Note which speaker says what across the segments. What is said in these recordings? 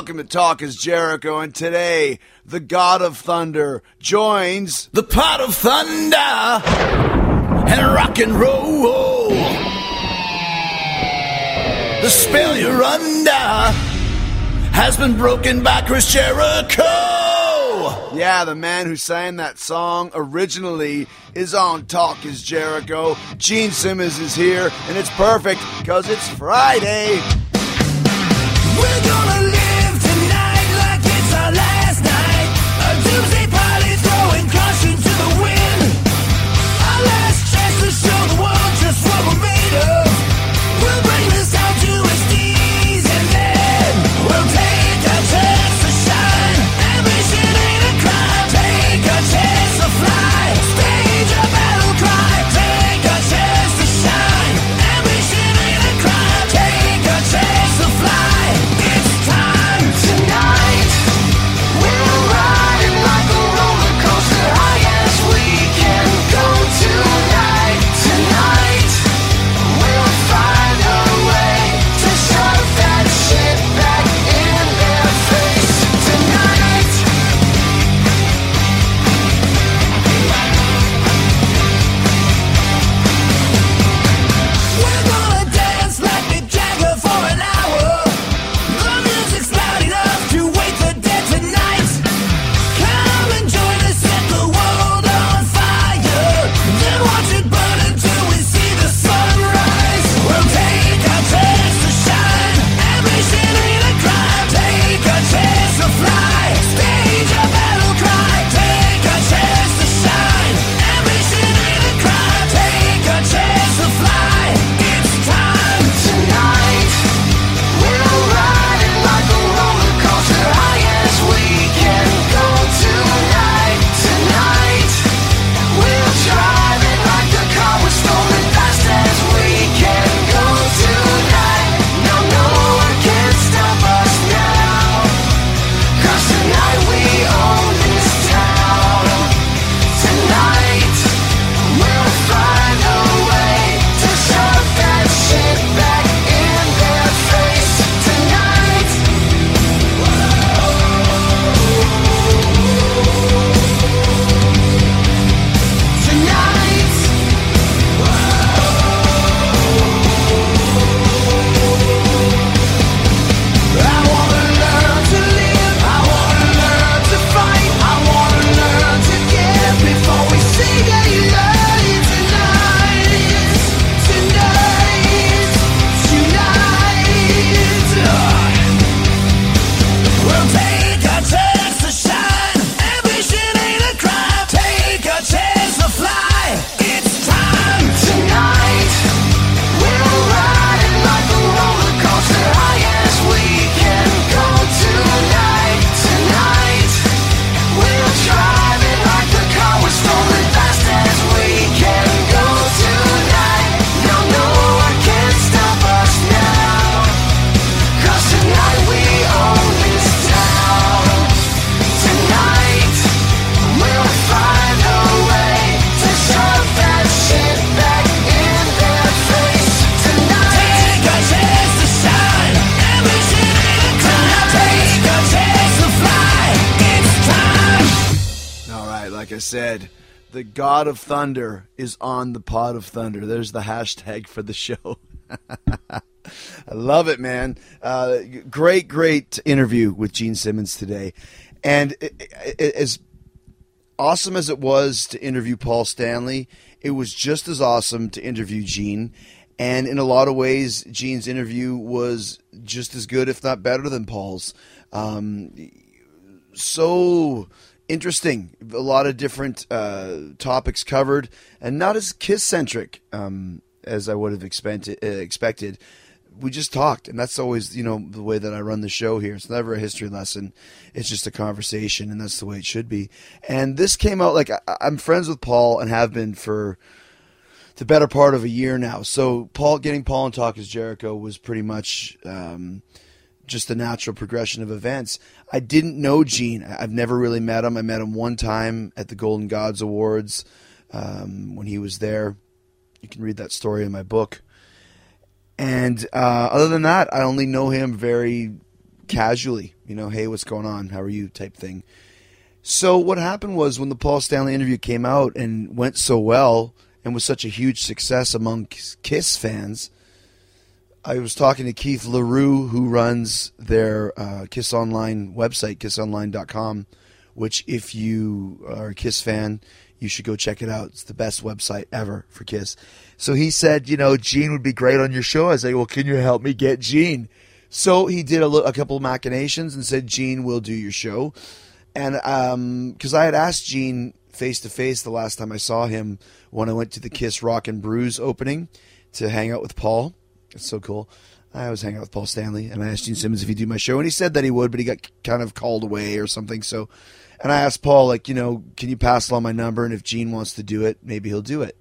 Speaker 1: Welcome to Talk is Jericho, and today the God of Thunder joins
Speaker 2: The Pod of thunder and rock and roll. The spell you're under has been broken by Chris Jericho.
Speaker 1: Yeah, the man who sang that song originally is on Talk is Jericho. Gene Simmons is here, and it's perfect because it's Friday.
Speaker 2: We're gonna live tonight like it's our last night. A doomsday pilot throwing caution to the wind. Our last chance to show the world just what we're made of.
Speaker 1: Of Thunder is on the Pod of Thunder. There's the hashtag for the show. I love it, man. Uh, great, great interview with Gene Simmons today. And it, it, as awesome as it was to interview Paul Stanley, it was just as awesome to interview Gene. And in a lot of ways, Gene's interview was just as good, if not better, than Paul's. Um, so interesting. A lot of different uh, topics covered, and not as kiss centric um, as I would have expected. Uh, expected. We just talked, and that's always you know the way that I run the show here. It's never a history lesson; it's just a conversation, and that's the way it should be. And this came out like I, I'm friends with Paul and have been for the better part of a year now. So Paul getting Paul and Talk is Jericho was pretty much. Um, just the natural progression of events. I didn't know Gene. I've never really met him. I met him one time at the Golden Gods Awards um, when he was there. You can read that story in my book. And uh, other than that, I only know him very casually. You know, hey, what's going on? How are you? type thing. So what happened was when the Paul Stanley interview came out and went so well and was such a huge success among Kiss fans I was talking to Keith LaRue, who runs their uh, Kiss Online website, kissonline.com, which, if you are a Kiss fan, you should go check it out. It's the best website ever for Kiss. So he said, you know, Gene would be great on your show. I was like, well, can you help me get Gene? So he did a, a couple of machinations and said, Gene will do your show. And because um, I had asked Gene face to face the last time I saw him when I went to the Kiss Rock and Brews opening to hang out with Paul it's so cool. I always hang out with Paul Stanley, and I asked Gene Simmons if he'd do my show, and he said that he would, but he got kind of called away or something. So, and I asked Paul, like, you know, can you pass along my number, and if Gene wants to do it, maybe he'll do it.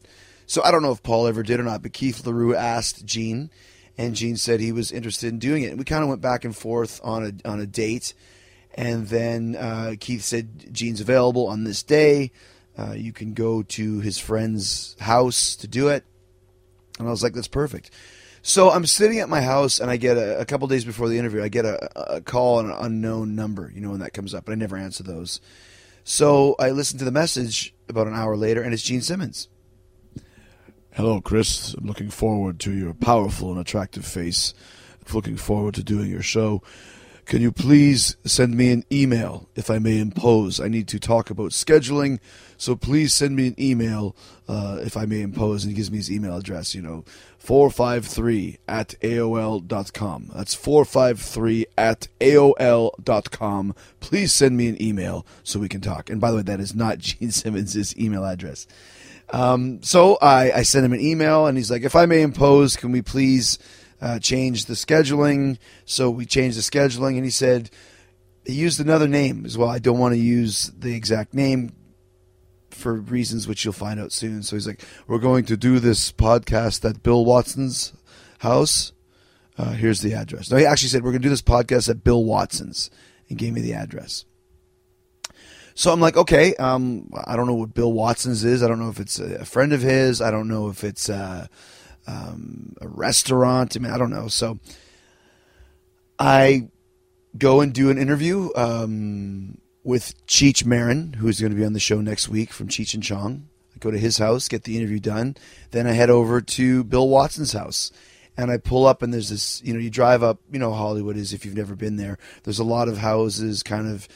Speaker 1: So I don't know if Paul ever did or not, but Keith LaRue asked Gene, and Gene said he was interested in doing it. And we kind of went back and forth on a on a date, and then uh, Keith said Gene's available on this day. Uh, you can go to his friend's house to do it, and I was like, that's perfect. So I'm sitting at my house, and I get a, a couple days before the interview, I get a, a call on an unknown number, you know, when that comes up, but I never answer those. So I listen to the message about an hour later, and it's Gene Simmons.
Speaker 3: Hello, Chris. I'm looking forward to your powerful and attractive face. I'm looking forward to doing your show. Can you please send me an email if I may impose? I need to talk about scheduling, so please send me an email uh, if I may impose. And he gives me his email address, you know, 453 at AOL.com. That's 453 at AOL.com. Please send me an email so we can talk. And by the way, that is not Gene Simmons' email address. Um, so I, I sent him an email, and he's like, if I may impose, can we please uh, change the scheduling. So we changed the scheduling, and he said he used another name as well. I don't want to use the exact name for reasons which you'll find out soon. So he's like, we're going to do this podcast at Bill Watson's house. Uh, here's the address. No, he actually said we're going to do this podcast at Bill Watson's, and gave me the address. So I'm like, okay, um, I don't know what Bill Watson's is. I don't know if it's a friend of his. I don't know if it's. Uh, um, a restaurant. I mean, I don't know. So I go and do an interview um, with Cheech Marin, who's going to be on the show next week from Cheech and Chong. I go to his house, get the interview done. Then I head over to Bill Watson's house. And I pull up, and there's this, you know, you drive up, you know, Hollywood is if you've never been there. There's a lot of houses kind of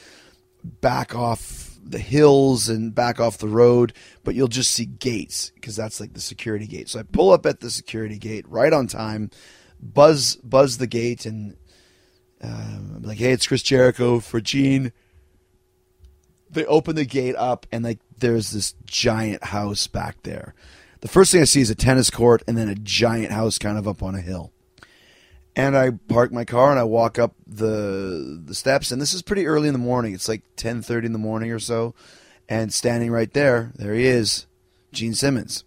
Speaker 3: back off the hills and back off the road, but you'll just see gates because that's like the security gate. So I pull up at the security gate right on time, buzz buzz the gate, and uh, I'm like, "Hey, it's Chris Jericho for Gene." They open the gate up, and like there's this giant house back there. The first thing I see is a tennis court, and then a giant house kind of up on a hill and I park my car and I walk up the the steps and this is pretty early in the morning. It's like 10:30 in the morning or so and standing right there, there he is, Gene Simmons.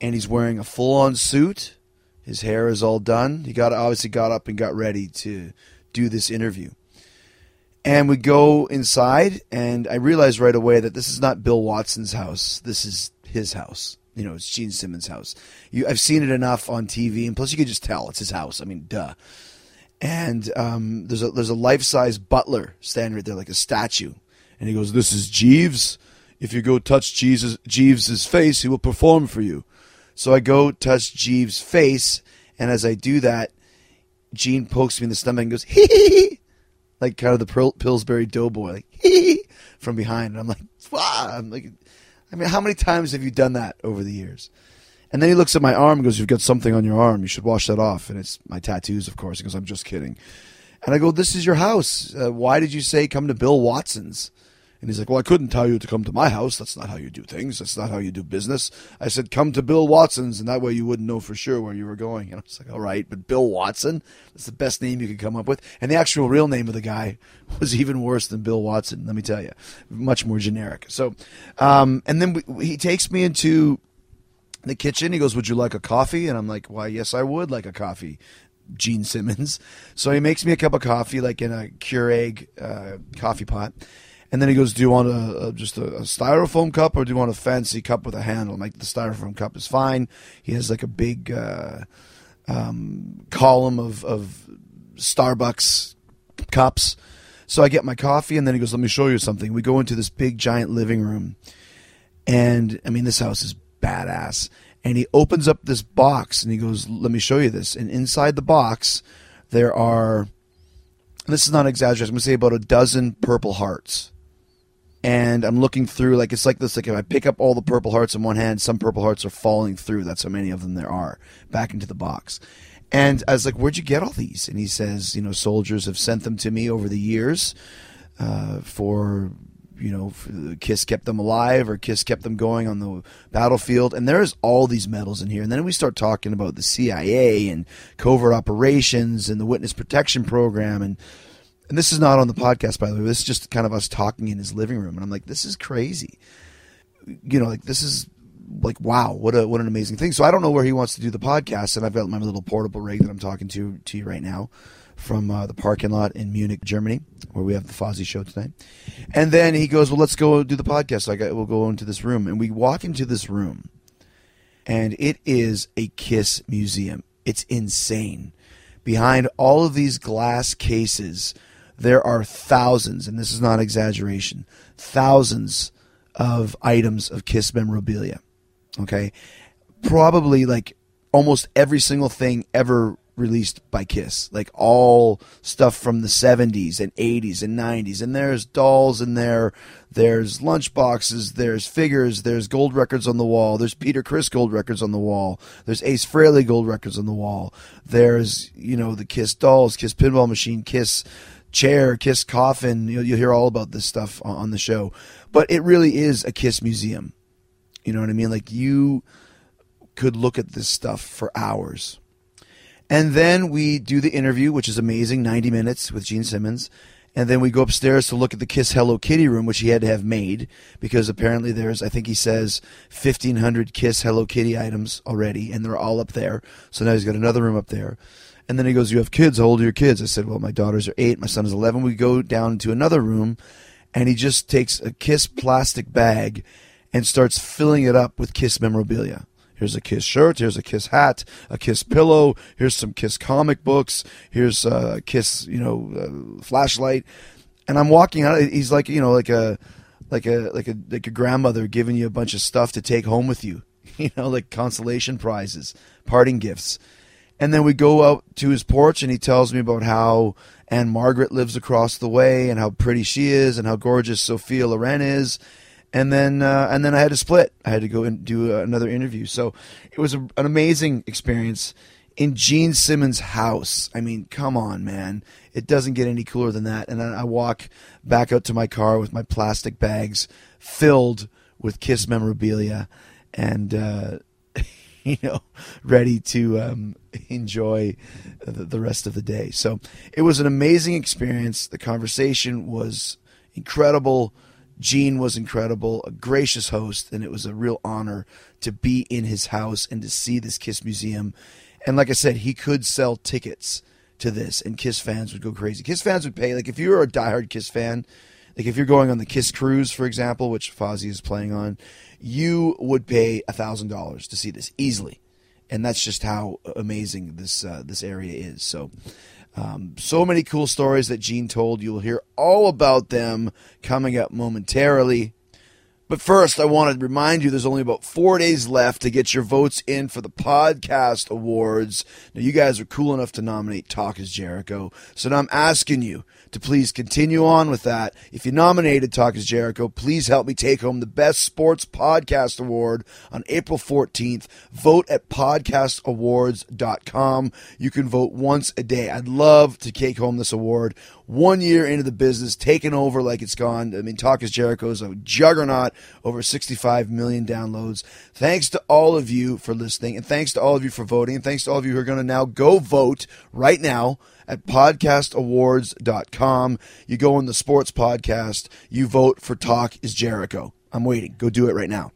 Speaker 3: And he's wearing a full-on suit. His hair is all done. He got obviously got up and got ready to do this interview. And we go inside and I realize right away that this is not Bill Watson's house. This is his house you know, it's Gene Simmons' house. You, I've seen it enough on TV, and plus you could just tell it's his house. I mean, duh. And um, there's a there's a life size butler standing right there, like a statue, and he goes, "This is Jeeves."
Speaker 1: if you go touch Jesus, Jeeves's face, he will perform for you. So I go touch Jeeves' face, and as I do that, Gene pokes me in the stomach and goes, hee hee hee, like kind of the Pil- Pillsbury Doughboy, like from behind. And I'm like, wow. I'm like, I mean, how many times have you done that over the years? And then he looks at my arm and goes, You've got something on your arm. You should wash that off. And it's my tattoos, of course. He goes, I'm just kidding. And I go, This is your house. Uh, why did you say come to Bill Watson's? And he's like, Well, I couldn't tell you to come to my house. That's not how you do things. That's not how you do business. I said, Come to Bill Watson's, and that way you wouldn't know for sure where you were going. And I was like, All right, but Bill Watson? That's the best name you could come up with. And the actual real name of the guy was even worse than Bill Watson, let me tell you. Much more generic. So, um, and then we, he takes me into the kitchen. He goes, Would you like a coffee? And I'm like, Why, yes, I would like a coffee. Gene Simmons. So he makes me a cup of coffee, like in a Keurig uh, coffee pot. And then he goes, "Do you want a, a just a, a styrofoam cup, or do you want a fancy cup with a handle?" I'm like, "The styrofoam cup is fine." He has like a big uh, um, column of, of Starbucks cups. So I get my coffee, and then he goes, "Let me show you something." We go into this big giant living room, and I mean, this house is badass. And he opens up this box, and he goes, "Let me show you this." And inside the box, there are. This is not exaggerating. I'm gonna say about a dozen Purple Hearts and I'm looking through like it's like this like if I pick up all the purple hearts in one hand, some purple hearts are falling through. That's how many of them there are back into the box. And I was like, "Where'd you get all these?" And he says, "You know, soldiers have sent them to me over the years uh, for." You know, for- Kiss kept them alive, or Kiss kept them going on the battlefield, and there's all these medals in here. And then we start talking about the CIA and covert operations and the witness protection program, and and this is not on the podcast by the way this is just kind of us talking in his living room and i'm like this is crazy. You know like this is like wow what a what an amazing thing. So i don't know where he wants to do the podcast and i've got my little portable rig that i'm talking to to you right now from uh, the parking lot in munich germany where we have the fozzy show tonight. And then he goes well let's go do the podcast. Like I, we'll go into this room. And we walk into this room and it is a kiss museum. It's insane. Behind all of these glass cases there are thousands, and this is not exaggeration, thousands of items of Kiss memorabilia. Okay. Probably like almost every single thing ever released by Kiss, like all stuff from the 70s and 80s and 90s. And there's dolls in there, there's lunchboxes, there's figures, there's gold records on the wall, there's Peter Criss gold records on the wall, there's Ace Frehley gold records on the wall, there's, you know, the Kiss dolls, Kiss pinball machine, Kiss chair, Kiss coffin. You'll, you'll hear all about this stuff on, on the show. But it really is a Kiss museum. You know what I mean? Like you could look at this stuff for hours. And then we do the interview, which is amazing 90 minutes with Gene Simmons. And then we go upstairs to look at the Kiss Hello Kitty room, which he had to have made because apparently there's, I think he says, 1,500 Kiss Hello Kitty items already, and they're all up there. So now he's got another room up there. And then he goes, You have kids. How old are your kids? I said, Well, my daughters are eight, my son is 11. We go down to another room, and he just takes a Kiss plastic bag and starts filling it up with Kiss memorabilia. Here's a Kiss shirt. Here's a Kiss hat. A Kiss pillow. Here's some Kiss comic books. Here's a Kiss, you know, uh, flashlight. And I'm walking out. He's like, you know, like a, like a, like a, like a grandmother giving you a bunch of stuff to take home with you. You know, like consolation prizes, parting gifts. And then we go out to his porch, and he tells me about how Ann-Margret lives across the way, and how pretty she is, and how gorgeous Sophia Loren is. And then, uh, and then I had to split. I had to go and do another interview. So it was a, an amazing experience in Gene Simmons' house. I mean, come on, man! It doesn't get any cooler than that. And then I walk back out to my car with my plastic bags filled with Kiss memorabilia, and. Uh, you know, ready to um, enjoy the, the rest of the day. So it was an amazing experience. The conversation was incredible. Gene was incredible, a gracious host, and it was a real honor to be in his house and to see this Kiss museum. And like I said, he could sell tickets to this, and Kiss fans would go crazy. Kiss fans would pay, like if you were a diehard Kiss fan, like if you're going on the Kiss cruise, for example, which Fozzy is playing on, you would pay a thousand dollars to see this easily, and that's just how amazing this uh, this area is. So, um, so many cool stories that Gene told. You'll hear all about them coming up momentarily. But first, I want to remind you there's only about four days left to get your votes in for the Podcast Awards. Now, you guys are cool enough to nominate Talk is Jericho. So now I'm asking you to please continue on with that. If you nominated Talk is Jericho, please help me take home the Best Sports Podcast Award on April 14th. Vote at podcastawards.com. You can vote once a day. I'd love to take home this award. One year into the business, taking over like it's gone. I mean, Talk is Jericho is a juggernaut, over 65 million downloads. Thanks to all of you for listening, and thanks to all of you for voting, and thanks to all of you who are going to now go vote right now at podcastawards.com. You go on the sports podcast, you vote for Talk is Jericho. I'm waiting. Go do it right now.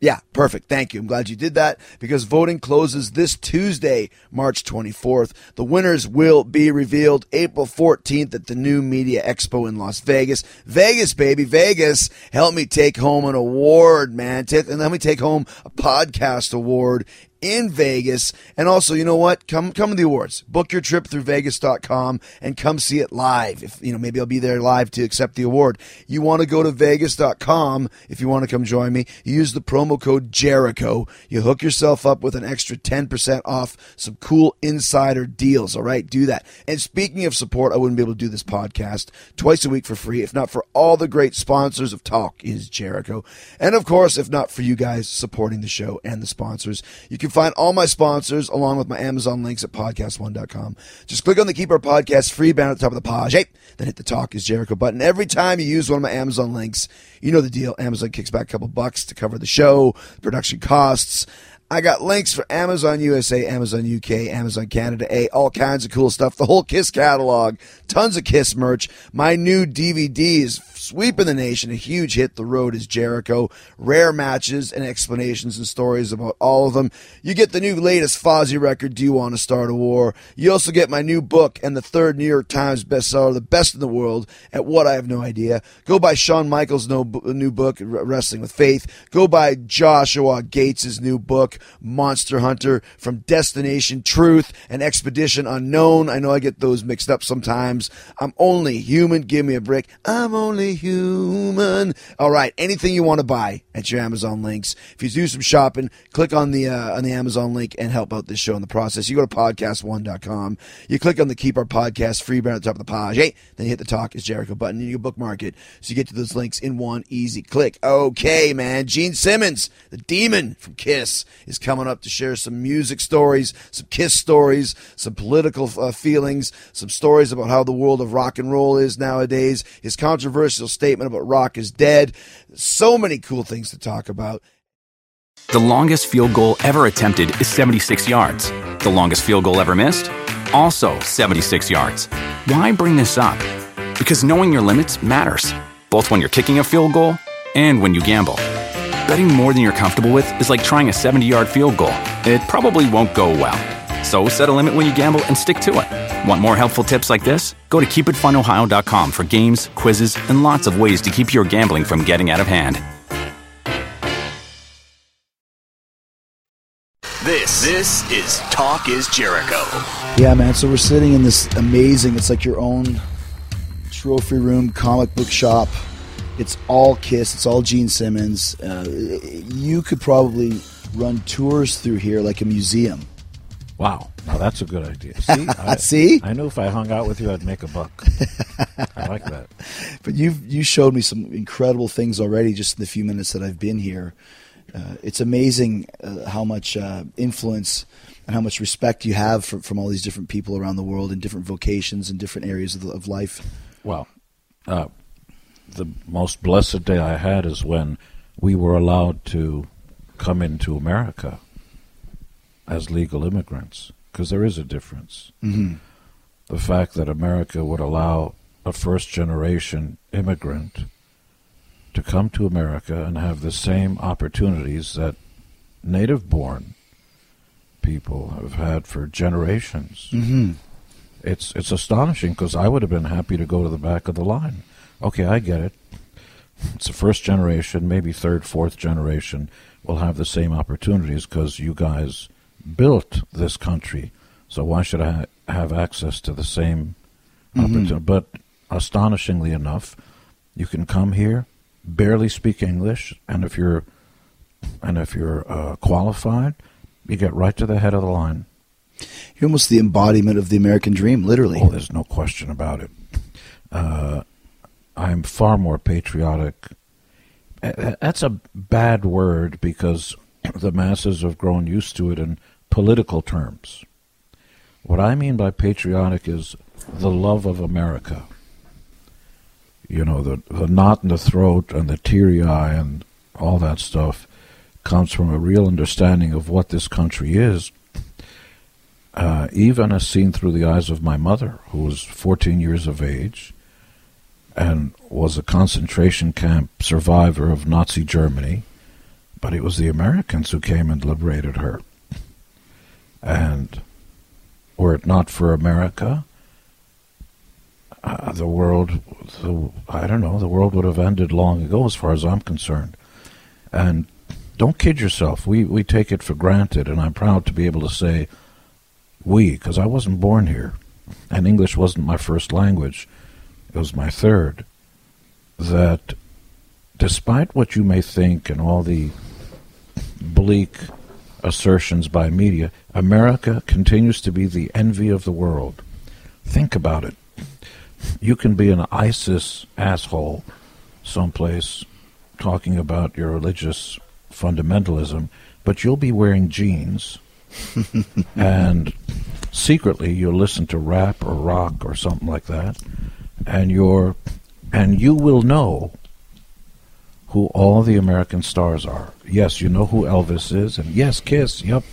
Speaker 1: Yeah, perfect. Thank you. I'm glad you did that because voting closes this Tuesday, March 24th. The winners will be revealed April 14th at the New Media Expo in Las Vegas. Vegas, baby, Vegas. Help me take home an award, man. Take, let me take home a podcast award in Vegas. And also, you know what? Come come to the awards. Book your trip through vegas.com and come see it live. If you know, maybe I'll be there live to accept the award. You want to go to vegas.com if you want to come join me. You use the promo code Jericho. You hook yourself up with an extra 10% off some cool insider deals, all right? Do that. And speaking of support, I wouldn't be able to do this podcast twice a week for free if not for all the great sponsors of Talk is Jericho. And of course, if not for you guys supporting the show and the sponsors. You can find all my sponsors along with my Amazon links at podcast1.com. Just click on the Keep Our Podcast free banner at the top of the page, hey, then hit the Talk is Jericho button. Every time you use one of my Amazon links, you know the deal. Amazon kicks back a couple bucks to cover the show, production costs. I got links for Amazon USA, Amazon UK, Amazon Canada A, all kinds of cool stuff. The whole Kiss catalog, tons of Kiss merch. My new DVD is sweeping the nation, a huge hit. The Road is Jericho. Rare matches and explanations and stories about all of them. You get the new latest Fozzy record, Do You Want to Start a War? You also get my new book and the third New York Times bestseller, The Best in the World, at What I Have No Idea. Go buy Shawn Michaels' new book, Wrestling with Faith. Go buy Joshua Gates' new book, Monster Hunter, from Destination Truth and Expedition Unknown. I know I get those mixed up sometimes. I'm only human. Give me a break. I'm only human. All right, anything you want to buy at your Amazon links. If you do some shopping, click on the uh, on the Amazon link and help out this show in the process. You go to podcast1.com. You click on the Keep Our Podcast free banner at the top of the page. Hey, then you hit the Talk is Jericho button and you bookmark it. So you get to those links in one easy click. Okay, man. Gene Simmons, the demon from Kiss, is coming up to share some music stories, some Kiss stories, some political uh, feelings, some stories about how the world of rock and roll is nowadays. His controversial statement about rock is dead. So many cool things to talk about.
Speaker 4: The longest field goal ever attempted is 76 yards. The longest field goal ever missed? Also 76 yards. Why bring this up? Because knowing your limits matters, both when you're kicking a field goal and when you gamble. Betting more than you're comfortable with is like trying a 70 yard field goal. It probably won't go well. So set a limit when you gamble and stick to it. Want more helpful tips like this? Go to keepitfunohio.com for games, quizzes, and lots of ways to keep your gambling from getting out of hand.
Speaker 5: This this is Talk is Jericho.
Speaker 1: Yeah, man. So we're sitting in this amazing, it's like your own trophy room comic book shop. It's all Kiss, it's all Gene Simmons. Uh, you could probably run tours through here like a museum.
Speaker 6: Wow, now that's a good idea. See, I,
Speaker 1: See?
Speaker 6: I knew if I hung out with you, I'd make a buck. I like that.
Speaker 1: But you've you showed me some incredible things already just in the few minutes that I've been here. Uh, it's amazing uh, how much uh, influence and how much respect you have for, from all these different people around the world in different vocations and different areas of, of life.
Speaker 6: Well, uh, the most blessed day I had is when we were allowed to come into America as legal immigrants, because there is a difference.
Speaker 1: Mm-hmm.
Speaker 6: The fact that America would allow a first generation immigrant to come to America and have the same opportunities that native born people have had for generations.
Speaker 1: Mm-hmm.
Speaker 6: It's it's astonishing because I would have been happy to go to the back of the line. Okay, I get it. It's the first generation, maybe third, fourth generation will have the same opportunities because you guys built this country. So why should I ha- have access to the same opportunity? But astonishingly enough, you can come here, barely speak English, and if you're and if you're uh, qualified, you get right to the head of the line.
Speaker 7: You're almost the embodiment of the American dream, literally.
Speaker 6: Oh, there's no question about it. Uh, I'm far more patriotic. That's a bad word because the masses have grown used to it in political terms. What I mean by patriotic is the love of America. You know, the, the knot in the throat and the teary eye and all that stuff comes from a real understanding of what this country is uh, even as seen through the eyes of my mother, who was 14 years of age and was a concentration camp survivor of Nazi Germany, but it was the Americans who came and liberated her. And were it not for America, uh, the world, the, I don't know, the world would have ended long ago, as far as I'm concerned. And don't kid yourself. We we take it for granted, and I'm proud to be able to say we, because I wasn't born here, and English wasn't my first language, was my third, that despite what you may think and all the bleak assertions by media, America continues to be the envy of the world. Think about it. You can be an ISIS asshole someplace talking about your religious fundamentalism, but you'll be wearing jeans and secretly you'll listen to rap or rock or something like that and you're and you will know who all the American stars are. Yes, you know who Elvis is and yes, Kiss, yep.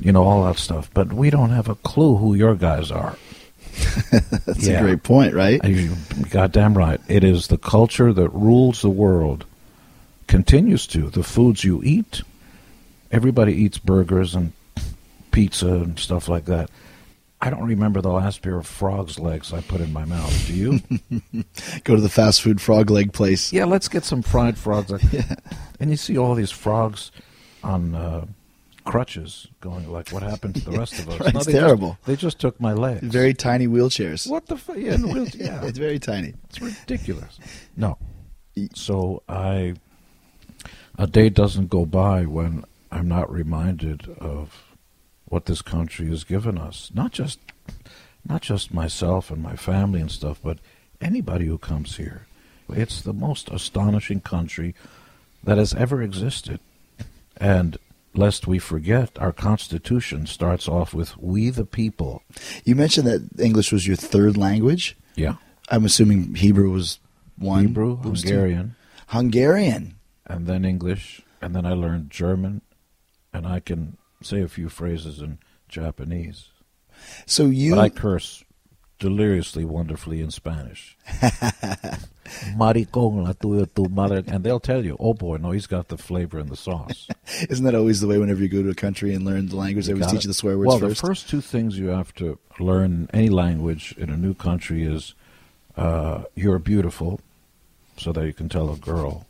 Speaker 6: You know all that stuff, but we don't have a clue who your guys are.
Speaker 7: That's
Speaker 6: Yeah.
Speaker 7: a great point, right?
Speaker 6: You goddamn right. It is the culture that rules the world. Continues to. The foods you eat. Everybody eats burgers and pizza and stuff like that. I don't remember the last pair of frog's legs I put in my mouth. Do you?
Speaker 7: Go to the fast food frog leg place.
Speaker 6: yeah, let's get some fried frogs. And you see all these frogs on uh, crutches going like, what happened to the rest of us?
Speaker 7: Right,
Speaker 6: No,
Speaker 7: it's
Speaker 6: they just-
Speaker 7: terrible.
Speaker 6: they just took my legs.
Speaker 7: Very tiny wheelchairs.
Speaker 6: What the fuck? Yeah, wheels- yeah.
Speaker 7: it's very tiny.
Speaker 6: It's ridiculous. No. So I a day doesn't go by when I'm not reminded of what this country has given us. Not just not just myself and my family and stuff, but anybody who comes here. It's the most astonishing country that has ever existed. And lest we forget, our Constitution starts off with "We the people."
Speaker 7: You mentioned that English was your third language.
Speaker 6: Yeah,
Speaker 7: I'm assuming Hebrew was one.
Speaker 6: Hebrew,
Speaker 7: What was two?
Speaker 6: Hungarian.
Speaker 7: Hungarian.
Speaker 6: and then English, and then I learned German, and I can say a few phrases in Japanese.
Speaker 7: So you
Speaker 6: But I curse deliriously wonderfully in Spanish. Maricón, la tuya, tu madre. And they'll tell you, oh boy, no, he's got the flavor in the sauce.
Speaker 7: isn't that always the way whenever you go to a country and learn the language? They always teach you the swear words
Speaker 6: well,
Speaker 7: first.
Speaker 6: the first two things you have to learn any language in a new country is uh, you're beautiful, so that you can tell a girl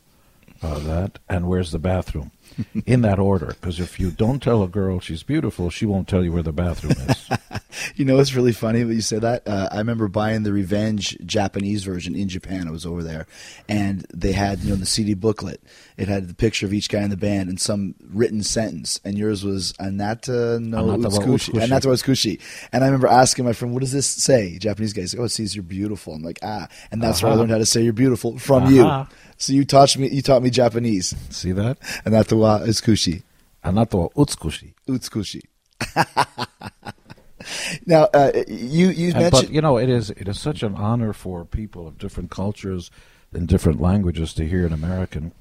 Speaker 6: uh, that, and where's the bathroom. In that order, because if you don't tell a girl she's beautiful, she won't tell you where the bathroom is.
Speaker 7: You know, it's really funny when you say that. Uh, I remember buying the Revenge Japanese version in Japan. I was over there, and they had you know the CD booklet. It had the picture of each guy in the band and some written sentence. And yours was Anata no
Speaker 6: Anata wa
Speaker 7: Utsukushi.
Speaker 6: Utsukushi.
Speaker 7: Anata wa Utsukushi. And I remember asking my friend, "What does this say?" Japanese guy said, "Oh, it says you're beautiful." I'm like, "Ah," and that's where I learned how to say you're beautiful from
Speaker 6: Aha.
Speaker 7: you. So you taught me. You taught me Japanese.
Speaker 6: See that?
Speaker 7: Anata wa Utsukushi.
Speaker 6: Anato utsukushi.
Speaker 7: Utsukushi. now, uh, you you mentioned
Speaker 6: but you know, it is it is such an honor for people of different cultures and different languages to hear an American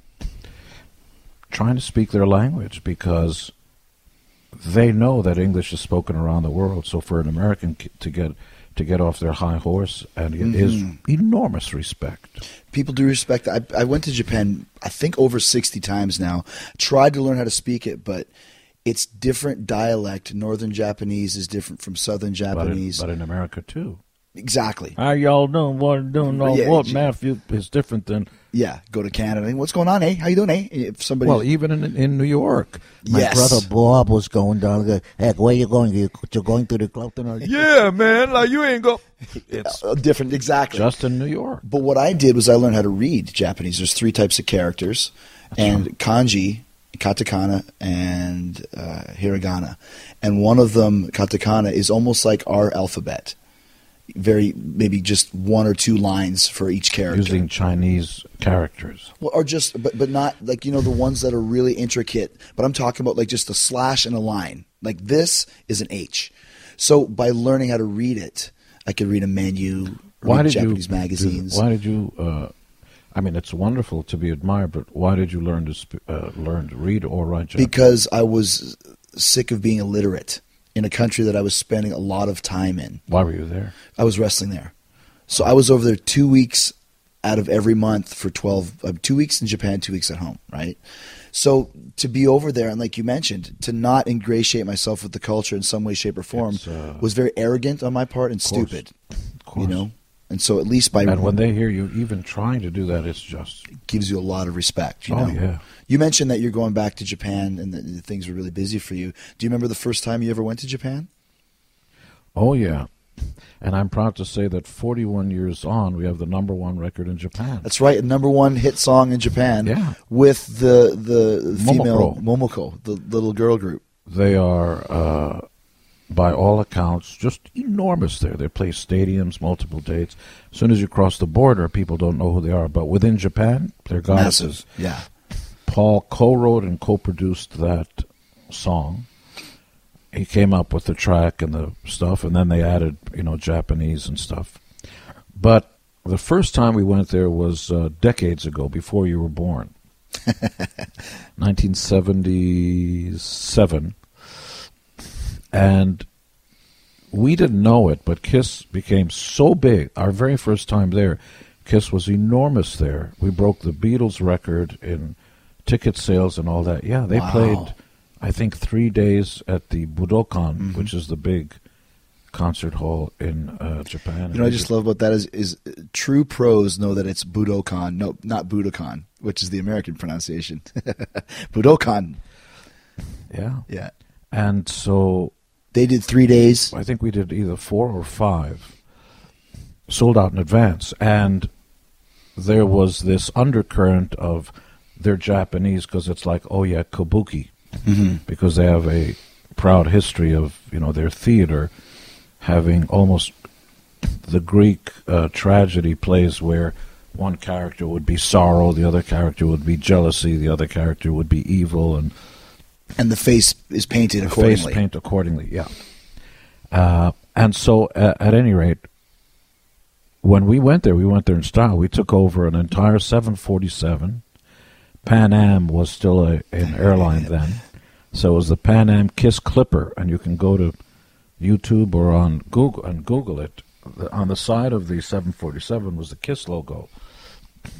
Speaker 6: trying to speak their language because they know that English is spoken around the world. So for an American to get to get off their high horse and it is
Speaker 7: Mm-hmm.
Speaker 6: enormous respect.
Speaker 7: people do respect. I, I went to Japan, I think over 60 times now. Tried to learn how to speak it, but it's different dialect. Northern Japanese is different from Southern
Speaker 6: But in,
Speaker 7: Japanese.
Speaker 6: but in America too.
Speaker 7: exactly.
Speaker 6: How y'all doing? What doing? All
Speaker 7: Yeah,
Speaker 6: what,
Speaker 7: gee.
Speaker 6: Matthew? Is different than
Speaker 7: Yeah, go to Canada. What's going on, eh? How you doing, eh? If somebody,
Speaker 6: well, even in in New York.
Speaker 8: My
Speaker 7: yes,
Speaker 8: brother Bob was going down there. Hey, where you going? You, you're going to the club tonight?
Speaker 6: Yeah, man. Like you ain't go. It's
Speaker 7: Uh, different, exactly.
Speaker 6: just in New York.
Speaker 7: But what I did was I learned how to read Japanese. There's three types of characters, and kanji, katakana, and uh, hiragana. And one of them, katakana, is almost like our alphabet. Very maybe just one or two lines for each character.
Speaker 6: Using Chinese characters.
Speaker 7: Well, or just, but but not like you know the ones that are really intricate. But I'm talking about like just a slash and a line. Like this is an H. So by learning how to read it, I could read a menu,
Speaker 6: Why did
Speaker 7: Japanese
Speaker 6: you
Speaker 7: magazines.
Speaker 6: why did you? Uh, I mean, it's wonderful to be admired, but why did you learn to sp- uh, learn to read or write Japanese?
Speaker 7: because I was sick of being illiterate in a country that I was spending a lot of time in.
Speaker 6: why were you there?
Speaker 7: I was wrestling there. So I was over there two weeks out of every month for 12, uh, two weeks in Japan, two weeks at home, right? So to be over there, and like you mentioned, to not ingratiate myself with the culture in some way, shape, or form
Speaker 6: uh,
Speaker 7: was very arrogant on my part and stupid,
Speaker 6: Of
Speaker 7: you know? And so at least by
Speaker 6: And when they hear you even trying to do that, it's just
Speaker 7: gives you a lot of respect. You
Speaker 6: Oh,
Speaker 7: know?
Speaker 6: yeah.
Speaker 7: You mentioned that you're going back to Japan and that things were really busy for you. Do you remember the first time you ever went to Japan?
Speaker 6: oh yeah. And I'm proud to say that 41 years on, we have the number one record in Japan.
Speaker 7: That's right, a number one hit song in Japan.
Speaker 6: Yeah.
Speaker 7: with the the female
Speaker 6: Momoko.
Speaker 7: Momoko, the little girl group.
Speaker 6: They are, uh, by all accounts, just enormous there. They play stadiums, multiple dates. As soon as you cross the border, people don't know who they are. But within Japan, they're goddesses.
Speaker 7: Massive. Yeah.
Speaker 6: Paul co-wrote and co-produced that song. He came up with the track and the stuff, and then they added, you know, Japanese and stuff. But the first time we went there was uh, decades ago, before you were born, 1977, and we didn't know it, but Kiss became so big. Our very first time there, Kiss was enormous there. We broke the Beatles record in ticket sales and all that. Yeah, they
Speaker 7: Wow.
Speaker 6: played, I think, three days at the Budokan, which is the big concert hall in uh, Japan.
Speaker 7: You know, I just love about that is is uh, true pros know that it's Budokan, no, not Budokan, which is the American pronunciation. Budokan.
Speaker 6: yeah.
Speaker 7: Yeah.
Speaker 6: And so
Speaker 7: They did three days.
Speaker 6: I think we did either four or five, sold out in advance, and there was this undercurrent of they're Japanese because it's like oh yeah kabuki. Because they have a proud history of you know their theater having almost the Greek uh, tragedy plays where one character would be sorrow, the other character would be jealousy, the other character would be evil, and
Speaker 7: And the face is painted
Speaker 6: the
Speaker 7: accordingly.
Speaker 6: face paint accordingly. Yeah. Uh, and so, uh, at any rate, when we went there, we went there in style. We took over an entire 747. Pan Am was still a, an airline then, so it was the Pan Am Kiss Clipper, and you can go to YouTube or on Google and Google it. The- On the side of the 747 was the Kiss logo,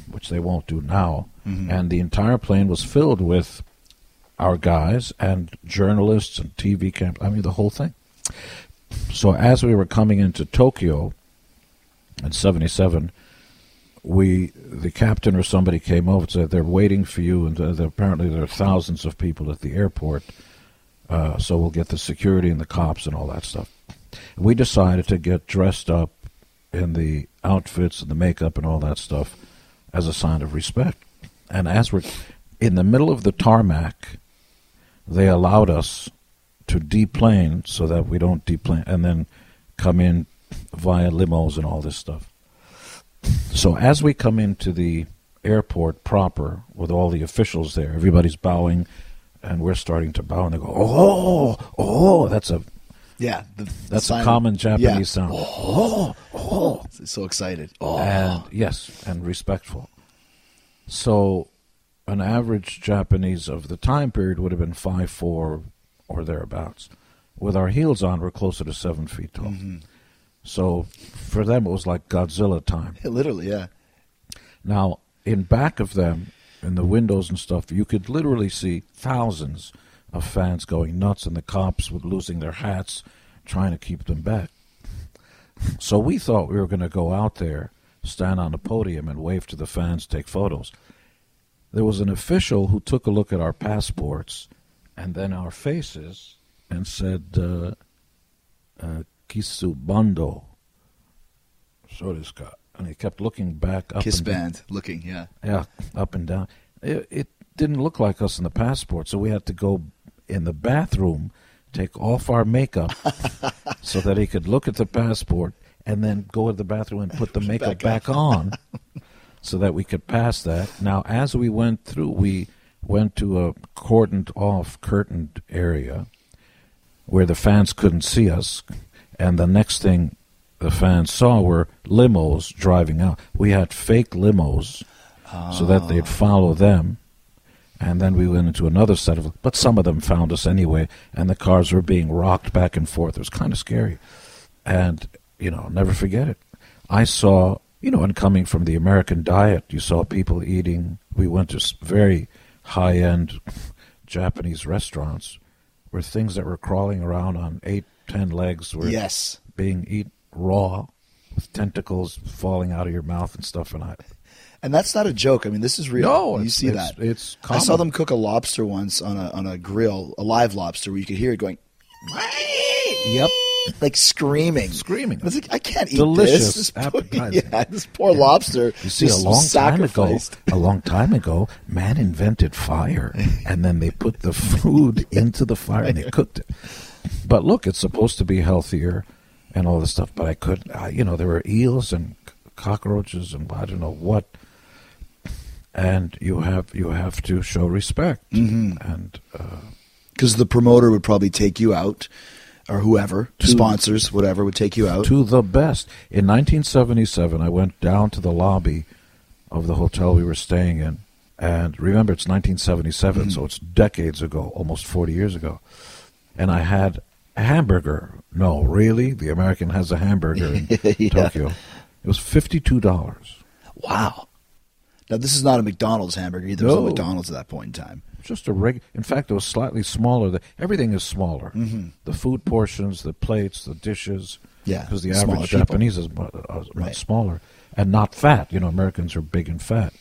Speaker 6: which they won't do now, and the entire plane was filled with our guys and journalists and TV camp. I mean, the whole thing. So as we were coming into Tokyo in '77, we the captain or somebody came over and said they're waiting for you, and uh, apparently there are thousands of people at the airport. Uh, so we'll get the security and the cops and all that stuff. We decided to get dressed up in the outfits and the makeup and all that stuff as a sign of respect. And as we're in the middle of the tarmac, they allowed us to deplane so that we don't deplane and then come in via limos and all this stuff. So as we come into the airport proper with all the officials there, everybody's bowing and we're starting to bow and they go, Oh, oh, that's a
Speaker 7: Yeah. The, the
Speaker 6: that's
Speaker 7: sign-
Speaker 6: a common Japanese
Speaker 7: yeah.
Speaker 6: sound. Oh, oh, oh.
Speaker 7: So excited. Oh.
Speaker 6: And yes, and respectful. So an average Japanese of the time period would have been five four or thereabouts. With our heels on, we're closer to seven feet tall. Mm-hmm. So for them, it was like Godzilla time.
Speaker 7: Literally, yeah.
Speaker 6: Now, in back of them, in the windows and stuff, you could literally see thousands of fans going nuts, and the cops were losing their hats, trying to keep them back. So we thought we were going to go out there, stand on the podium, and wave to the fans, take photos. There was an official who took a look at our passports and then our faces and said, uh, uh, Kisubando. So this guy. And he kept looking back up
Speaker 7: Kiss
Speaker 6: and down.
Speaker 7: looking, yeah.
Speaker 6: Yeah, up and down. It, it didn't look like us in the passport, so we had to go in the bathroom, take off our makeup, so that he could look at the passport, and then go to the bathroom and put the makeup back, on, so that we could pass that. Now, as we went through, we went to a cordoned off, curtained area where the fans couldn't see us, and the next thing the fans saw were limos driving out. We had fake limos so that ah. they'd follow them. And then we went into another set of, but some of them found us anyway, and the cars were being rocked back and forth. It was kind of scary. And, you know, I'll never forget it. I saw, you know, and coming from the American diet, you saw people eating. We went to very high end Japanese restaurants where things that were crawling around on eight, ten legs were
Speaker 7: Yes.
Speaker 6: being eaten raw with tentacles falling out of your mouth and stuff. And I,
Speaker 7: And that's not a joke. I mean, this is real.
Speaker 6: No,
Speaker 7: you see
Speaker 6: it's-
Speaker 7: that.
Speaker 6: it's
Speaker 7: I saw them cook a lobster once on a on a grill, a live lobster, where you could hear it going,
Speaker 6: yep,
Speaker 7: like screaming,
Speaker 6: Screaming.
Speaker 7: I was like, I can't eat
Speaker 6: Delicious,
Speaker 7: this. This poor, yeah, this poor lobster.
Speaker 6: You see, a long time ago, a long time ago, man invented fire, and then they put the food into the fire and they cooked it. But look, it's supposed to be healthier and all this stuff. But I could, I, you know, there were eels and cockroaches and I don't know what. And you have you have to show respect,
Speaker 7: Mm-hmm.
Speaker 6: and uh,
Speaker 7: because the promoter would probably take you out, or whoever
Speaker 6: To-
Speaker 7: sponsors, whatever, would take you out.
Speaker 6: to the best. In 1977, I went down to the lobby of the hotel we were staying in. And remember, it's 1977, mm-hmm. so it's decades ago, almost 40 years ago. And I had a hamburger. No, really? The American has a hamburger in
Speaker 7: Yeah.
Speaker 6: Tokyo. It was $52.
Speaker 7: wow. Now this is not a McDonald's hamburger either. There was no
Speaker 6: No.
Speaker 7: McDonald's at that point in time.
Speaker 6: Just a reg. In fact, it was slightly smaller. The, everything is smaller. The food portions, the plates, the dishes.
Speaker 7: Mm-hmm. Yeah,
Speaker 6: because the average
Speaker 7: people.
Speaker 6: Japanese is mu- uh, much
Speaker 7: Right.
Speaker 6: smaller and not fat. You know, Americans are big and fat.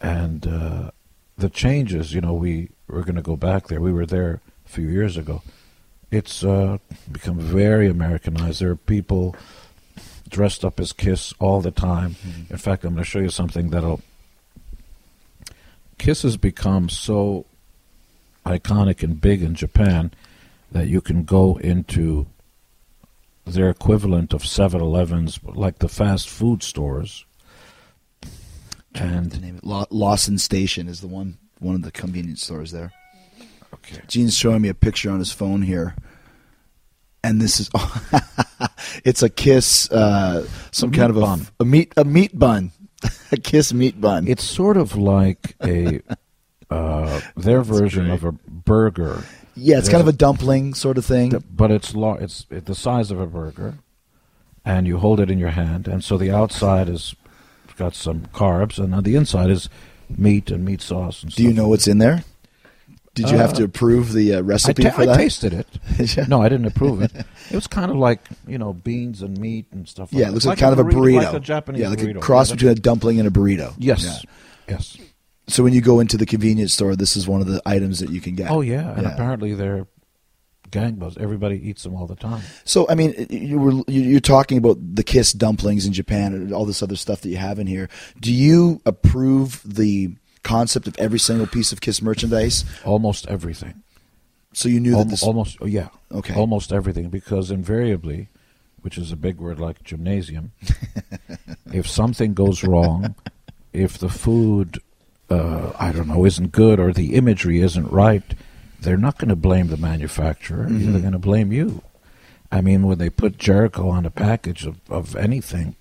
Speaker 6: And uh, the changes. You know, we we're going to go back there. We were there a few years ago. It's uh, become very Americanized. There are people dressed up as Kiss all the time.
Speaker 7: Mm-hmm.
Speaker 6: In fact, I'm going to show you something that'll Kiss has become so iconic and big in Japan that you can go into their equivalent of 7-Elevens, like the fast food stores. And
Speaker 7: name it. Law- Lawson Station is the one one of the convenience stores there.
Speaker 6: okay,
Speaker 7: Gene's showing me a picture on his phone here, and this is it's a kiss, uh, some
Speaker 6: meat
Speaker 7: kind of a,
Speaker 6: bun.
Speaker 7: a meat a meat bun, a kiss meat bun.
Speaker 6: it's sort of like a uh, their version of a burger.
Speaker 7: yeah, it's
Speaker 6: there's
Speaker 7: kind of
Speaker 6: a-
Speaker 7: dumpling sort of thing.
Speaker 6: but it's lar- it's the size of a burger, and you hold it in your hand, and so the outside is got some carbs, and on the inside is meat and meat sauce. And
Speaker 7: Do you know what's in there? Did you have
Speaker 6: Uh,
Speaker 7: to approve the uh,
Speaker 6: I,
Speaker 7: recipe
Speaker 6: ta-
Speaker 7: for that?
Speaker 6: I tasted it.
Speaker 7: Yeah.
Speaker 6: No, I didn't approve it. It was kind of like you know beans and meat and stuff. like
Speaker 7: Yeah, it looks
Speaker 6: Like
Speaker 7: like, kind of a burrito.
Speaker 6: like a Japanese
Speaker 7: yeah, like
Speaker 6: burrito.
Speaker 7: a cross between a dumpling and a burrito.
Speaker 6: Yes,
Speaker 7: Yeah.
Speaker 6: yes.
Speaker 7: So when you go into the convenience store, this is one of the items that you can get.
Speaker 6: Oh yeah, and apparently they're gangbusters. Everybody eats them all the time.
Speaker 7: So I mean, you were you're talking about the Kiss dumplings in Japan and all this other stuff that you have in here. Do you approve the concept of every single piece of Kiss merchandise?
Speaker 6: Almost everything.
Speaker 7: So you knew that this.
Speaker 6: almost oh, yeah
Speaker 7: Okay.
Speaker 6: almost everything because invariably which is a big word like gymnasium if something goes wrong if the food uh, i don't know isn't good or the imagery isn't right they're not going to blame the manufacturer
Speaker 7: Mm-hmm.
Speaker 6: they're going to blame you i mean when they put jericho on a package of, of anything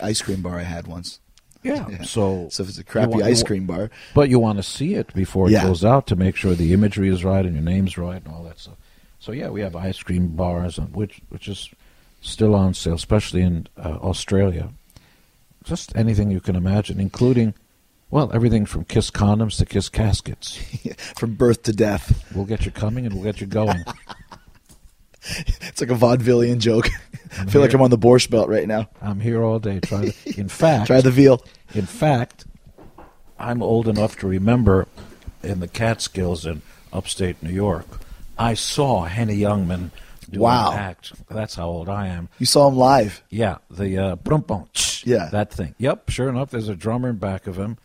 Speaker 7: ice cream bar I had once.
Speaker 6: Yeah,
Speaker 7: Yeah.
Speaker 6: so
Speaker 7: So if it's a crappy
Speaker 6: want-
Speaker 7: ice cream bar,
Speaker 6: but you want to see it before it
Speaker 7: Yeah.
Speaker 6: goes out to make sure the imagery is right and your name's right and all that stuff. So yeah, we have ice cream bars, and which which is still on sale, especially in uh, Australia. Just anything you can imagine, including well everything from Kiss condoms to Kiss caskets.
Speaker 7: from birth to death.
Speaker 6: We'll get you coming and we'll get you going.
Speaker 7: It's like a vaudevillian joke. I feel like I'm on the Borscht Belt right now.
Speaker 6: I'm here all day. Try the, in fact,
Speaker 7: Try the veal.
Speaker 6: In fact, I'm old enough to remember in the Catskills in upstate New York, I saw Henny Youngman do
Speaker 7: Wow.
Speaker 6: an act. That's how old I am.
Speaker 7: You saw him live.
Speaker 6: Yeah, the uh, brum
Speaker 7: Yeah.
Speaker 6: that thing. Yep, sure enough, there's a drummer in back of him,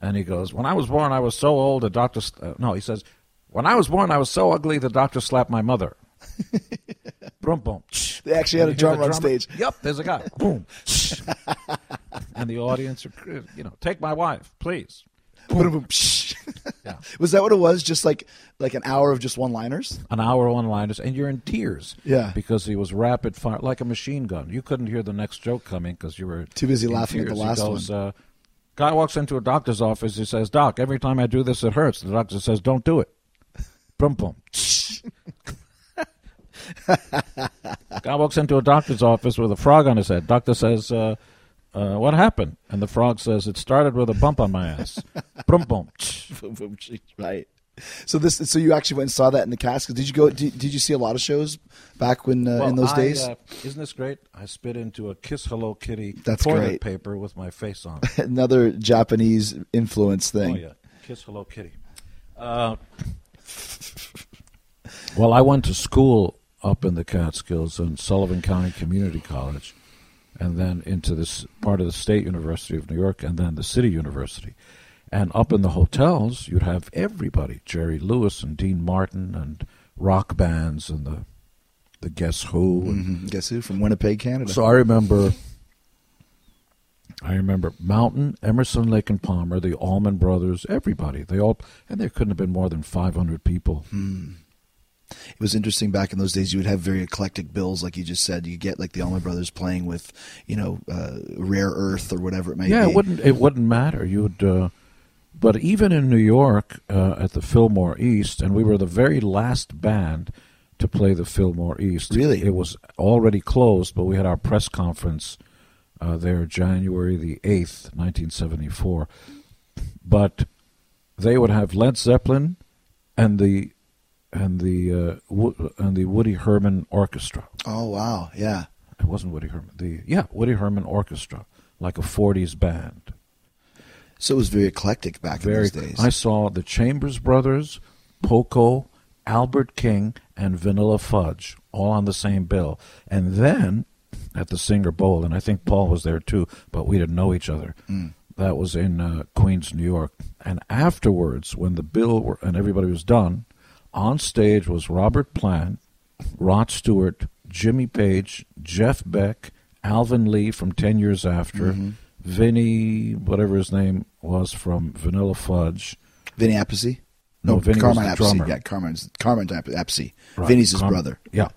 Speaker 6: and he goes, "When I was born, I was so old. The doctor, uh, no, he says, when I was born, I was so ugly. The doctor slapped my mother." brum boom. tsh.
Speaker 7: They actually had a
Speaker 6: hear
Speaker 7: drummer on stage.
Speaker 6: Yep, there's a guy. Boom. and the audience, are, you know, take my wife, please.
Speaker 7: Boom, boom.
Speaker 6: Yeah.
Speaker 7: Was that what it was? Just like like an hour of just one-liners?
Speaker 6: An hour of one liners, and you're in tears.
Speaker 7: Yeah.
Speaker 6: Because he was rapid fire, like a machine gun. You couldn't hear the next joke coming because you were
Speaker 7: Too busy
Speaker 6: in
Speaker 7: laughing at the last
Speaker 6: goes,
Speaker 7: one.
Speaker 6: Uh, guy walks into a doctor's office. He says, "Doc, every time I do this, it hurts." The doctor says, "Don't do it." Boom, boom. guy walks into a doctor's office with a frog on his head. Doctor says, uh, uh, "What happened?" And the frog says, "It started with a bump on my ass." Boom, boom.
Speaker 7: Right. So this so you actually went and saw that in the Catskills. Did you go did, did you see a lot of shows back when uh,
Speaker 6: Well,
Speaker 7: in those
Speaker 6: I,
Speaker 7: days?
Speaker 6: uh, isn't this great? I spit into a Kiss Hello Kitty
Speaker 7: That's
Speaker 6: toilet
Speaker 7: great.
Speaker 6: paper with my face on. it.
Speaker 7: Another Japanese influence
Speaker 6: oh
Speaker 7: thing.
Speaker 6: yeah, Kiss Hello Kitty. Uh, well, I went to school up in the Catskills in Sullivan County Community College, and then into this part of the State University of New York, and then the City University. And up in the hotels, you'd have everybody: Jerry Lewis and Dean Martin, and rock bands, and the the Guess Who, and
Speaker 7: Mhm. Guess who from Winnipeg, Canada?
Speaker 6: So I remember, I remember Mountain, Emerson, Lake and Palmer, the Allman Brothers, everybody. They all, and there couldn't have been more than 500 people.
Speaker 7: Hmm. It was interesting back in those days. You would have very eclectic bills, like you just said. You get like the Allman Brothers playing with, you know, uh, Rare Earth or whatever it may
Speaker 6: yeah,
Speaker 7: be.
Speaker 6: it wouldn't it wouldn't matter. You'd, uh, but even in New York uh, at the Fillmore East, and we were the very last band to play the Fillmore East.
Speaker 7: Really?
Speaker 6: it was already closed, but we had our press conference uh, there January the eighth, nineteen seventy four. But they would have Led Zeppelin and the and the uh, Wo- and the Woody Herman Orchestra.
Speaker 7: Oh wow, yeah.
Speaker 6: It wasn't Woody Herman. The yeah, Woody Herman Orchestra, like a '40s band.
Speaker 7: So it was very eclectic back
Speaker 6: Very.
Speaker 7: in those days.
Speaker 6: I saw the Chambers Brothers, Poco, Albert King, and Vanilla Fudge all on the same bill, and then at the Singer Bowl, and I think Paul was there too, but we didn't know each other.
Speaker 7: Mm.
Speaker 6: That was in uh, Queens, New York. And afterwards, when the bill were, and everybody was done, on stage was Robert Plant, Rod Stewart, Jimmy Page, Jeff Beck, Alvin Lee from Ten Years After,
Speaker 7: Mhm.
Speaker 6: Vinny, whatever his name was from Vanilla Fudge.
Speaker 7: Vinny Appice?
Speaker 6: No,
Speaker 7: No,
Speaker 6: Vinny
Speaker 7: Carmine
Speaker 6: was the
Speaker 7: Appice.
Speaker 6: drummer.
Speaker 7: Yeah, Carmine's Carmine Appice.
Speaker 6: Right,
Speaker 7: Vinny's his
Speaker 6: Carm-
Speaker 7: brother.
Speaker 6: Yeah,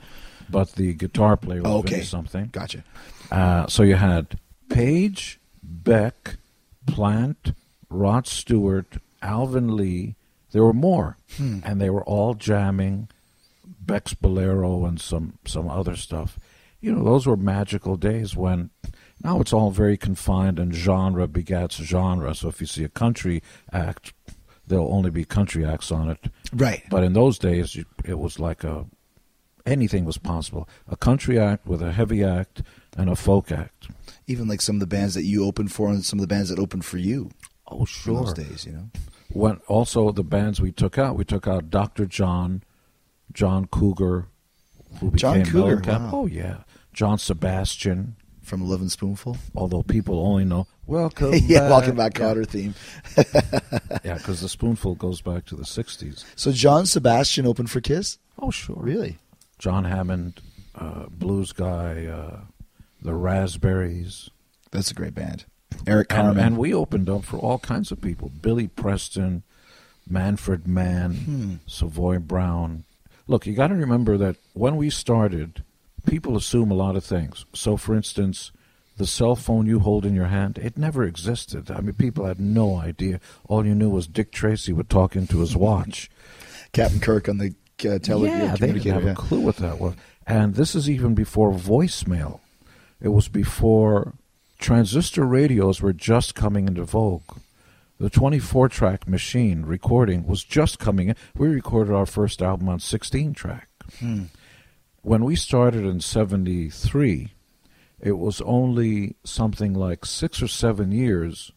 Speaker 6: but the guitar player was
Speaker 7: Oh, okay.
Speaker 6: Vinny something.
Speaker 7: Gotcha.
Speaker 6: Uh, so you had Page, Beck, Plant, Rod Stewart, Alvin Lee. There were more,
Speaker 7: Hmm.
Speaker 6: and they were all jamming. Beck's Bolero and some some other stuff. You know, those were magical days when. Now it's all very confined, and genre begats genre. So if you see a country act, there'll only be country acts on it.
Speaker 7: Right.
Speaker 6: But in those days, it was like a anything was possible. A country act with a heavy act and a folk act.
Speaker 7: Even like some of the bands that you opened for and some of the bands that opened for you.
Speaker 6: Oh,
Speaker 7: In
Speaker 6: sure.
Speaker 7: those days, you know.
Speaker 6: When also the bands we took out, we took out Dr. John, John Cougar, who
Speaker 7: John
Speaker 6: became
Speaker 7: Cougar, wow.
Speaker 6: Oh yeah, John Sebastian.
Speaker 7: From Lovin' Spoonful.
Speaker 6: Although people only know welcome.
Speaker 7: yeah,
Speaker 6: back.
Speaker 7: Welcome Back
Speaker 6: Yeah.
Speaker 7: Theme.
Speaker 6: Yeah, because the spoonful goes back to the '60s.
Speaker 7: So John Sebastian opened for Kiss?
Speaker 6: Oh sure.
Speaker 7: Really?
Speaker 6: John Hammond, uh, blues guy, uh, the Raspberries.
Speaker 7: That's a great band. Eric
Speaker 6: And,
Speaker 7: Carmen.
Speaker 6: and we opened up for all kinds of people: Billy Preston, Manfred Mann,
Speaker 7: Hmm.
Speaker 6: Savoy Brown. Look, you got to remember that when we started, people assume a lot of things. So, for instance, the cell phone you hold in your hand, it never existed. I mean, people had no idea. All you knew was Dick Tracy would talk into his watch.
Speaker 7: Captain Kirk on the uh, tele-
Speaker 6: yeah, they didn't have
Speaker 7: yeah.
Speaker 6: a clue what that was. And this is even before voicemail. It was before transistor radios were just coming into vogue. The 24 track machine recording was just coming in. We recorded our first album on 16 track.
Speaker 7: Hmm.
Speaker 6: when we started in 73, it was only something like six or seven years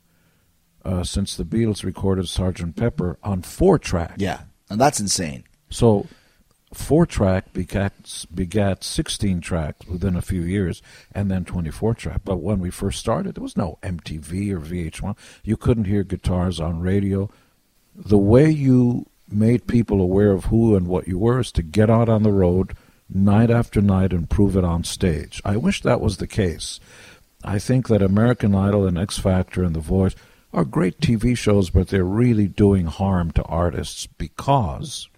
Speaker 6: uh, since the Beatles recorded Sgt. Pepper on four track.
Speaker 1: Yeah, and that's insane.
Speaker 6: So, four track begat, begat 16 tracks within a few years, and then 24 track. But when we first started, there was no MTV or VH1. You couldn't hear guitars on radio. The way you made people aware of who and what you were is to get out on the road night after night and prove it on stage. I wish that was the case. I think that American Idol and X Factor and The Voice are great TV shows, but they're really doing harm to artists because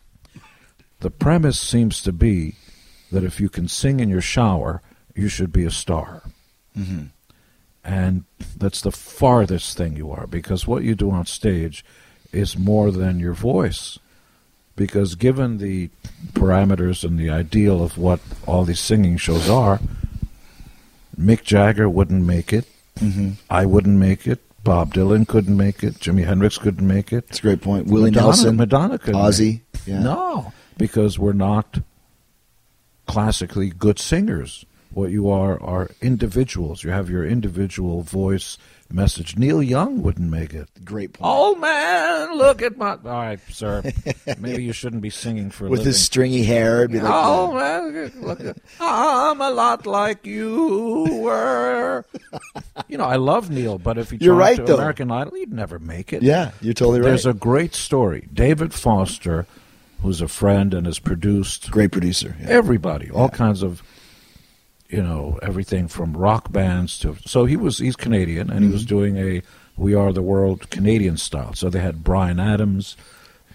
Speaker 6: the premise seems to be that if you can sing in your shower, you should be a star.
Speaker 1: Mm-hmm.
Speaker 6: And that's the farthest thing you are because what you do on stage is more than your voice. Because given the parameters and the ideal of what all these singing shows are, Mick Jagger wouldn't make it.
Speaker 1: Mm-hmm.
Speaker 6: I wouldn't make it. Bob Dylan couldn't make it. Jimi Hendrix couldn't make it.
Speaker 1: That's a great point. Willie
Speaker 6: Madonna,
Speaker 1: Nelson,
Speaker 6: Madonna couldn't.
Speaker 1: Ozzy. Yeah.
Speaker 6: No, because we're not classically good singers. What you are are individuals. You have your individual voice message. Neil Young wouldn't make it.
Speaker 1: Great point.
Speaker 6: Oh man, look at my. All right, sir. Maybe you shouldn't be singing for a
Speaker 1: With his stringy hair, it'd be like,
Speaker 6: Oh man, look at, I'm a lot like you were. You know, I love Neil, but if he
Speaker 1: You're right,
Speaker 6: to
Speaker 1: though.
Speaker 6: American Idol, he'd never make it.
Speaker 1: yeah, you're totally right.
Speaker 6: There's a great story. David Foster, who's a friend and has produced
Speaker 1: great producer. Yeah.
Speaker 6: everybody, all kinds of, you know, everything from rock bands to. So he was he's Canadian, and he was
Speaker 1: Mm-hmm.
Speaker 6: doing a "We Are the World" Canadian style. So they had Bryan Adams,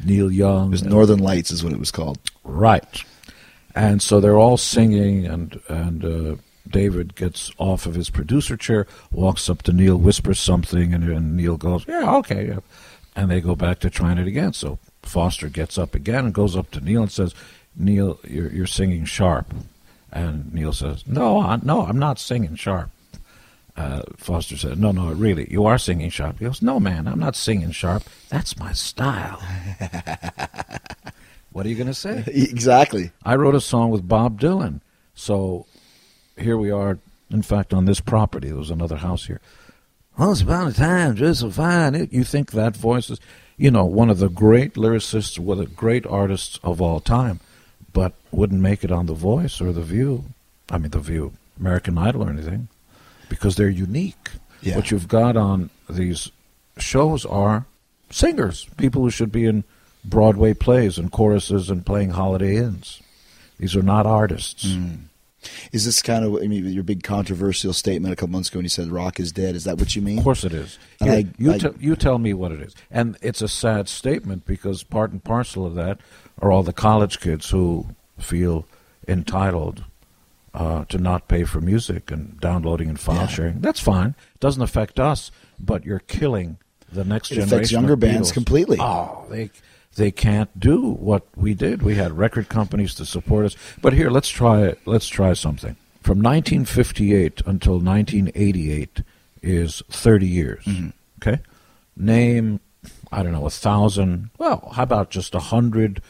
Speaker 6: Neil Young,
Speaker 1: It Northern Lights, is what it was called.
Speaker 6: Right. And so they're all singing, and and uh, David gets off of his producer chair, walks up to Neil, whispers something, and, and Neil goes, "Yeah, okay," yeah. and they go back to trying it again. So Foster gets up again and goes up to Neil and says, "Neil, you're you're singing sharp," and Neil says, "No, I, no, I'm not singing sharp." Uh, Foster said, "No, no, really, you are singing sharp." He goes, "No, man, I'm not singing sharp. That's my style." what are you going to say?
Speaker 1: Exactly.
Speaker 6: I wrote a song with Bob Dylan. So here we are. In fact, on this property, there was another house here. Once upon a time, just so fine. It, you think that voice is, you know, one of the great lyricists, one of the great artists of all time, but wouldn't make it on The Voice or The View. I mean, The View, American Idol or anything, because they're unique.
Speaker 1: Yeah.
Speaker 6: What you've got on these shows are singers, people who should be in Broadway plays and choruses and playing Holiday Inns. These are not artists.
Speaker 1: Mm. Is this kind of I mean, your big controversial statement a couple months ago when you said rock is dead? Is that what you mean?
Speaker 6: Of course it is. Here,
Speaker 1: I-
Speaker 6: you,
Speaker 1: I-
Speaker 6: te- you tell me what it is. And it's a sad statement because part and parcel of that are all the college kids who feel entitled uh, to not pay for music and downloading and file
Speaker 1: Yeah.
Speaker 6: sharing. That's fine. It doesn't affect us, but you're killing the next
Speaker 1: It
Speaker 6: generation.
Speaker 1: affects younger
Speaker 6: of
Speaker 1: bands completely.
Speaker 6: Oh, they they can't do what we did. We had record companies to support us. But here, let's try let's try something. From 1958 until 1988 is 30 years.
Speaker 1: Mm-hmm.
Speaker 6: Okay, name I don't know a thousand. Well, how about just a hundred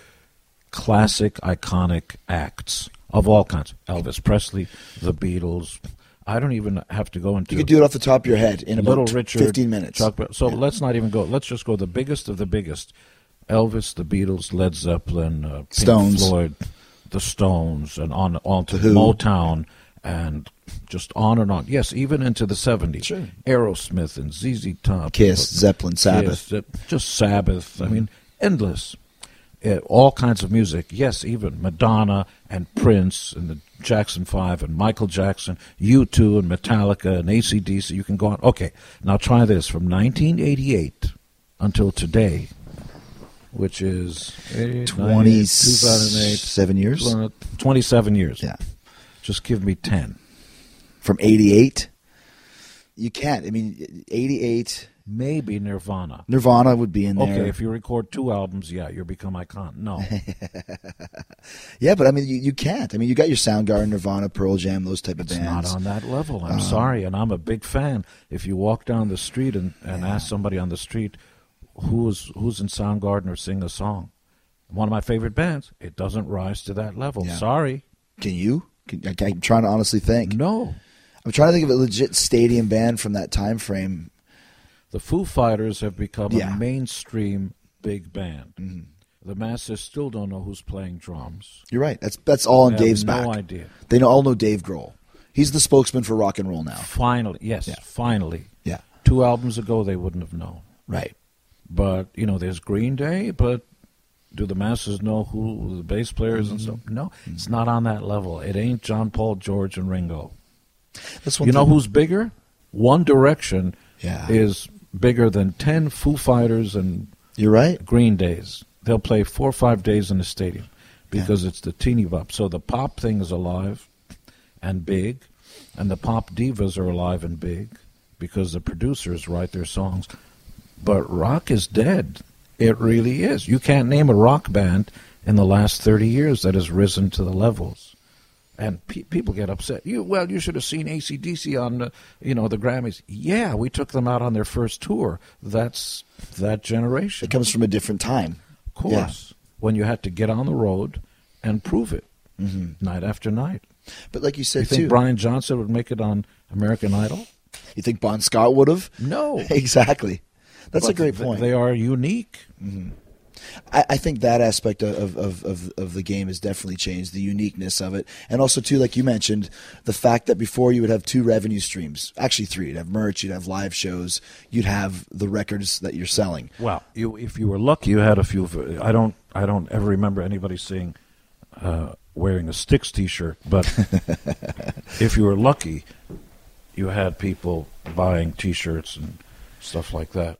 Speaker 6: classic, iconic acts of all kinds? Elvis Presley, the Beatles. I don't even have to go into
Speaker 1: You could do it off the top of your head in about
Speaker 6: Little Richard,
Speaker 1: 15 minutes.
Speaker 6: Chuck. So let's not even go. Let's just go the biggest of the biggest: Elvis, the Beatles, Led Zeppelin, uh, Pink
Speaker 1: Stones.
Speaker 6: Floyd, the Stones, and on on to. Motown, and just on and on. Yes, even into the seventies.
Speaker 1: Sure.
Speaker 6: Aerosmith and ZZ Top,
Speaker 1: Kiss, Zeppelin, Sabbath.
Speaker 6: Kiss, just Sabbath. I mean, endless. Uh, all kinds of music. Yes, even Madonna and Prince and the Jackson Five and Michael Jackson, U2 and Metallica and ACDC. You can go on. Okay, now try this from 1988 until today, which is eight, nine,
Speaker 1: 20
Speaker 6: 2008,
Speaker 1: seven years?
Speaker 6: 27 years.
Speaker 1: Yeah.
Speaker 6: Just give me 10.
Speaker 1: From 88? You can't. I mean, 88,
Speaker 6: Maybe Nirvana.
Speaker 1: Nirvana would be in there.
Speaker 6: Okay, if you record two albums, yeah, you become icon. No.
Speaker 1: yeah, but I mean, you, you can't. I mean, you got your Soundgarden, Nirvana, Pearl Jam, those type of
Speaker 6: It's
Speaker 1: bands.
Speaker 6: not on that level.
Speaker 1: Um,
Speaker 6: I'm sorry, and I'm a big fan. If you walk down the street and, and ask somebody on the street who's who's in Soundgarden or sing a song, one of my favorite bands, it doesn't rise to that level.
Speaker 1: Yeah.
Speaker 6: Sorry.
Speaker 7: Can you? Can, I, I'm trying to honestly think.
Speaker 6: No.
Speaker 7: I'm trying to think of a legit stadium band from that time frame.
Speaker 6: The Foo Fighters have become
Speaker 7: Yeah.
Speaker 6: a mainstream big band.
Speaker 7: Mm-hmm.
Speaker 6: The masses still don't know who's playing drums.
Speaker 7: You're right. That's that's all
Speaker 6: have
Speaker 7: Dave's
Speaker 6: no
Speaker 7: back.
Speaker 6: idea.
Speaker 7: They know, all know Dave Grohl. He's the spokesman for rock and roll now.
Speaker 6: Finally, yes,
Speaker 7: Yeah.
Speaker 6: finally.
Speaker 7: Yeah.
Speaker 6: Two albums ago, they wouldn't have known.
Speaker 7: Right.
Speaker 6: But you know, there's Green Day, but do the masses know who the bass players and
Speaker 7: Mm-hmm.
Speaker 6: stuff? No, it's not on that level. It ain't John Paul, George, and Ringo.
Speaker 7: That's one
Speaker 6: You know who's bigger? One Direction
Speaker 7: Yeah.
Speaker 6: is bigger than ten Foo Fighters and
Speaker 7: You're right.
Speaker 6: Green Days. They'll play four or five days in the stadium because it's the teeny bop. So the pop thing is alive and big, and the pop divas are alive and big because the producers write their songs. But rock is dead. It really is. You can't name a rock band in the last 30 years that has risen to the levels. And pe- people get upset. You well, you should have seen ACDC on, the, you know, the Grammys. Yeah, we took them out on their first tour. That's that generation.
Speaker 7: It comes from a different time.
Speaker 6: Of course. When you had to get on the road and prove it mm-hmm. night after night.
Speaker 7: But like you said
Speaker 6: You think
Speaker 7: too,
Speaker 6: Brian Johnson would make it on American Idol?
Speaker 7: you think Bon Scott would have?
Speaker 6: No.
Speaker 7: exactly. That's a great point.
Speaker 6: They are unique.
Speaker 7: I, I think that aspect of, of, of, of the game has definitely changed, the uniqueness of it. And also, too, like you mentioned, the fact that before you would have two revenue streams, actually three. You'd have merch, you'd have live shows, you'd have the records that you're selling.
Speaker 6: Well, you, if you were lucky, you had a few. I don't. I don't ever remember anybody seeing uh, wearing a Styx T-shirt. But if you were lucky, you had people buying T-shirts and stuff like that.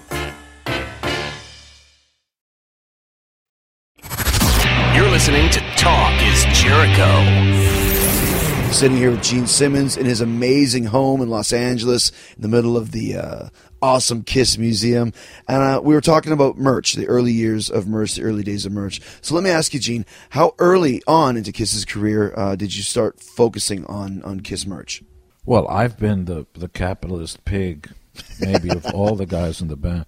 Speaker 5: Listening to Talk is Jericho.
Speaker 1: Sitting here with Gene Simmons in his amazing home in Los Angeles, in the middle of the uh, awesome Kiss Museum, and uh, we were talking about merch, the early years of merch, the early days of merch. So let me ask you, Gene, how early on into Kiss's career uh, did you start focusing on on Kiss merch?
Speaker 6: Well, I've been the the capitalist pig, maybe of all the guys in the band.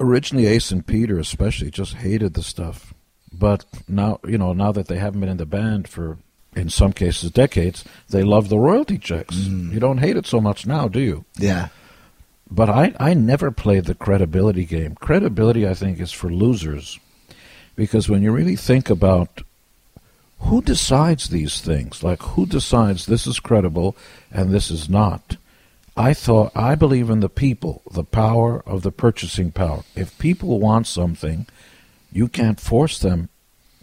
Speaker 6: Originally, Ace and Peter, especially, just hated the stuff. But now, you know, now that they haven't been in the band for, in some cases, decades, they love the royalty checks. Mm. You don't hate it so much now, do you?
Speaker 7: Yeah.
Speaker 6: But I, I never played the credibility game. Credibility, I think, is for losers. Because when you really think about who decides these things, like who decides this is credible and this is not, I thought, I believe in the people, the power of the purchasing power. If people want something, you can't force them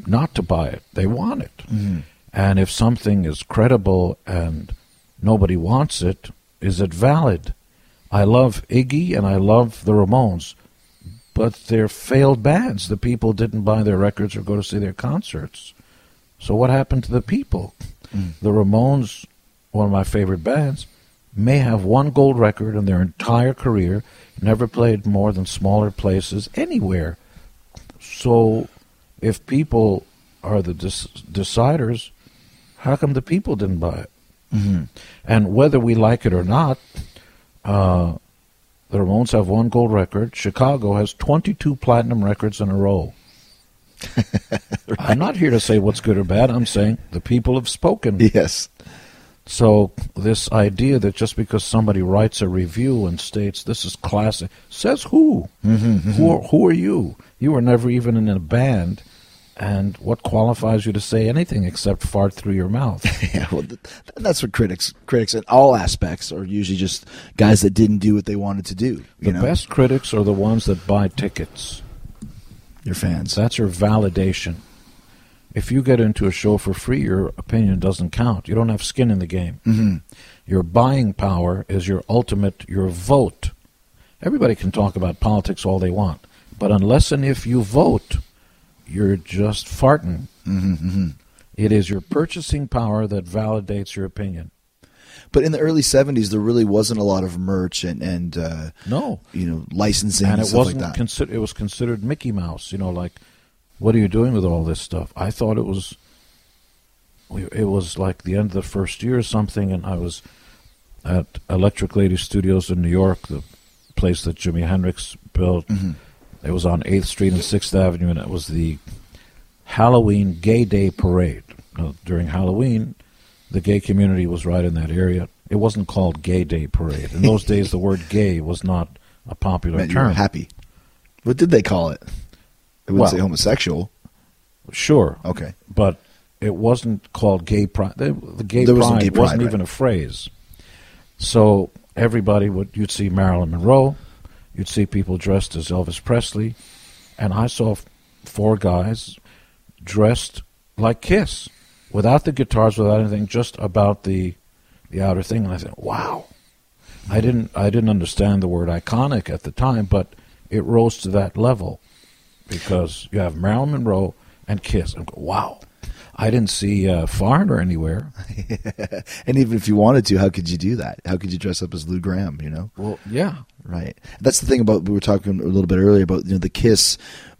Speaker 6: not to buy it. They want it. Mm-hmm. And if something is credible and nobody wants it, is it valid? I love Iggy and I love the Ramones, but they're failed bands. The people didn't buy their records or go to see their concerts. So what happened to the people? Mm. The Ramones, one of my favorite bands, may have one gold record in their entire career, never played more than smaller places anywhere. So if people are the dis- deciders, how come the people didn't buy it? Mm-hmm. And whether we like it or not, uh, the Ramones have one gold record. Chicago has 22 platinum records in a row. I'm not here to say what's good or bad. I'm saying the people have spoken.
Speaker 7: Yes.
Speaker 6: So this idea that just because somebody writes a review and states this is classic, says who? Who, are, who are you? You were never even in a band, and what qualifies you to say anything except fart through your mouth?
Speaker 7: Yeah, well, th- that's what critics critics in all aspects are usually just guys that didn't do what they wanted to do.
Speaker 6: The
Speaker 7: know,
Speaker 6: best critics are the ones that buy tickets.
Speaker 7: your fans.
Speaker 6: That's your validation. If you get into a show for free, your opinion doesn't count. You don't have skin in the game.
Speaker 7: Mm-hmm.
Speaker 6: Your buying power is your ultimate, your vote. Everybody can talk about politics all they want, but unless and if you vote, you're just farting.
Speaker 7: Mm-hmm,
Speaker 6: It is your purchasing power that validates your opinion.
Speaker 7: But in the early '70s, there really wasn't a lot of merch and and uh,
Speaker 6: No.
Speaker 7: you know, licensing
Speaker 6: and
Speaker 7: and,
Speaker 6: it
Speaker 7: stuff
Speaker 6: wasn't
Speaker 7: like that.
Speaker 6: considered. It was considered Mickey Mouse. You know, like, what are you doing with all this stuff? I thought it was. It was like the end of the first year or something, and I was at Electric Lady Studios in New York, the place that Jimi Hendrix built.
Speaker 7: Mm-hmm.
Speaker 6: It was on Eighth Street and Sixth Avenue, and it was the Halloween Gay Day Parade. Now, during Halloween, the gay community was right in that area. It wasn't called Gay Day Parade. In those days, the word "gay" was not a popular
Speaker 7: Meant you were
Speaker 6: term.
Speaker 7: happy. What did they call it? They wouldn't
Speaker 6: Well-
Speaker 7: say homosexual.
Speaker 6: Sure,
Speaker 7: Okay.
Speaker 6: but it wasn't called gay pride. The, gay
Speaker 7: There
Speaker 6: pride
Speaker 7: wasn't gay pride,
Speaker 6: wasn't
Speaker 7: right.
Speaker 6: even a phrase. So everybody would you'd see Marilyn Monroe, you'd see people dressed as Elvis Presley, and I saw four guys dressed like Kiss, without the guitars, without anything, just about the the outer thing. And I said, "Wow." I didn't I didn't understand the word iconic at the time, but it rose to that level because you have Marilyn Monroe and Kiss. I'm going, wow. I didn't see uh, Foreigner anywhere.
Speaker 7: And even if you wanted to, how could you do that? How could you dress up as Lou Gramm? You know,
Speaker 6: Well, yeah.
Speaker 7: right? That's the thing about we were talking a little bit earlier about you know the Kiss,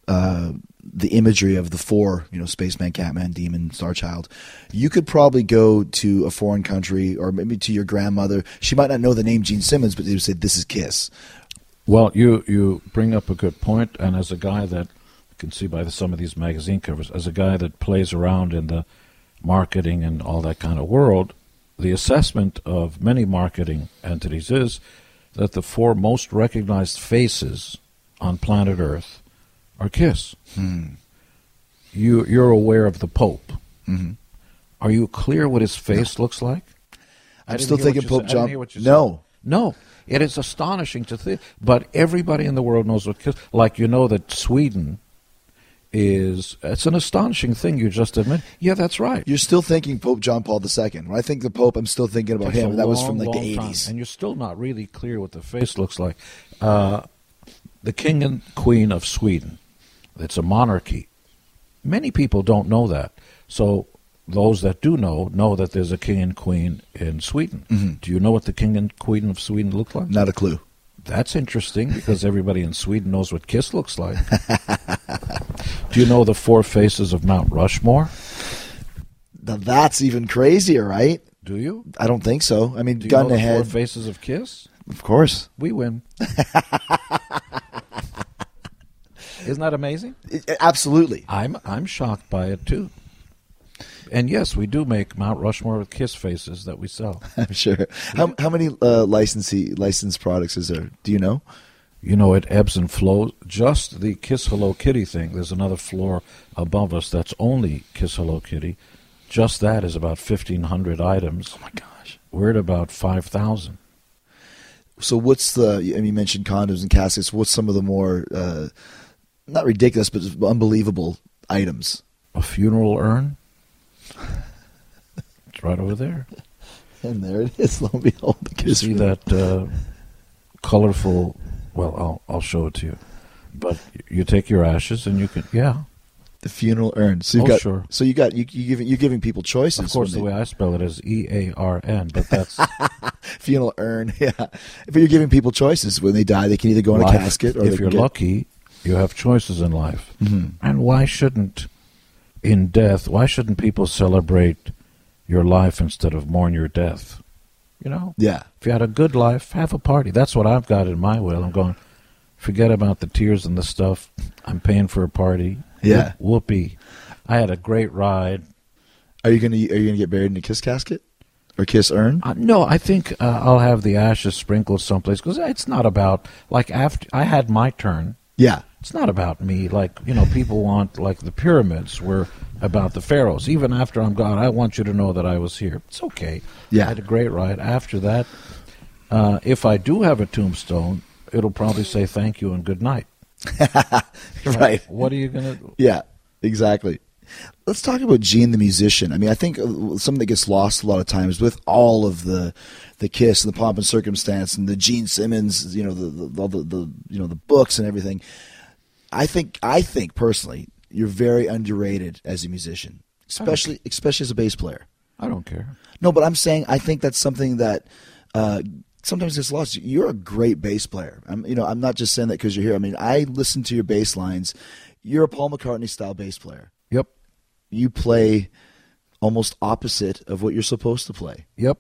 Speaker 7: uh, the imagery of the four, you know, Spaceman, Catman, Demon, Starchild. You could probably go to a foreign country or maybe to your grandmother. She might not know the name Gene Simmons, but they would say this is Kiss.
Speaker 6: Well, you you bring up a good point, and as a guy that can see by the, some of these magazine covers, as a guy that plays around in the marketing and all that kind of world, the assessment of many marketing entities is that the four most recognized faces on planet Earth are Kiss. You you're aware of the Pope.
Speaker 7: Mhm.
Speaker 6: Are you clear what his face looks like?
Speaker 7: I'm still thinking Pope
Speaker 6: said. I didn't
Speaker 7: John.
Speaker 6: hear what you
Speaker 7: No.
Speaker 6: No, it is astonishing to think. But everybody in the world knows what Kiss. Like you know that Sweden is. It's an astonishing thing you just admit. Yeah, that's right.
Speaker 7: You're still thinking Pope John Paul II. When I think the Pope, I'm still thinking about him. That was from like the
Speaker 6: long time,
Speaker 7: 80s.
Speaker 6: and you're still not really clear what the face looks like. Uh, the King and Queen of Sweden. It's a monarchy. Many people don't know that. So those that do know know that there's a king and queen in Sweden.
Speaker 7: Mm-hmm.
Speaker 6: Do you know what the king and queen of Sweden look like?
Speaker 7: Not a clue.
Speaker 6: That's interesting because everybody in Sweden knows what Kiss looks like. Do you know the four faces of Mount Rushmore?
Speaker 7: Now that's even crazier, right?
Speaker 6: Do you?
Speaker 7: I don't think so. I mean,
Speaker 6: Do you
Speaker 7: gun
Speaker 6: know the four faces of Kiss?
Speaker 7: of course.
Speaker 6: We win. Isn't that amazing?
Speaker 7: It- absolutely.
Speaker 6: I'm I'm shocked by it too. And yes, we do make Mount Rushmore with Kiss faces that we sell.
Speaker 7: I'm sure. How how many uh, licensee licensed products is there? Do you know?
Speaker 6: You know, it ebbs and flows. Just the Kiss Hello Kitty thing. There's another floor above us that's only Kiss Hello Kitty. Just that is about fifteen hundred items.
Speaker 7: Oh my gosh.
Speaker 6: We're at about five thousand.
Speaker 7: So what's the? I mean, you mentioned condoms and caskets. What's some of the more uh, not ridiculous but unbelievable items?
Speaker 6: A funeral urn. It's right over there.
Speaker 7: And there it is. Lo and behold, the
Speaker 6: You see that uh, colorful? Well, I'll I'll show it to you. But you take your ashes and you can yeah.
Speaker 7: the funeral urn. So you've
Speaker 6: Oh,
Speaker 7: got.
Speaker 6: sure.
Speaker 7: So you got you you giving you're giving people choices.
Speaker 6: Of course, the
Speaker 7: when
Speaker 6: way I spell it is E A R N, but that's
Speaker 7: funeral urn. Yeah, but you're giving people choices when they die. They can either go in a casket or
Speaker 6: if you're
Speaker 7: get-
Speaker 6: lucky, you have choices in life.
Speaker 7: Mhm.
Speaker 6: And why shouldn't, in death, why shouldn't people celebrate your life instead of mourn your death? You know,
Speaker 7: Yeah.
Speaker 6: if you had a good life, have a party. That's what I've got in my will. I'm going, forget about the tears and the stuff. I'm paying for a party.
Speaker 7: Yeah.
Speaker 6: Whoop- Whoopee. I had a great ride.
Speaker 7: Are you gonna Are you gonna get buried in a kiss casket or kiss urn?
Speaker 6: Uh, no, I think uh, I'll have the ashes sprinkled someplace because it's not about like after I had my turn.
Speaker 7: Yeah.
Speaker 6: It's not about me. Like you know, people want like the pyramids were about the pharaohs. Even after I'm gone, I want you to know that I was here. It's okay.
Speaker 7: Yeah.
Speaker 6: I had a great ride. After that, uh, if I do have a tombstone, it'll probably say thank you and good night.
Speaker 7: right.
Speaker 6: What are you gonna?
Speaker 7: Yeah. Exactly. Let's talk about Gene the musician. I mean, I think uh, something that gets lost a lot of times with all of the the Kiss and the pomp and circumstance and the Gene Simmons, you know, the, the all the, the you know the books and everything. I think I think personally, you're very underrated as a musician, especially especially as a bass player.
Speaker 6: I don't care.
Speaker 7: No, but I'm saying I think that's something that uh, sometimes gets lost. You're a great bass player. I'm, you know, I'm not just saying that because you're here. I mean, I listen to your bass lines. You're a Paul McCartney style bass player.
Speaker 6: Yep.
Speaker 7: You play almost opposite of what you're supposed to play.
Speaker 6: Yep.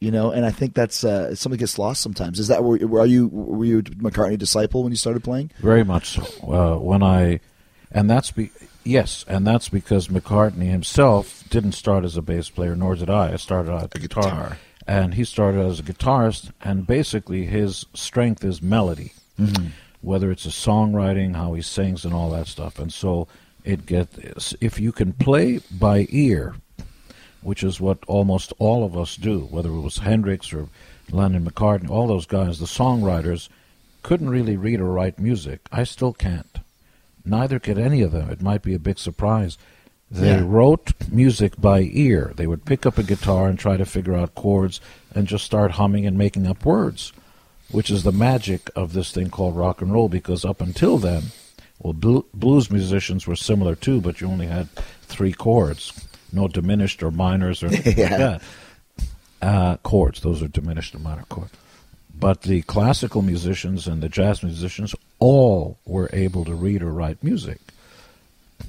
Speaker 7: You know, and I think that's uh, something gets lost sometimes. Is that were, are you were you a McCartney disciple when you started playing?
Speaker 6: Very much so. Uh, when I, and that's be yes, and that's because McCartney himself didn't start as a bass player, nor did I. I started out as a guitar,
Speaker 7: guitar.
Speaker 6: and he started as a guitarist, and basically his strength is melody, whether it's a songwriting, how he sings, and all that stuff. And so it gets if you can play by ear, which is what almost all of us do, whether it was Hendrix or Lennon McCartney, all those guys, the songwriters, couldn't really read or write music. I still can't. Neither could any of them. It might be a big surprise. They
Speaker 7: Yeah.
Speaker 6: wrote music by ear. They would pick up a guitar and try to figure out chords and just start humming and making up words, which is the magic of this thing called rock and roll because up until then, well, blues musicians were similar too, but you only had three chords, no diminished or minors or anything like that. Uh, chords, those are diminished and minor chords. But the classical musicians and the jazz musicians all were able to read or write music.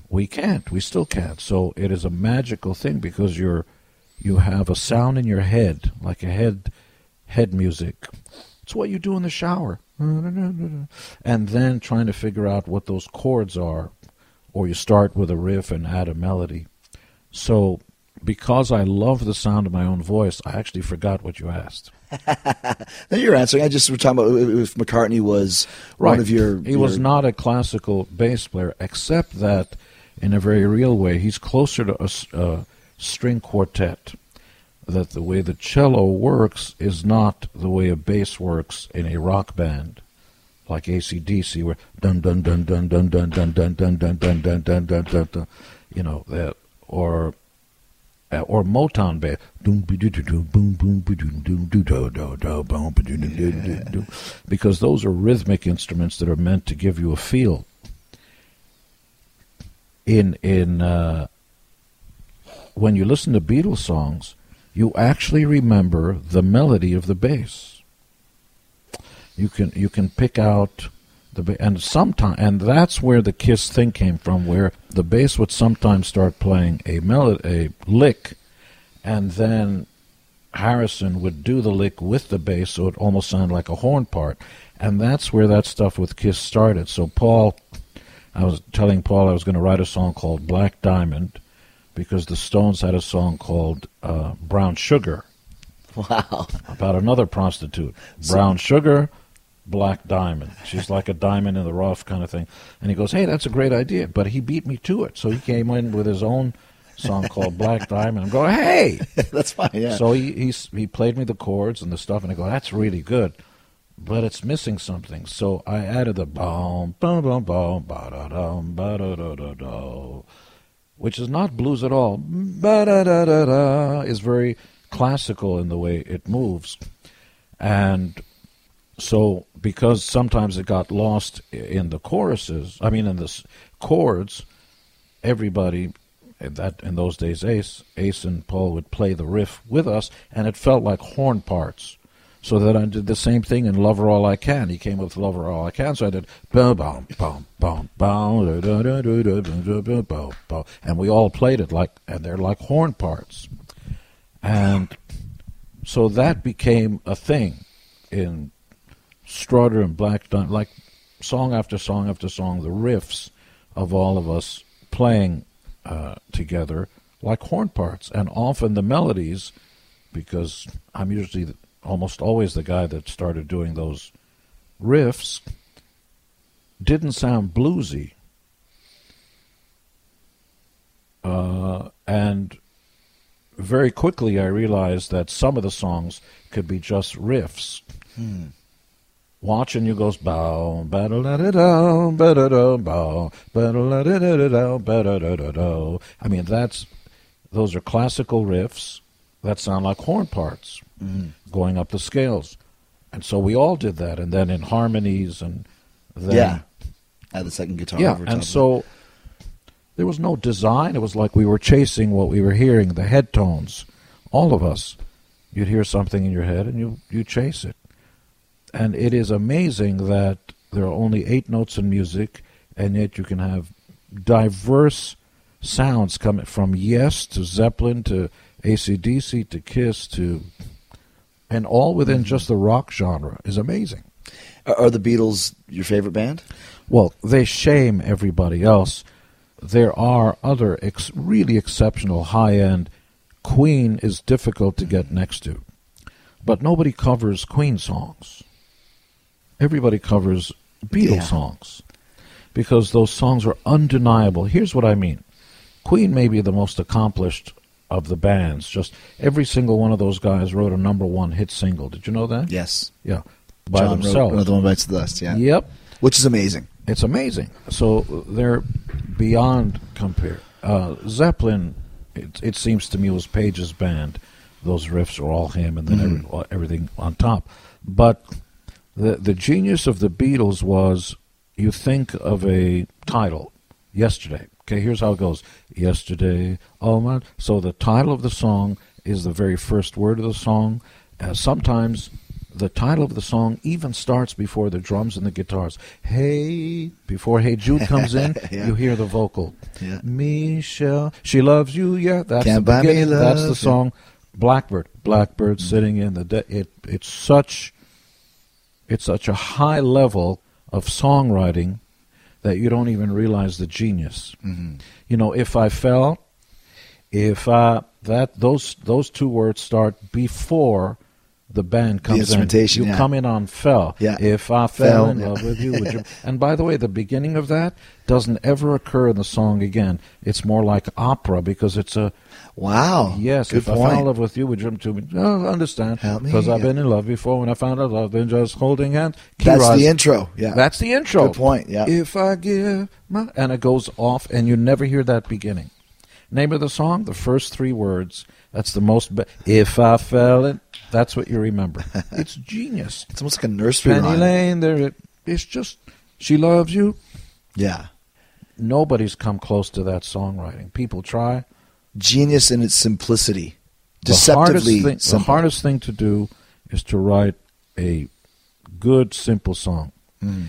Speaker 6: We can't. We still can't. So it is a magical thing because you're you have a sound in your head, like a head head music. It's what you do in the shower. And then trying to figure out what those chords are, or you start with a riff and add a melody. So because I love the sound of my own voice, I actually forgot what you asked.
Speaker 7: No, you're answering. I just were talking about if McCartney was one of your.
Speaker 6: He was not a classical bass player, except that, in a very real way, he's closer to a, a string quartet. That the way the cello works is not the way a bass works in a rock band, like ACDC, where dun dun dun dun dun dun dun dun dun dun dun dun dun dun, you know that, or uh, or Motown bass. Because those are rhythmic instruments that are meant to give you a feel. In in uh, when you listen to Beatles songs, you actually remember the melody of the bass. You can you can pick out the and sometime and that's where the Kiss thing came from, where the bass would sometimes start playing a melody, a lick, and then Harrison would do the lick with the bass, so it almost sounded like a horn part, and that's where that stuff with Kiss started. So Paul, I was telling Paul I was going to write a song called Black Diamond, because the Stones had a song called uh, Brown Sugar
Speaker 7: Wow.
Speaker 6: about another prostitute. Brown sugar, black diamond. She's like a diamond in the rough kind of thing. And he goes, Hey, that's a great idea. But he beat me to it. So he came in with his own song called Black Diamond. I'm going, Hey!
Speaker 7: That's fine. Yeah.
Speaker 6: So he, he, he played me the chords and the stuff, and I go, That's really good. But it's missing something. So I added the boom, boom, boom, boom, ba da dum, ba da da da da, which is not blues at all. Ba da da da da is very classical in the way it moves. And so because sometimes it got lost in the choruses, I mean in the chords, everybody in that in those days Ace Ace and Paul would play the riff with us, and it felt like horn parts. So that I did the same thing in Love Her All I Can. He came up with Love Her All I Can, so I did and we all played it like and they're like horn parts. And so that became a thing in Strutter and Black Diamond, like song after song after song, the riffs of all of us playing uh, together like horn parts, and often the melodies, because I'm usually almost always the guy that started doing those riffs, didn't sound bluesy. Uh, and very quickly I realized that some of the songs could be just riffs. Watching you goes bow, ba da da da da, ba da da bow, ba da da da da da, ba da da da da. I mean, that's those are classical riffs that sound like horn parts mm-hmm. going up the scales, and so we all did that, and then in harmonies and then
Speaker 7: yeah. Add the second guitar.
Speaker 6: yeah, and so There was no design. It was like we were chasing what we were hearing, the head tones. All of us. You'd hear something in your head and you, you chase it. And it is amazing that there are only eight notes in music, and yet you can have diverse sounds coming from Yes to Zeppelin to ACDC to Kiss to. And all within mm-hmm. just the rock genre is amazing.
Speaker 7: Are, are the Beatles your favorite band?
Speaker 6: Well, they shame everybody else. There are other ex- really exceptional high end. Queen is difficult to get next to. But nobody covers Queen songs. Everybody covers Beatles
Speaker 7: Yeah.
Speaker 6: songs because those songs are undeniable. Here's what I mean Queen may be the most accomplished of the bands. Just every single one of those guys wrote a number one hit single. Did you know that?
Speaker 7: Yes.
Speaker 6: Yeah. By
Speaker 7: John
Speaker 6: themselves.
Speaker 7: Another one bites the dust. Yeah.
Speaker 6: Yep.
Speaker 7: Which is amazing.
Speaker 6: It's amazing. So they're beyond compare. Uh, Zeppelin, it, it seems to me, was Page's band. Those riffs are all him, and then every, everything on top. But the the genius of the Beatles was you think of a title, yesterday. Okay, here's how it goes. Yesterday, oh my. So the title of the song is the very first word of the song. Uh, sometimes the title of the song even starts before the drums and the guitars. Hey, before Hey Jude comes in,
Speaker 7: Yeah.
Speaker 6: you hear the vocal.
Speaker 7: Yeah.
Speaker 6: Michelle, she loves you. Yeah, that's
Speaker 7: Can't
Speaker 6: the
Speaker 7: buy me
Speaker 6: beginning. That's the song. Blackbird, Blackbird sitting in the. De- it it's such. It's such a high level of songwriting that you don't even realize the genius.
Speaker 7: Mm-hmm.
Speaker 6: You know, if I fell, if I that those those two words start before the band comes in.
Speaker 7: instrumentation,
Speaker 6: You
Speaker 7: yeah.
Speaker 6: come in on fell.
Speaker 7: Yeah.
Speaker 6: If I fell,
Speaker 7: Fell,
Speaker 6: in
Speaker 7: yeah.
Speaker 6: love with you, would you? And by the way, the beginning of that doesn't ever occur in the song again. It's more like opera because it's a
Speaker 7: Wow.
Speaker 6: Yes,
Speaker 7: Good
Speaker 6: if I
Speaker 7: point.
Speaker 6: fell in love with you, would you to me? Oh, understand.
Speaker 7: Help me,
Speaker 6: Because I've
Speaker 7: yeah.
Speaker 6: been in love before. When I found out I love, been just holding hands. Key
Speaker 7: That's
Speaker 6: rise.
Speaker 7: the intro. Yeah.
Speaker 6: That's the intro.
Speaker 7: Good point, yeah.
Speaker 6: If I give my and it goes off, and you never hear that beginning. Name of the song, the first three words. That's the most. Be- if I fell in, that's what you remember. it's genius.
Speaker 7: It's almost like a nursery
Speaker 6: Penny
Speaker 7: rhyme.
Speaker 6: Lane, there. It, it's just she loves you.
Speaker 7: Yeah.
Speaker 6: Nobody's come close to that songwriting. People try.
Speaker 7: Genius in its simplicity.
Speaker 6: the hardest
Speaker 7: Deceptively
Speaker 6: thing, the hardest thing to do is to write a good, simple song.
Speaker 7: Hmm.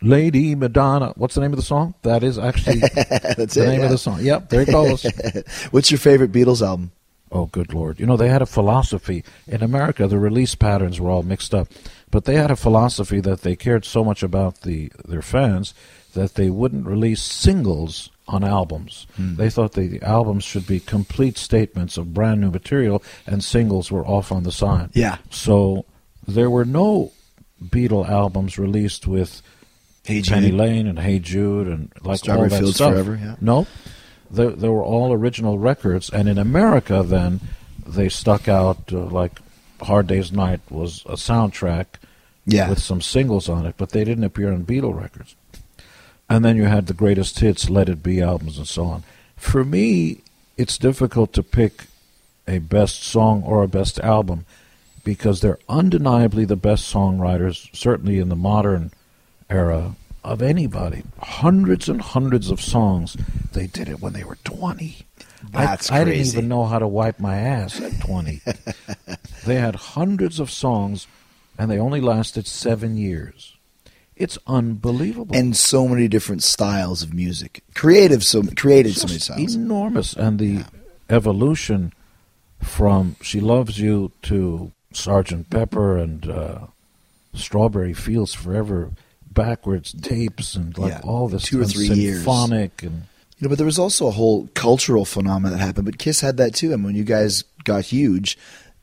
Speaker 6: Lady Madonna. What's the name of the song? That is actually
Speaker 7: That's
Speaker 6: the
Speaker 7: it.
Speaker 6: name
Speaker 7: yeah.
Speaker 6: of the song. Yep, there it goes.
Speaker 7: What's your favorite Beatles album?
Speaker 6: oh, good lord! You know they had a philosophy in America. The release patterns were all mixed up, but they had a philosophy that they cared so much about the their fans that they wouldn't release singles on albums.
Speaker 7: Hmm.
Speaker 6: They thought the albums should be complete statements of brand new material, and singles were off on the side.
Speaker 7: Yeah.
Speaker 6: So there were no Beatle albums released with
Speaker 7: Hey Jude.
Speaker 6: Penny Lane and Hey Jude and like
Speaker 7: Strawberry
Speaker 6: all that
Speaker 7: Fields
Speaker 6: stuff.
Speaker 7: Forever, yeah.
Speaker 6: No, they, they were all original records, and in America, then they stuck out uh, like Hard Day's Night was a soundtrack
Speaker 7: Yeah.
Speaker 6: with some singles on it, but they didn't appear on Beatle records. And then you had the greatest hits, Let It Be albums, and so on. For me, it's difficult to pick a best song or a best album because they're undeniably the best songwriters, certainly in the modern era, of anybody. Hundreds and hundreds of songs. They did it when they were 20. I-
Speaker 7: That's
Speaker 6: I, didn't even know how to wipe my ass at 20. they had hundreds of songs, and they only lasted seven years. It's unbelievable.
Speaker 7: and so many different styles of music. Creative, so created so many styles.
Speaker 6: enormous. And the evolution from She Loves You to Sergeant Pepper and uh, Strawberry Fields Forever, backwards tapes and like
Speaker 7: Yeah,
Speaker 6: all this
Speaker 7: two or three years.
Speaker 6: symphonic and
Speaker 7: You know, but there was also a whole cultural phenomenon that happened. But Kiss had that too. And when you guys got huge,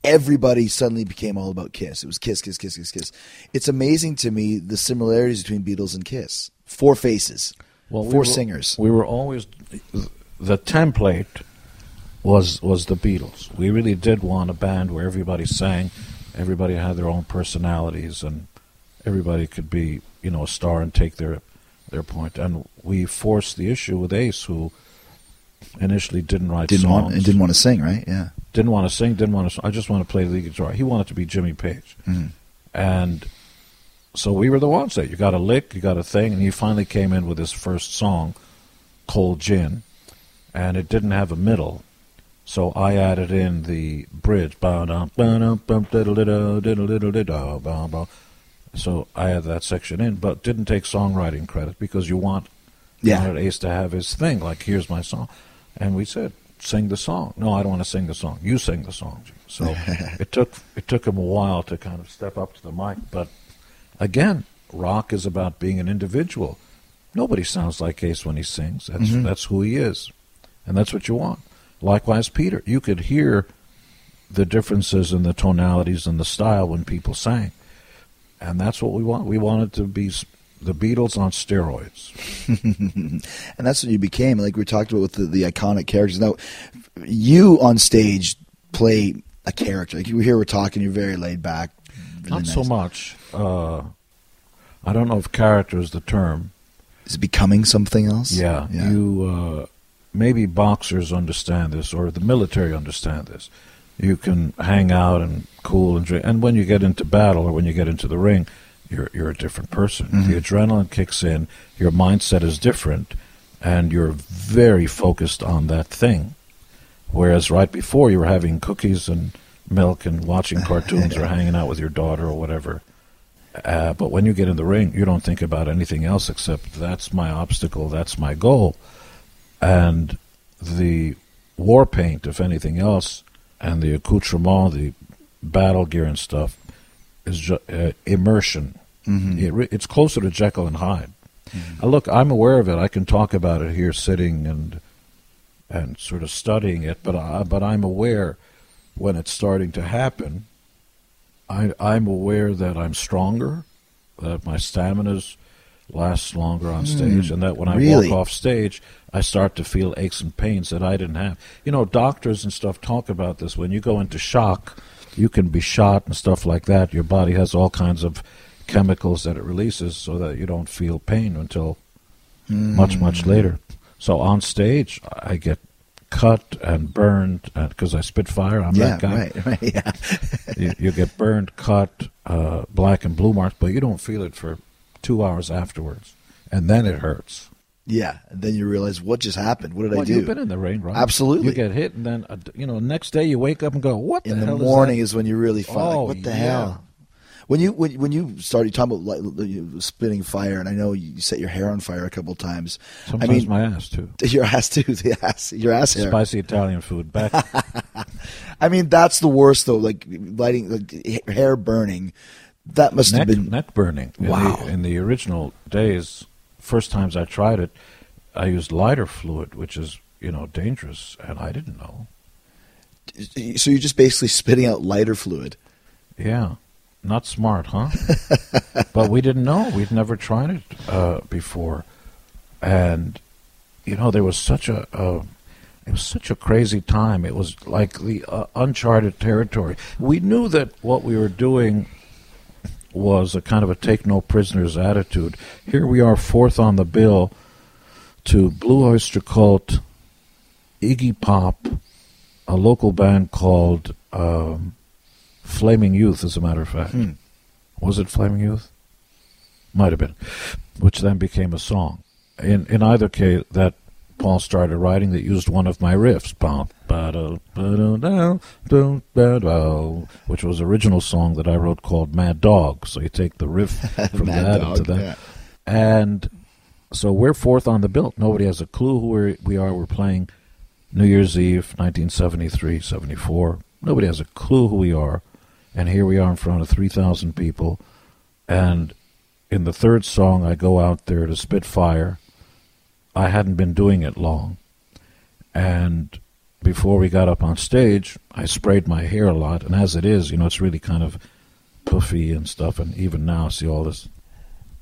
Speaker 7: everybody suddenly became all about Kiss. It was Kiss, Kiss, Kiss, Kiss, Kiss. It's amazing to me the similarities between Beatles and Kiss. Four faces,
Speaker 6: well, we
Speaker 7: four
Speaker 6: were-
Speaker 7: singers.
Speaker 6: We were always the template was was the Beatles. We really did want a band where everybody sang, everybody had their own personalities, and everybody could be you know a star and take their their point. And we forced the issue with Ace, who initially didn't write
Speaker 7: Didn't
Speaker 6: songs,
Speaker 7: want and didn't want to sing, right? Yeah.
Speaker 6: didn't want to sing, didn't want to. I just want to play the guitar. He wanted to be Jimmy Page,
Speaker 7: Mhm.
Speaker 6: and so we were the ones that you got a lick, you got a thing, and he finally came in with his first song, "Cold Gin," and it didn't have a middle. So I added in the bridge. So I had that section in, but didn't take songwriting credit because you want
Speaker 7: Yeah.
Speaker 6: wanted Ace to have his thing. Like, here's my song, and we said, sing the song. No, I don't want to sing the song. You sing the song. So it took it took him a while to kind of step up to the mic, but again, rock is about being an individual. Nobody sounds like Ace when he sings. That's
Speaker 7: Mhm.
Speaker 6: that's who he is, and that's what you want. Likewise, Peter, you could hear the differences in the tonalities and the style when people sang, and that's what we want. We wanted to be the Beatles on steroids.
Speaker 7: and that's what you became. Like we talked about with the, the iconic characters. Now, you on stage play a character. Like you here, we're talking. You're very laid back. really
Speaker 6: Not so much. Uh, I don't know if character is the term.
Speaker 7: Is it becoming something else?
Speaker 6: Yeah,
Speaker 7: Yeah.
Speaker 6: you uh, maybe boxers understand this, or the military understand this. You can hang out and cool and drink, and when you get into battle or when you get into the ring, you're you're a different person.
Speaker 7: Mhm.
Speaker 6: The adrenaline kicks in, your mindset is different, and you're very focused on that thing. Whereas right before you were having cookies and milk and watching cartoons or hanging out with your daughter or whatever. Uh, but when you get in the ring, you don't think about anything else except that's my obstacle, that's my goal. And the war paint, if anything else, and the accoutrement, the battle gear and stuff, is uh, immersion.
Speaker 7: Mhm.
Speaker 6: It re- it's closer to Jekyll and Hyde. Uh, look, I'm aware of it. I can talk about it here, sitting and and sort of studying it. But I, but I'm aware when it's starting to happen. I I'm aware that I'm stronger, that my stamina's lasts longer on stage,
Speaker 7: Mm,
Speaker 6: and that when I
Speaker 7: really?
Speaker 6: walk off stage, I start to feel aches and pains that I didn't have. You know, doctors and stuff talk about this. When you go into shock, you can be shot and stuff like that. Your body has all kinds of chemicals that it releases so that you don't feel pain until much, much
Speaker 7: Mm.
Speaker 6: later. So on stage, I get cut and burned because I spit fire. I'm
Speaker 7: yeah,
Speaker 6: that guy.
Speaker 7: right, right, yeah.
Speaker 6: you, you get burned, cut, uh, black and blue marks, but you don't feel it for two hours afterwards, and then it hurts.
Speaker 7: Yeah. And then you realize what just happened. What did I do?
Speaker 6: you've been in the rain, right?
Speaker 7: Absolutely.
Speaker 6: You get hit, and then uh, you know next day you wake up and go, "What
Speaker 7: in
Speaker 6: the,
Speaker 7: morning
Speaker 6: is,
Speaker 7: is, when you really find like,
Speaker 6: Oh,
Speaker 7: what the
Speaker 6: yeah.
Speaker 7: hell. When you when, when you started talking about like, spitting fire, and I know you set your hair on fire a couple times.
Speaker 6: Sometimes
Speaker 7: I mean,
Speaker 6: my ass too.
Speaker 7: your ass too. The ass, your ass hair.
Speaker 6: Spicy Italian food. Back
Speaker 7: I mean, that's the worst though. Like lighting, like, hair burning. That must
Speaker 6: neck,
Speaker 7: have been
Speaker 6: neck burning. In
Speaker 7: Wow.
Speaker 6: The, in the original days, first times I tried it, I used lighter fluid, which is you know dangerous, and I didn't know.
Speaker 7: so you're just basically spitting out lighter fluid.
Speaker 6: Yeah, not smart, huh? but we didn't know. We'd never tried it uh, before, and you know there was such a. Uh, it was such a crazy time. It was like the uh, uncharted territory. We knew that what we were doing was a kind of a take no prisoners attitude. Here we are, fourth on the bill to Blue Oyster Cult, Iggy Pop, a local band called um, Flaming Youth, as a matter of fact.
Speaker 7: Hmm.
Speaker 6: Was it Flaming Youth? Might have been, which then became a song. In in either case, that Paul started writing that used one of my riffs, Bum, ba-da, ba-da, da, dum, ba-da, which was original song that I wrote called Mad Dog. So you take the riff from that
Speaker 7: Dog,
Speaker 6: into that,
Speaker 7: yeah.
Speaker 6: and so we're fourth on the bill. Nobody has a clue who we're, we are. We're playing New Year's Eve, 1973, 74. Nobody has a clue who we are. And here we are in front of 3,000 people. And in the third song, I go out there to spit fire. I hadn't been doing it long. And before we got up on stage, I sprayed my hair a lot. And as it is, you know, it's really kind of puffy and stuff. And even now, see all this.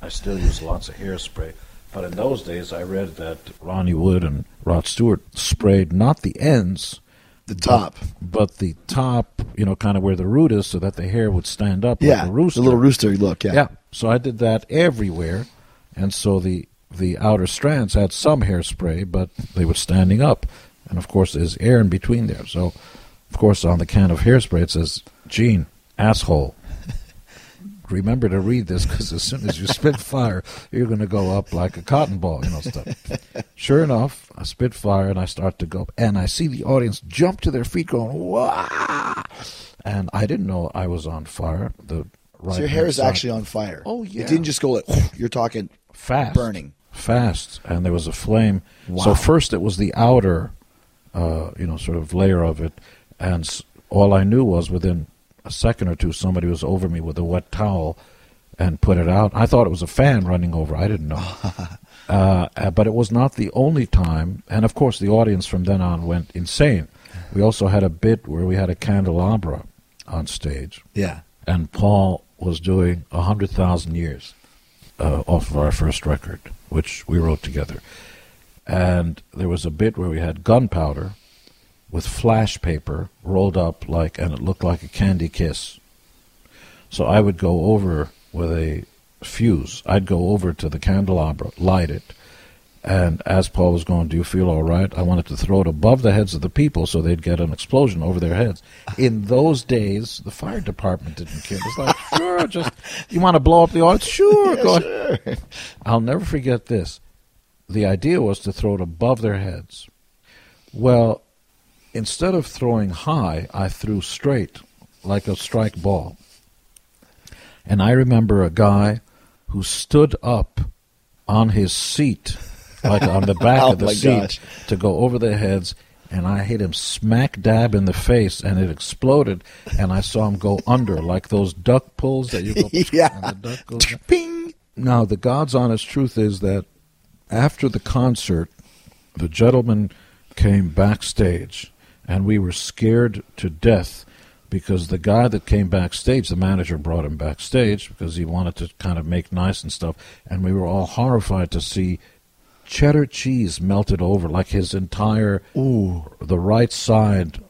Speaker 6: I still use lots of hairspray. But in those days, I read that Ronnie Wood and Rod Stewart sprayed not the ends,
Speaker 7: The top.
Speaker 6: but, but the top, you know, kind of where the root is, so that the hair would stand up
Speaker 7: Yeah,
Speaker 6: like a rooster.
Speaker 7: the little rooster look. Yeah.
Speaker 6: Yeah. So I did that everywhere, and so the the outer strands had some hairspray, but they were standing up, and of course there's air in between there. So, of course, on the can of hairspray it says "Gene asshole." remember to read this because as soon as you spit fire, you're going to go up like a cotton ball, you know, stuff. sure enough, I spit fire and I start to go, up and I see the audience jump to their feet going, wow. And I didn't know I was on fire. The right
Speaker 7: so your hair is
Speaker 6: side-
Speaker 7: actually on fire.
Speaker 6: Oh, yeah.
Speaker 7: It didn't just go like you're talking
Speaker 6: fast
Speaker 7: burning.
Speaker 6: Fast and there was a flame. So first it was the outer uh, you know sort of layer of it and all i knew was within a second or two somebody was over me with a wet towel and put it out. I thought it was a fan running over. I didn't know. Uh, uh, but it was not the only time and of course the audience from then on went insane. We also had a bit where we had a candelabra on stage.
Speaker 7: Yeah.
Speaker 6: and Paul was doing a hundred thousand years uh, off of our first record, which we wrote together. And there was a bit where we had gunpowder with flash paper rolled up like, and it looked like a candy kiss. So I would go over with a fuse. I'd go over to the candelabra, light it, and as Paul was going, "Do you feel all right?" I wanted to throw it above the heads of the people so they'd get an explosion over their heads. In those days, the fire department didn't care. It's like, sure, just you want to blow up the audience? Sure, go ahead. I'll never forget this. The idea was to throw it above their heads. Well, instead of throwing high, I threw straight, like a strike ball. And I remember a guy who stood up on his seat, like on the back
Speaker 7: Oh
Speaker 6: of the seat,
Speaker 7: gosh.
Speaker 6: to go over their heads. And I hit him smack dab in the face, and it exploded. And I saw him go under, like those duck pulls that you go.
Speaker 7: Yeah.
Speaker 6: and the duck goes.
Speaker 7: Bing.
Speaker 6: Now, the God's honest truth is that after the concert, the gentleman came backstage, and we were scared to death because the guy that came backstage, the manager brought him backstage because he wanted to kind of make nice and stuff, and we were all horrified to see cheddar cheese melted over, like his entire
Speaker 7: Ooh.
Speaker 6: the right side,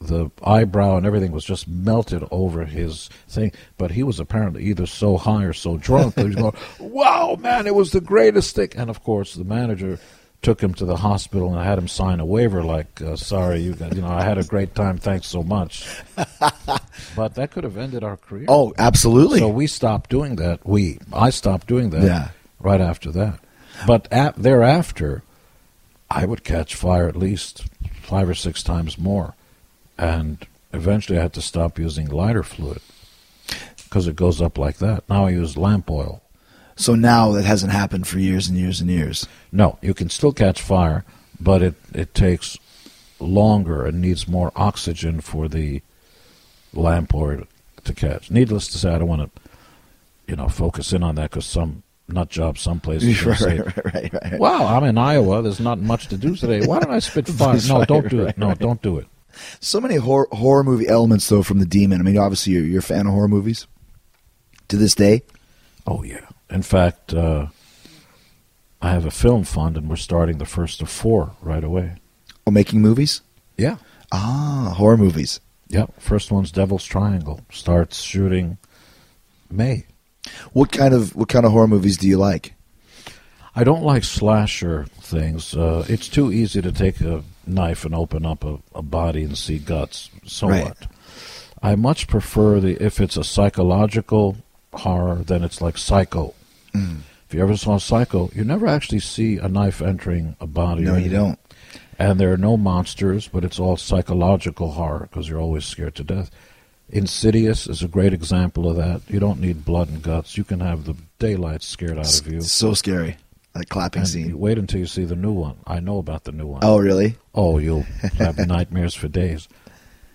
Speaker 6: the eyebrow and everything was just melted over his thing. But he was apparently either so high or so drunk that he was going, "Wow, man, it was the greatest thing!" And of course, the manager took him to the hospital and I had him sign a waiver, like, uh, "Sorry, you got, you know, I had a great time. Thanks so much." but that could have ended our career.
Speaker 7: Oh, absolutely.
Speaker 6: So we stopped doing that. We, I stopped doing that
Speaker 7: Yeah.
Speaker 6: right after that. But at, thereafter, I would catch fire at least five or six times more. And eventually I had to stop using lighter fluid because it goes up like that. Now I use lamp oil.
Speaker 7: so now that hasn't happened for years and years and years.
Speaker 6: No, you can still catch fire, but it, it takes longer and needs more oxygen for the lamp oil to catch. Needless to say, I don't want to, you know, focus in on that because some nut job someplace
Speaker 7: right,
Speaker 6: say,
Speaker 7: right, right, right.
Speaker 6: Wow, I'm in Iowa. There's not much to do today. Why don't I spit fire? No, don't do it. No, don't do it.
Speaker 7: So many horror, horror movie elements, though, from the demon. I mean, obviously, you're, you're a fan of horror movies to this day.
Speaker 6: Oh yeah. In fact, uh, I have a film fund, and we're starting the first of four right away.
Speaker 7: Oh, making movies?
Speaker 6: Yeah.
Speaker 7: Ah, horror movies.
Speaker 6: Yep. First one's Devil's Triangle. Starts shooting May.
Speaker 7: What kind of what kind of horror movies do you like?
Speaker 6: I don't like slasher things. Uh, it's too easy to take a knife and open up a, a body and see guts. So
Speaker 7: Right.
Speaker 6: what? I much prefer the if it's a psychological horror, then it's like Psycho.
Speaker 7: Mm.
Speaker 6: If you ever saw Psycho, you never actually see a knife entering a body.
Speaker 7: No, you don't.
Speaker 6: And there are no monsters, but it's all psychological horror because you're always scared to death. Insidious is a great example of that. You don't need blood and guts. You can have the daylight scared out of you.
Speaker 7: So scary. That clapping
Speaker 6: And
Speaker 7: scene.
Speaker 6: wait until you see the new one. I know about the new one.
Speaker 7: Oh, really?
Speaker 6: Oh, you'll have nightmares for days.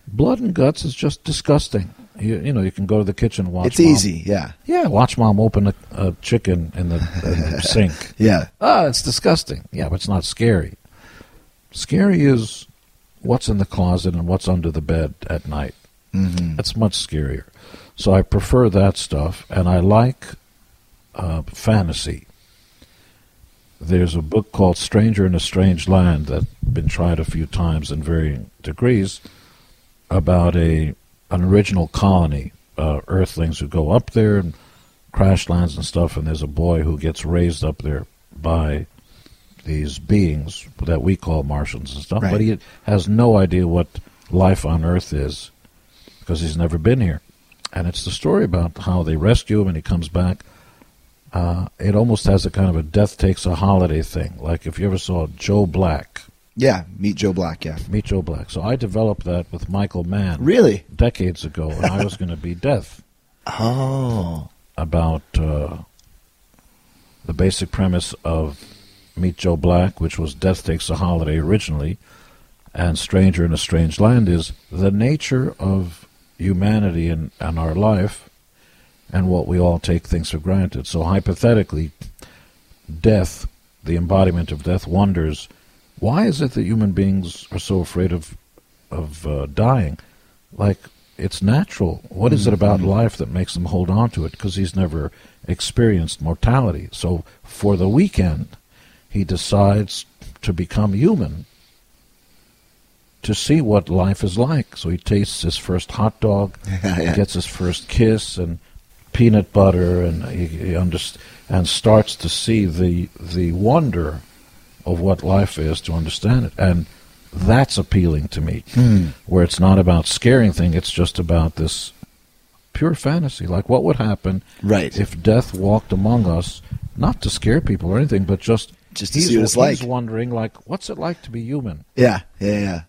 Speaker 6: Blood and guts is just disgusting. You, you know, you can go to the kitchen and watch.
Speaker 7: It's
Speaker 6: mom-
Speaker 7: easy. Yeah.
Speaker 6: Yeah, watch mom open a, a chicken in the, in the sink.
Speaker 7: Yeah.
Speaker 6: Ah, it's disgusting. Yeah, but it's not scary. Scary is what's in the closet and what's under the bed at night.
Speaker 7: Hmm
Speaker 6: That's much scarier. So I prefer that stuff, and I like uh, fantasy. There's a book called Stranger in a Strange Land that's been tried a few times in varying degrees about a an original colony, uh, Earthlings who go up there and crash lands and stuff, and there's a boy who gets raised up there by these beings that we call Martians and stuff,
Speaker 7: Right.
Speaker 6: but he has no idea what life on Earth is because he's never been here. and it's the story about how they rescue him and he comes back. Uh, it almost has a kind of a death takes a holiday thing. Like if you ever saw Joe Black,
Speaker 7: Yeah, meet Joe Black. Yeah,
Speaker 6: Meet Joe Black. So I developed that with Michael Mann
Speaker 7: really.
Speaker 6: decades ago, and I was going to be Death.
Speaker 7: Oh,
Speaker 6: about uh, the basic premise of Meet Joe Black, which was Death Takes a Holiday originally, and Stranger in a Strange Land, is the nature of humanity and, and our life and what we all take things for granted. So, hypothetically, death, the embodiment of death, wonders why is it that human beings are so afraid of, of uh, dying? Like, it's natural. What is it about life that makes him hold on to it? Because he's never experienced mortality. So for the weekend, he decides to become human to see what life is like. So he tastes his first hot dog,
Speaker 7: Yeah.
Speaker 6: gets his first kiss, and peanut butter, and he, he underst- and starts to see the the wonder of what life is to understand it. And that's appealing to me, hmm. where it's not about scaring thing; it's just about this pure fantasy. Like what would happen
Speaker 7: Right.
Speaker 6: if death walked among us, not to scare people or anything, but just
Speaker 7: Just to
Speaker 6: he's,
Speaker 7: see what it's
Speaker 6: he's
Speaker 7: like.
Speaker 6: wondering, like, what's it like to be human?
Speaker 7: yeah, yeah, yeah.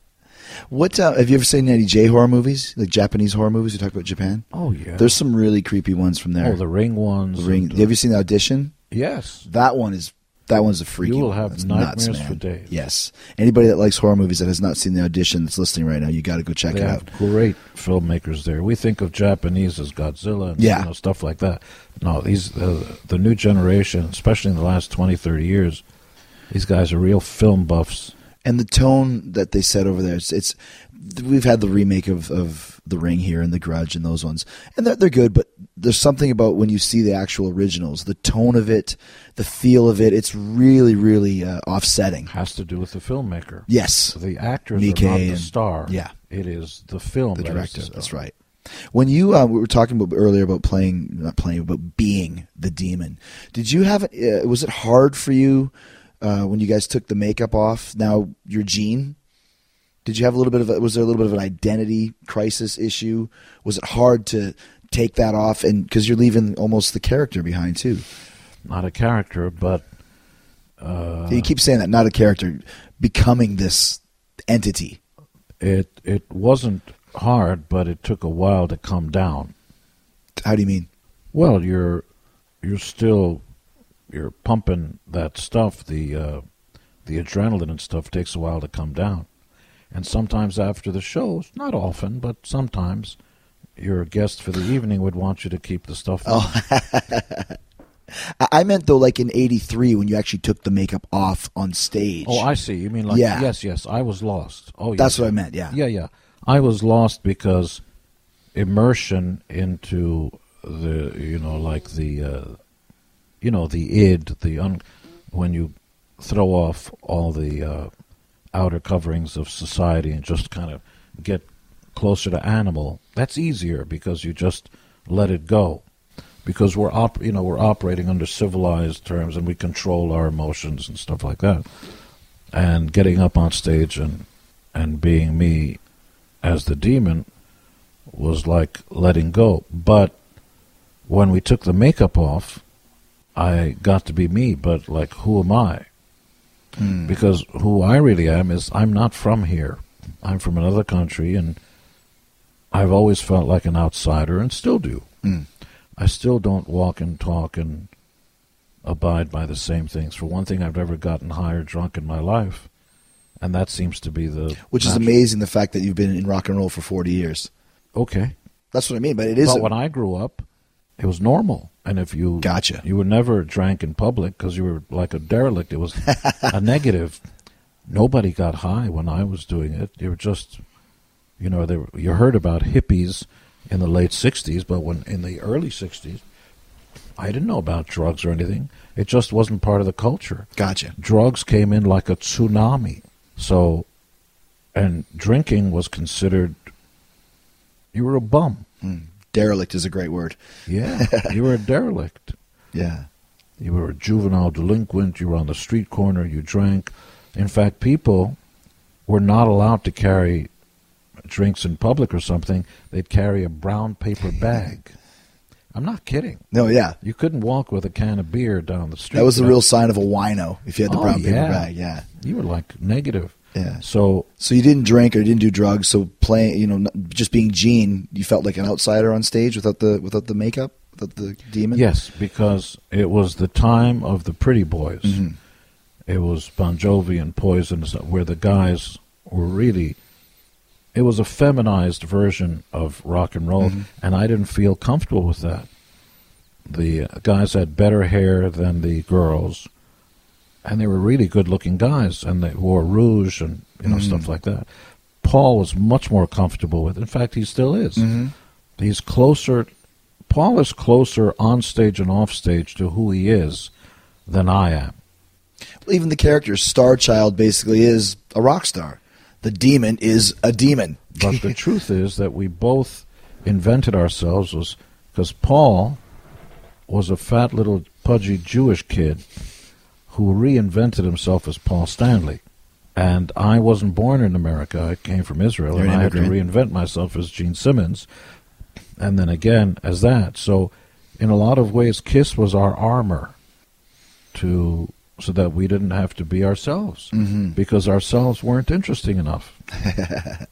Speaker 7: What uh, have you ever seen any J horror movies, like Japanese horror movies? You talk about Japan.
Speaker 6: Oh yeah,
Speaker 7: There's some really creepy ones from there.
Speaker 6: oh the ring ones.
Speaker 7: The Ring.
Speaker 6: and,
Speaker 7: Have you seen the audition?
Speaker 6: yes,
Speaker 7: That one is that one's a freaky.
Speaker 6: You will
Speaker 7: one.
Speaker 6: have
Speaker 7: That's
Speaker 6: nightmares
Speaker 7: nuts,
Speaker 6: for days.
Speaker 7: Yes. Anybody that likes horror movies that has not seen the audition that's listening right now, you got to go check
Speaker 6: they
Speaker 7: it
Speaker 6: have
Speaker 7: out.
Speaker 6: great filmmakers there. We think of Japanese as Godzilla and
Speaker 7: Yeah.
Speaker 6: you know, stuff like that. No, these uh, the new generation, especially in the last 20, 30 years, these guys are real film buffs.
Speaker 7: And the tone that they set over there, it's, it's we've had the remake of, of The Ring here and The Grudge and those ones, and they're, they're good. But there's something about when you see the actual originals, the tone of it, the feel of it. It's really, really uh, offsetting.
Speaker 6: Has to do with the filmmaker.
Speaker 7: Yes,
Speaker 6: The actors
Speaker 7: Nikkei
Speaker 6: are not the
Speaker 7: and-
Speaker 6: star.
Speaker 7: yeah.
Speaker 6: It is the film.
Speaker 7: the director.
Speaker 6: star.
Speaker 7: That's right. When you uh, we were talking about earlier about playing, not playing, but being the demon. Did you have? Uh, was it hard for you uh, when you guys took the makeup off? Now you're Gene. Did you have a little bit of? A, was there a little bit of an identity crisis issue? Was it hard to take that off? And because you're leaving almost the character behind too.
Speaker 6: Not a character, but uh,
Speaker 7: you keep saying that, not a character, becoming this entity.
Speaker 6: it it wasn't hard, but it took a while to come down.
Speaker 7: How do you mean?
Speaker 6: Well, you're you're still you're pumping that stuff. The uh, the adrenaline and stuff takes a while to come down, and sometimes after the shows, not often, but sometimes, your guest for the evening would want you to keep the stuff.
Speaker 7: Oh, I- meant though, like in '83 when you actually took the makeup off on stage.
Speaker 6: Oh, I see. You mean like
Speaker 7: Yeah.
Speaker 6: yes, yes. I was lost. Oh, yes.
Speaker 7: That's what I meant. Yeah.
Speaker 6: Yeah, yeah. I was lost because immersion into the you know like the uh, you know the id the un when you throw off all the uh, outer coverings of society and just kind of get closer to animal that's easier because you just let it go. Because we're op- you know we're operating under civilized terms and we control our emotions and stuff like that. And getting up on stage and and being me as the demon was like letting go. But when we took the makeup off i got to be me but like who am i hmm. because who i really am is i'm not from here i'm from another country and i've always felt like an outsider and still do hmm. i still don't walk and talk and abide by the same things for one thing i've never gotten high or drunk in my life and that seems to be the
Speaker 7: Which is amazing. The fact that you've been in rock and roll for 40 years.
Speaker 6: okay
Speaker 7: That's what I mean. But it is.
Speaker 6: but when I grew up, it was normal. And if you
Speaker 7: Gotcha.
Speaker 6: you were never drank in public because you were like a derelict. It was a negative. Nobody got high when I was doing it. You were just, you know, there, you heard about hippies in the late '60s, but when in the early '60s, I didn't know about drugs or anything. It just wasn't part of the culture.
Speaker 7: gotcha.
Speaker 6: Drugs came in like a tsunami. So, and drinking was considered. You were a bum. Hmm.
Speaker 7: Derelict is a great word.
Speaker 6: Yeah, you were a derelict.
Speaker 7: Yeah.
Speaker 6: You were a juvenile delinquent. You were on the street corner. You drank. In fact, people were not allowed to carry drinks in public or something, they'd carry a brown paper bag. I'm not kidding.
Speaker 7: No, yeah.
Speaker 6: You couldn't walk with a can of beer down the street.
Speaker 7: That was the real sign of a wino if you had the
Speaker 6: Oh,
Speaker 7: brown paper
Speaker 6: yeah.
Speaker 7: bag. Yeah.
Speaker 6: You were like negative.
Speaker 7: Yeah.
Speaker 6: So
Speaker 7: So you didn't drink or you didn't do drugs. So playing, you know, just being Gene, you felt like an outsider on stage without the without the makeup, without the demon.
Speaker 6: Yes, because it was the time of the pretty boys.
Speaker 7: Mm-hmm.
Speaker 6: It was Bon Jovi and Poison, where the guys were really. It was a feminized version of rock and roll,
Speaker 7: Mm-hmm.
Speaker 6: and I didn't feel comfortable with that. The guys had better hair than the girls, and they were really good-looking guys, and they wore rouge and you know
Speaker 7: Mm-hmm.
Speaker 6: stuff like that. Paul was much more comfortable with. In fact, he still is.
Speaker 7: Mm-hmm.
Speaker 6: He's closer. Paul is closer on stage and off stage to who he is than I am.
Speaker 7: Even the character Star Child basically is a rock star. The demon is a demon.
Speaker 6: But the truth is that we both invented ourselves was because Paul was a fat little pudgy Jewish kid who reinvented himself as Paul Stanley. And I wasn't born in America. I came from Israel,
Speaker 7: You're
Speaker 6: and
Speaker 7: an
Speaker 6: I had to reinvent myself as Gene Simmons, and then again as that. So, in a lot of ways, Kiss was our armor to so that we didn't have to be ourselves
Speaker 7: Mm-hmm.
Speaker 6: because ourselves weren't interesting enough.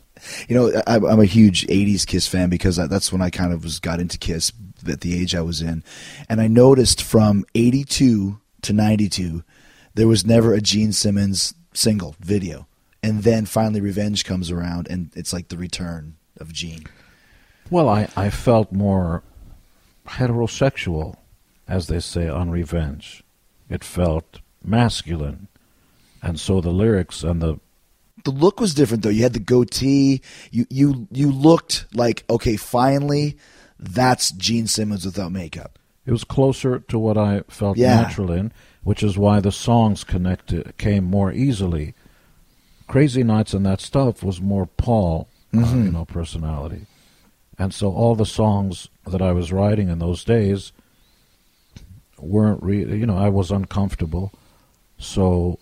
Speaker 7: You know, I, I'm a huge '80s Kiss fan because I, that's when I kind of was got into Kiss at the age I was in, and I noticed from '82 to '92 there was never a Gene Simmons single video, and then finally Revenge comes around, and it's like the return of Gene.
Speaker 6: Well, I, I felt more heterosexual, as they say, on Revenge. It felt masculine. And so the lyrics and the.
Speaker 7: The look was different though. You had the goatee. You you you looked like okay, finally, that's Gene Simmons without makeup.
Speaker 6: It was closer to what I felt
Speaker 7: Yeah.
Speaker 6: natural in, which is why the songs connected came more easily. Crazy Nights and that stuff was more Paul, uh,
Speaker 7: Mm-hmm.
Speaker 6: you know, personality, and so all the songs that I was writing in those days weren't really, you know, I was uncomfortable, so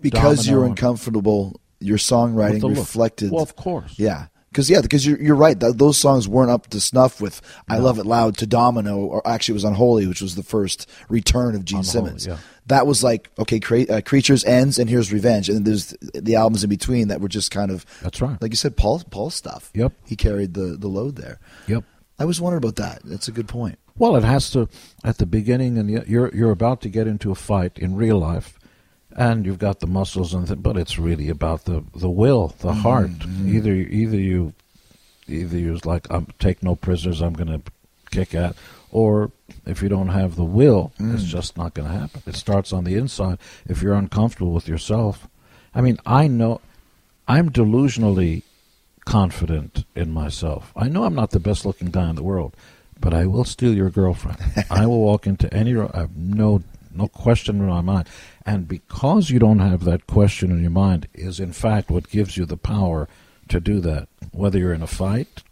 Speaker 7: Because
Speaker 6: Domino
Speaker 7: you're uncomfortable, your songwriting reflected.
Speaker 6: Well, of course.
Speaker 7: Yeah, because yeah, because you're you're right. Th- those songs weren't up to snuff with "I Love It Loud" to Domino, or actually it was "Unholy," which was the first return of Gene
Speaker 6: Unholy,
Speaker 7: Simmons.
Speaker 6: yeah.
Speaker 7: That was like okay, cra- uh, "Creatures" ends, and here's "Revenge," and then there's the albums in between that were just kind of
Speaker 6: That's right.
Speaker 7: like you said, Paul Paul stuff.
Speaker 6: Yep.
Speaker 7: he carried the the load there.
Speaker 6: Yep.
Speaker 7: I was wondering about that. That's a good point.
Speaker 6: Well, it has to at the beginning, and you're you're about to get into a fight in real life, and you've got the muscles, and th- but it's really about the the will, the mm-hmm. heart. Mm-hmm. Either either you, either you're like I'm take no prisoners, I'm going to kick at, or if you don't have the will, it's mm. just not going to happen. It starts on the inside. If you're uncomfortable with yourself, I mean, I know, I'm delusionally confident in myself. I know I'm not the best looking guy in the world, but I will steal your girlfriend. I will walk into any room. I have no no question in my mind. And because you don't have that question in your mind is in fact what gives you the power to do that. Whether you're in a fight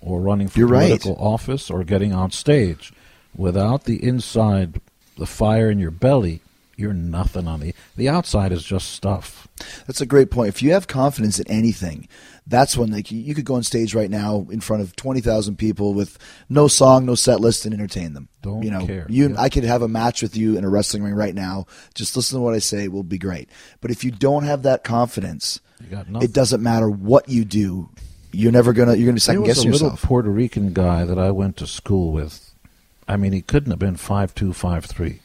Speaker 6: or running for
Speaker 7: You're right.
Speaker 6: political office or getting on stage. Without the inside the fire in your belly, you're nothing on the the outside is just stuff.
Speaker 7: That's a great point. If you have confidence in anything, that's when like you- could go on stage right now in front of twenty thousand people with no song, no set list, and entertain them.
Speaker 6: Don't
Speaker 7: you know,
Speaker 6: care.
Speaker 7: you
Speaker 6: Yeah.
Speaker 7: I could have a match with you in a wrestling ring right now. Just listen to what I say; it will be great. But if you don't have that confidence,
Speaker 6: You got
Speaker 7: it doesn't matter what you do. You're never gonna you're gonna second
Speaker 6: there was
Speaker 7: guess
Speaker 6: a little
Speaker 7: yourself.
Speaker 6: Puerto Rican guy that I went to school with. I mean, he couldn't have been five two, five three,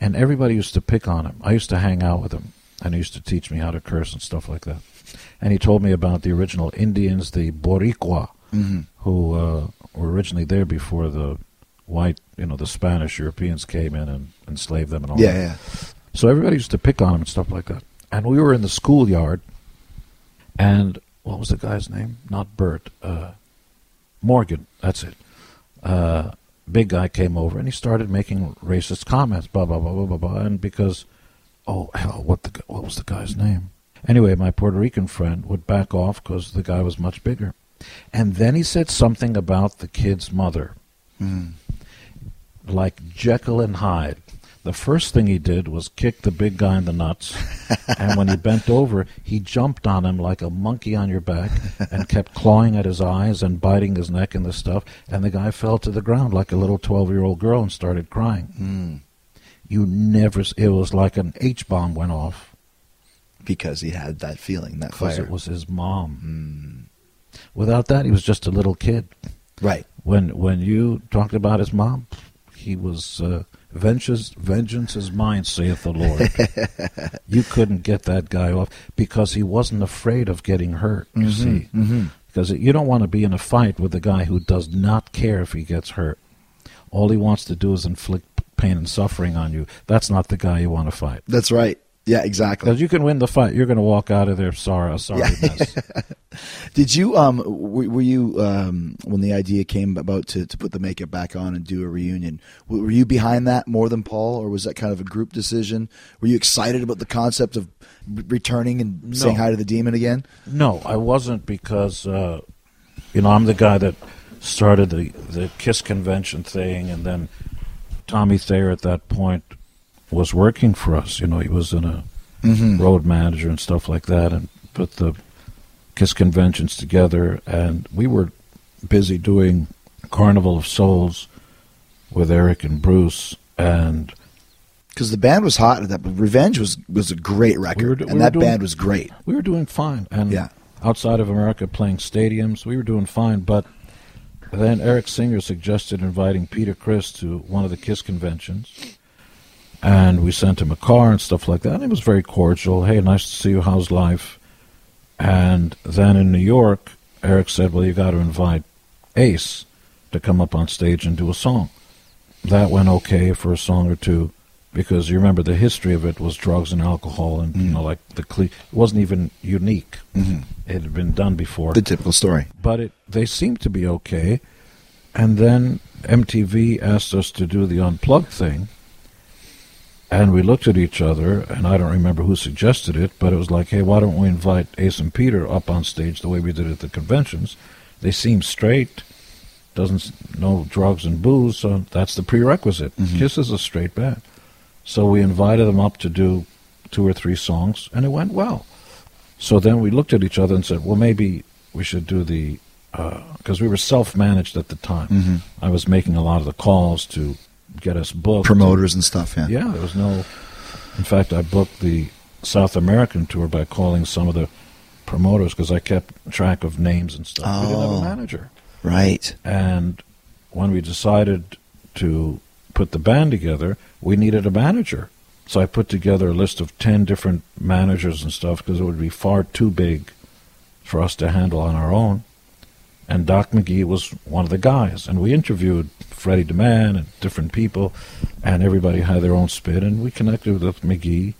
Speaker 6: and everybody used to pick on him. I used to hang out with him, and he used to teach me how to curse and stuff like that. And he told me about the original Indians, the Boricua,
Speaker 7: Mm-hmm.
Speaker 6: who uh, were originally there before the white, you know, the Spanish Europeans came in and enslaved them and all
Speaker 7: yeah,
Speaker 6: that.
Speaker 7: yeah.
Speaker 6: So everybody used to pick on him and stuff like that. And we were in the schoolyard, and what was the guy's name? Not Bert. Uh, Morgan. That's it. Uh, big guy came over and he started making racist comments. Blah blah blah blah blah blah. And because, oh hell, what the what was the guy's name? Anyway, my Puerto Rican friend would back off because the guy was much bigger. And then he said something about the kid's mother hmm. like Jekyll and Hyde. The first thing he did was kick the big guy in the nuts, and when he bent over, he jumped on him like a monkey on your back and kept clawing at his eyes and biting his neck and the stuff. And the guy fell to the ground like a little twelve-year-old girl and started crying. Hmm. You never. It was like an H bomb went off
Speaker 7: because he had that feeling, that fire.
Speaker 6: it was his mom. Mm. Without that, he was just a little kid.
Speaker 7: right.
Speaker 6: when when you talked about his mom, he was uh, vengeance. Vengeance is mine, saith the Lord. you couldn't get that guy off because he wasn't afraid of getting hurt. You mm-hmm, see, mm-hmm. because you don't want to be in a fight with a guy who does not care if he gets hurt. All he wants to do is inflict pain and suffering on you. That's not the guy you want to fight.
Speaker 7: That's right. Yeah, exactly.
Speaker 6: Because you can win the fight, you're going to walk out of there sorry, sorry mess.
Speaker 7: Did you um were, were you um when the idea came about to, to put the makeup back on and do a reunion were you behind that more than Paul or was that kind of a group decision? Were you excited about the concept of re- returning and saying hi to the demon again?
Speaker 6: No, I wasn't because uh, you know I'm the guy that started the the Kiss convention thing, and then Tommy Thayer at that point was working for us. You know, he was in a mm-hmm. road manager and stuff like that, and put the Kiss conventions together, and we were busy doing Carnival of Souls with Eric and Bruce, and
Speaker 7: Because the band was hot at that, but Revenge was was a great record,
Speaker 6: were do-
Speaker 7: and
Speaker 6: we
Speaker 7: that
Speaker 6: doing-
Speaker 7: band was great.
Speaker 6: we were doing fine. And
Speaker 7: Yeah.
Speaker 6: outside of America, playing stadiums, we were doing fine. But then Eric Singer suggested inviting Peter Criss to one of the Kiss conventions, and we sent him a car and stuff like that. And it was very cordial. Hey, nice to see you. How's life? And then in New York, Eric said, "Well, you got to invite Ace to come up on stage and do a song." That went okay for a song or two because you remember the history of it was drugs and alcohol and you know mm. like the cle- it wasn't even unique. Mm-hmm. It had been done before
Speaker 7: The typical story.
Speaker 6: but it they seemed to be okay. And then MTV asked us to do the unplugged thing, and we looked at each other, and I don't remember who suggested it, but it was like, hey, why don't we invite Ace and Peter up on stage the way we did at the conventions? They seem straight, doesn't know drugs and booze, so that's the prerequisite. Mm-hmm. Kiss is a straight band, so we invited them up to do two or three songs, and it went well. So then we looked at each other and said, well, maybe we should do the, uh, because we were self managed at the time. Mm-hmm. I was making a lot of the calls to get us booked.
Speaker 7: Promoters and stuff. Yeah.
Speaker 6: Yeah, there was no. In fact, I booked the South American tour by calling some of the promoters because I kept track of names and stuff. We didn't have
Speaker 7: Oh.
Speaker 6: a manager.
Speaker 7: Right.
Speaker 6: And when we decided to put the band together, we needed a manager. So I put together a list of 10 different managers and stuff because it would be far too big for us to handle on our own. And Doc McGhee was one of the guys. And we interviewed Freddie DeMann and different people, and everybody had their own spin. And we connected with McGhee,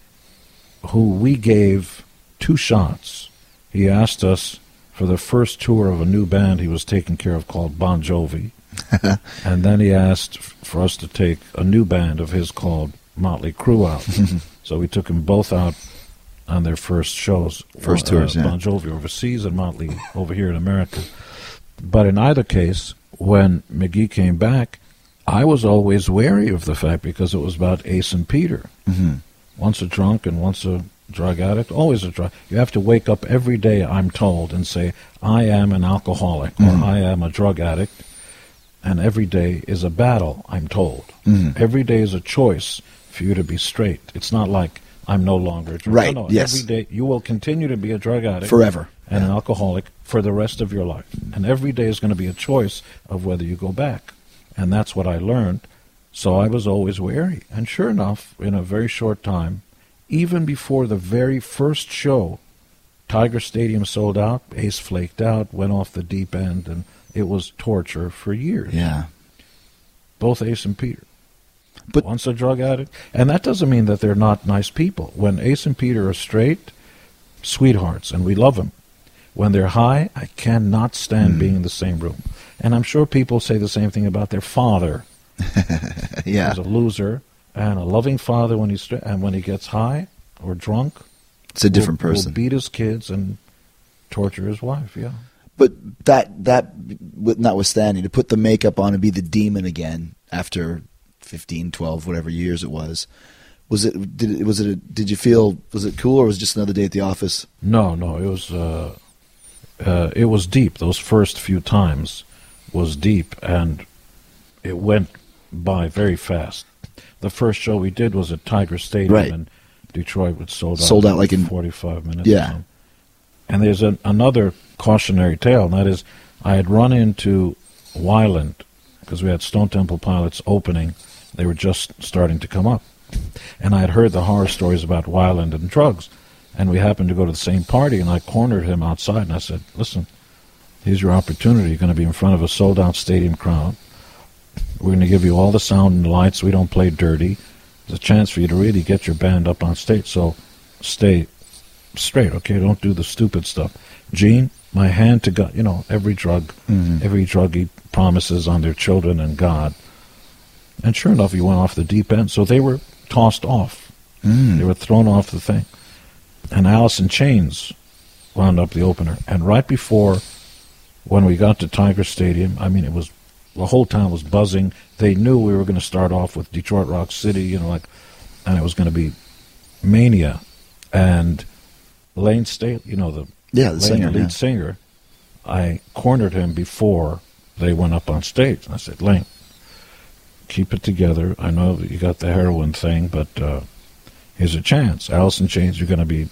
Speaker 6: who we gave two shots. He asked us for the first tour of a new band he was taking care of called Bon Jovi. and then he asked for us to take a new band of his called Motley Crue out. so we took them both out on their first shows.
Speaker 7: First
Speaker 6: Uh,
Speaker 7: tours, yeah.
Speaker 6: Bon Jovi overseas and Motley over here in America. But in either case, when McGhee came back, I was always wary of the fact because it was about Ace and Peter. Mm-hmm. Once a drunk and once a drug addict, always a drug. You have to wake up every day, I'm told, and say, I am an alcoholic or I am a drug addict. And every day is a battle, I'm told. Every day is a choice for you to be straight. It's not like I'm no longer a drug
Speaker 7: Right,
Speaker 6: No, no,
Speaker 7: yes.
Speaker 6: Every day you will continue to be a drug addict
Speaker 7: Forever.
Speaker 6: And an alcoholic for the rest of your life. And every day is going to be a choice of whether you go back. And that's what I learned. So I was always wary. And sure enough, in a very short time, even before the very first show, Tiger Stadium sold out, Ace flaked out, went off the deep end, and it was torture for years.
Speaker 7: Yeah.
Speaker 6: Both Ace and Peter.
Speaker 7: But-
Speaker 6: once a drug addict, and that doesn't mean that they're not nice people. When Ace and Peter are straight, sweethearts, and we love them. When they're high, I cannot stand
Speaker 7: Hmm.
Speaker 6: being in the same room. And I'm sure people say the same thing about their father.
Speaker 7: Yeah.
Speaker 6: He's a loser and a loving father when he's and when he gets high or drunk,
Speaker 7: It's a different
Speaker 6: will, will
Speaker 7: person.
Speaker 6: beat his kids and torture his wife. Yeah.
Speaker 7: But that that with- notwithstanding, to put the makeup on and be the demon again after 15, 12, whatever years it was. Was it did it was it a, did you feel was it cool or was it just another day at the office?
Speaker 6: No, no, it was uh, uh, it was deep. Those first few times was deep, and it went by very fast. The first show we did was at Tiger Stadium
Speaker 7: Right.
Speaker 6: in Detroit, which sold out
Speaker 7: Sold out like in-
Speaker 6: forty-five minutes.
Speaker 7: Yeah.
Speaker 6: And there's an, another cautionary tale, and that is, I had run into Weiland because we had Stone Temple Pilots opening. They were just starting to come up, and I had heard the horror stories about Weiland and drugs. And we happened to go to the same party, and I cornered him outside, and I said, "Listen, here's your opportunity. You're going to be in front of a sold-out stadium crowd. We're going to give you all the sound and lights. We don't play dirty. There's a chance for you to really get your band up on stage. So stay straight, okay? Don't do the stupid stuff. Gene, my hand to God. You know, every drug, mm-hmm. every druggie promises on their children and God. And sure enough, he went off the deep end. So they were tossed off. Mm. They were thrown off the thing. And Alice in Chains wound up the opener. And right before, when we got to Tiger Stadium, I mean, it was the whole town was buzzing. They knew we were going to start off with Detroit Rock City, you know, like, and it was going to be mania. And Layne Staley, you know, the
Speaker 7: Yeah, the
Speaker 6: Layne,
Speaker 7: singer,
Speaker 6: lead
Speaker 7: yeah.
Speaker 6: singer, I cornered him before they went up on stage. And I said, Layne, keep it together. I know you got the heroin thing, but uh, here's a chance. Alice in Chains, you're going to be,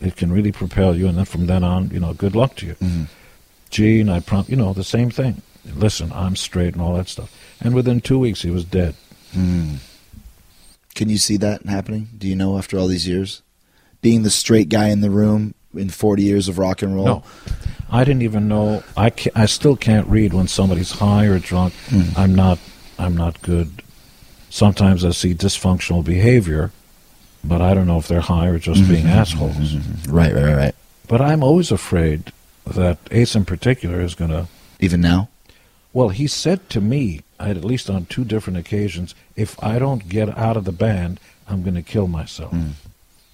Speaker 6: it can really propel you. And then from then on, you know, good luck to you.
Speaker 7: Mm-hmm.
Speaker 6: Gene, I prom- you know, the same thing. Listen, I'm straight and all that stuff. And within two weeks, he was dead.
Speaker 7: Can you see that happening? Do you know after all these years, being the straight guy in the room in 40 years of rock and roll?
Speaker 6: No, I didn't even know. I ca I still can't read when somebody's high or drunk. I'm not. I'm not good. Sometimes I see dysfunctional behavior, but I don't know if they're high or just being mm-hmm. assholes.
Speaker 7: Right, right, right, right.
Speaker 6: But I'm always afraid that Ace in particular is going to.
Speaker 7: Even now?
Speaker 6: Well, he said to me, at least on two different occasions, if I don't get out of the band, I'm going to kill myself. Mm.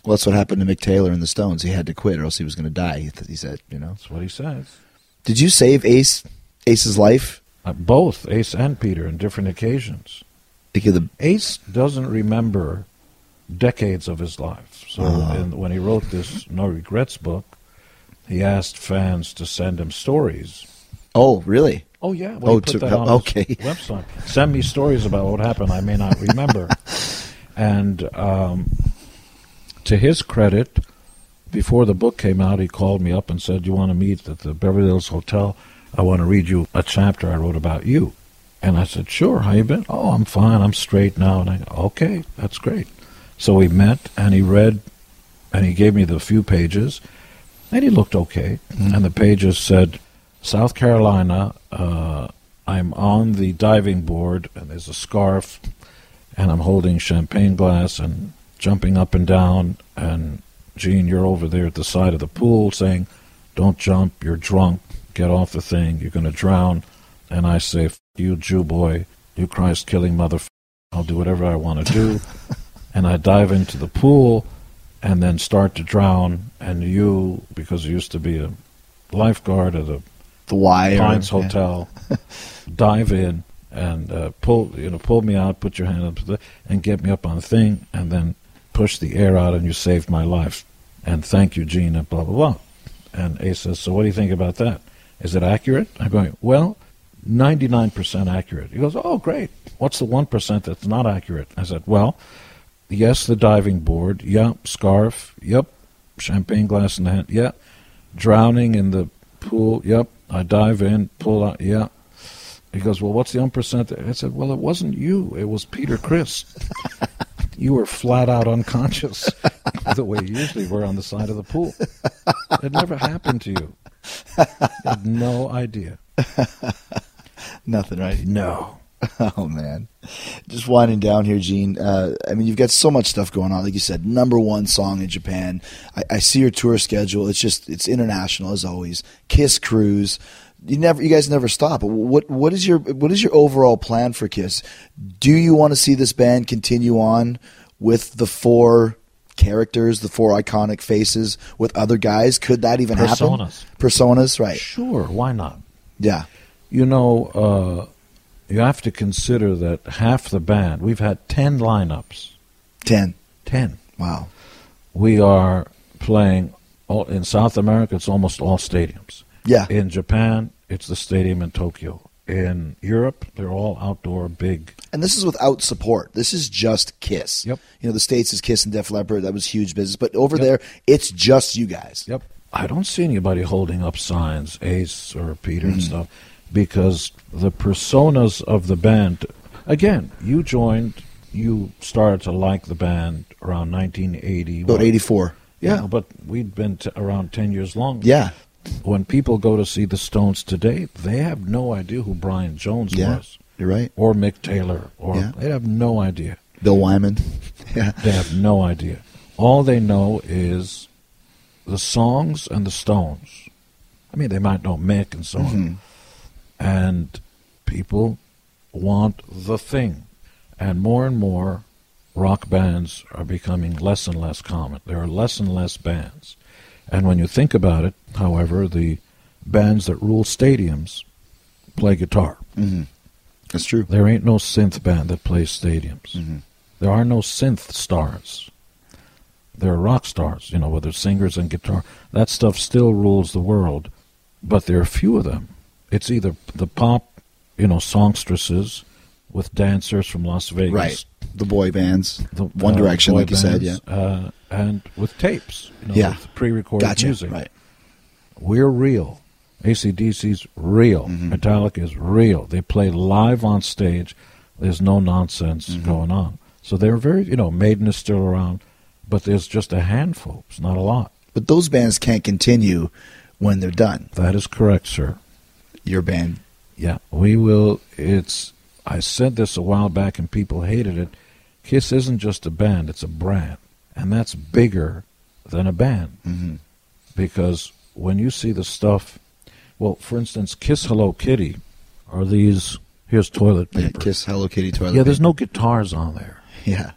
Speaker 7: Well, that's what happened to Mick Taylor in the Stones. He had to quit, or else he was going to die. He, th- he said, you know.
Speaker 6: That's what he says.
Speaker 7: Did you save Ace Ace's life?
Speaker 6: Uh, both Ace and Peter on different occasions.
Speaker 7: Of the
Speaker 6: Ace doesn't remember decades of his life. So in, when he wrote this No Regrets book, he asked fans to send him stories.
Speaker 7: oh, really?
Speaker 6: Oh yeah, well,
Speaker 7: Oh, to- okay.
Speaker 6: website. Send me stories about what happened. I may not remember. and um, to his credit, before the book came out, he called me up and said, "You want to meet at the Beverly Hills Hotel? I want to read you a chapter I wrote about you." And I said, "Sure. How you been? Oh, I'm fine. I'm straight now." And I, "Okay, that's great." So we met, and he read, and he gave me the few pages, and he looked okay. And the pages said, "South Carolina. Uh, I'm on the diving board, and there's a scarf, and I'm holding champagne glass and jumping up and down. And Gene, you're over there at the side of the pool saying, "Don't jump. You're drunk. Get off the thing. You're going to drown." And I say, F- "You Jew boy, you Christ killing mother. I'll do whatever I want to do." and I dive into the pool, and then start to drown. And you, because you used to be a lifeguard at a
Speaker 7: The wire.
Speaker 6: Pines
Speaker 7: yeah.
Speaker 6: Hotel, dive in and uh, pull you know pull me out, put your hand up, to the, and get me up on the thing, and then push the air out, and you saved my life. And thank you, Gene, and blah blah blah. And Ace says, "So what do you think about that? Is it accurate?" I'm going, "Well, 99% accurate." He goes, "Oh, great. What's the one percent that's not accurate?" I said, "Well, yes, the diving board. Yep, scarf. Yep, champagne glass in the hand. Yep, drowning in the pool. Yep, I dive in, pull out. Yeah." He goes, "Well, what's the one percent?" I said, "Well, it wasn't you. It was Peter Criss. you were flat out unconscious, the way you usually were on the side of the pool. It never happened to you. You had no idea.
Speaker 7: Nothing, right?
Speaker 6: No.
Speaker 7: Oh man, just winding down here, Gene. Uh, I mean, you've got so much stuff going on. Like you said, number one song in Japan. I, I see your tour schedule. It's just it's international as always. Kiss cruise. You never, you guys never stop. What what is your what is your overall plan for Kiss? Do you want to see this band continue on with the four characters, the four iconic faces with other guys? Could that even happen?
Speaker 6: Personas.
Speaker 7: Personas, right?
Speaker 6: Sure, why not?
Speaker 7: Yeah.
Speaker 6: You know, uh, you have to consider that half the band, we've had 10 lineups.
Speaker 7: Ten.
Speaker 6: 10.
Speaker 7: Wow.
Speaker 6: We are playing all, in South America, it's almost all stadiums.
Speaker 7: Yeah.
Speaker 6: In Japan, it's the stadium in Tokyo. In Europe, they're all outdoor big.
Speaker 7: And this is without support. This is just Kiss.
Speaker 6: Yep.
Speaker 7: You know, the States is Kiss and Def Leppard. That was huge business. But over
Speaker 6: Yep.
Speaker 7: there, it's just you guys.
Speaker 6: Yep. I don't see anybody holding up signs, Ace or Peter
Speaker 7: Mm-hmm.
Speaker 6: and stuff, because the personas of the band. Again, you joined, you started to like the band around 1980.
Speaker 7: About 84.
Speaker 6: Yeah, but we'd been t- around 10 years long.
Speaker 7: Yeah.
Speaker 6: When people go to see the Stones today, they have no idea who Brian Jones
Speaker 7: Yeah.
Speaker 6: was,
Speaker 7: You're right.
Speaker 6: or Mick Taylor, or
Speaker 7: Yeah.
Speaker 6: they have no idea.
Speaker 7: Bill Wyman. yeah.
Speaker 6: They have no idea. All they know is the songs and the Stones. I mean, they might know Mick and so on. Mm-hmm. And people want the thing. And more and more rock bands are becoming less and less common. There are less and less bands. And when you think about it, however, the bands that rule stadiums play guitar. Mm-hmm.
Speaker 7: That's true.
Speaker 6: There ain't no synth band that plays stadiums. Mm-hmm. There are no synth stars. There are rock stars, you know, whether singers and guitar. That stuff still rules the world, but there are few of them. It's either the pop, you know, songstresses with dancers from Las Vegas,
Speaker 7: Right. The boy bands.
Speaker 6: the
Speaker 7: One
Speaker 6: uh,
Speaker 7: Direction, like you said, yeah.
Speaker 6: uh, and with tapes, you know,
Speaker 7: Yeah.
Speaker 6: with pre-recorded
Speaker 7: Gotcha.
Speaker 6: music.
Speaker 7: Right.
Speaker 6: We're real. AC/DC's real.
Speaker 7: Mm-hmm.
Speaker 6: Metallica is real. They play live on stage. There's no nonsense
Speaker 7: Mm-hmm.
Speaker 6: going on. So they're very, you know, Maiden is still around, but there's just a handful. It's not a lot.
Speaker 7: But those bands can't continue when they're done.
Speaker 6: That is correct, sir.
Speaker 7: Your band.
Speaker 6: Yeah, we will. It's. I said this a while back, and people hated it. Kiss isn't just a band; it's a brand, and that's bigger than a band.
Speaker 7: Mm-hmm.
Speaker 6: Because when you see the stuff, well, for instance, Kiss Hello Kitty, are these? Here's toilet
Speaker 7: Yeah,
Speaker 6: paper.
Speaker 7: Kiss Hello Kitty toilet.
Speaker 6: yeah, there's
Speaker 7: paper.
Speaker 6: no guitars on there.
Speaker 7: Yeah.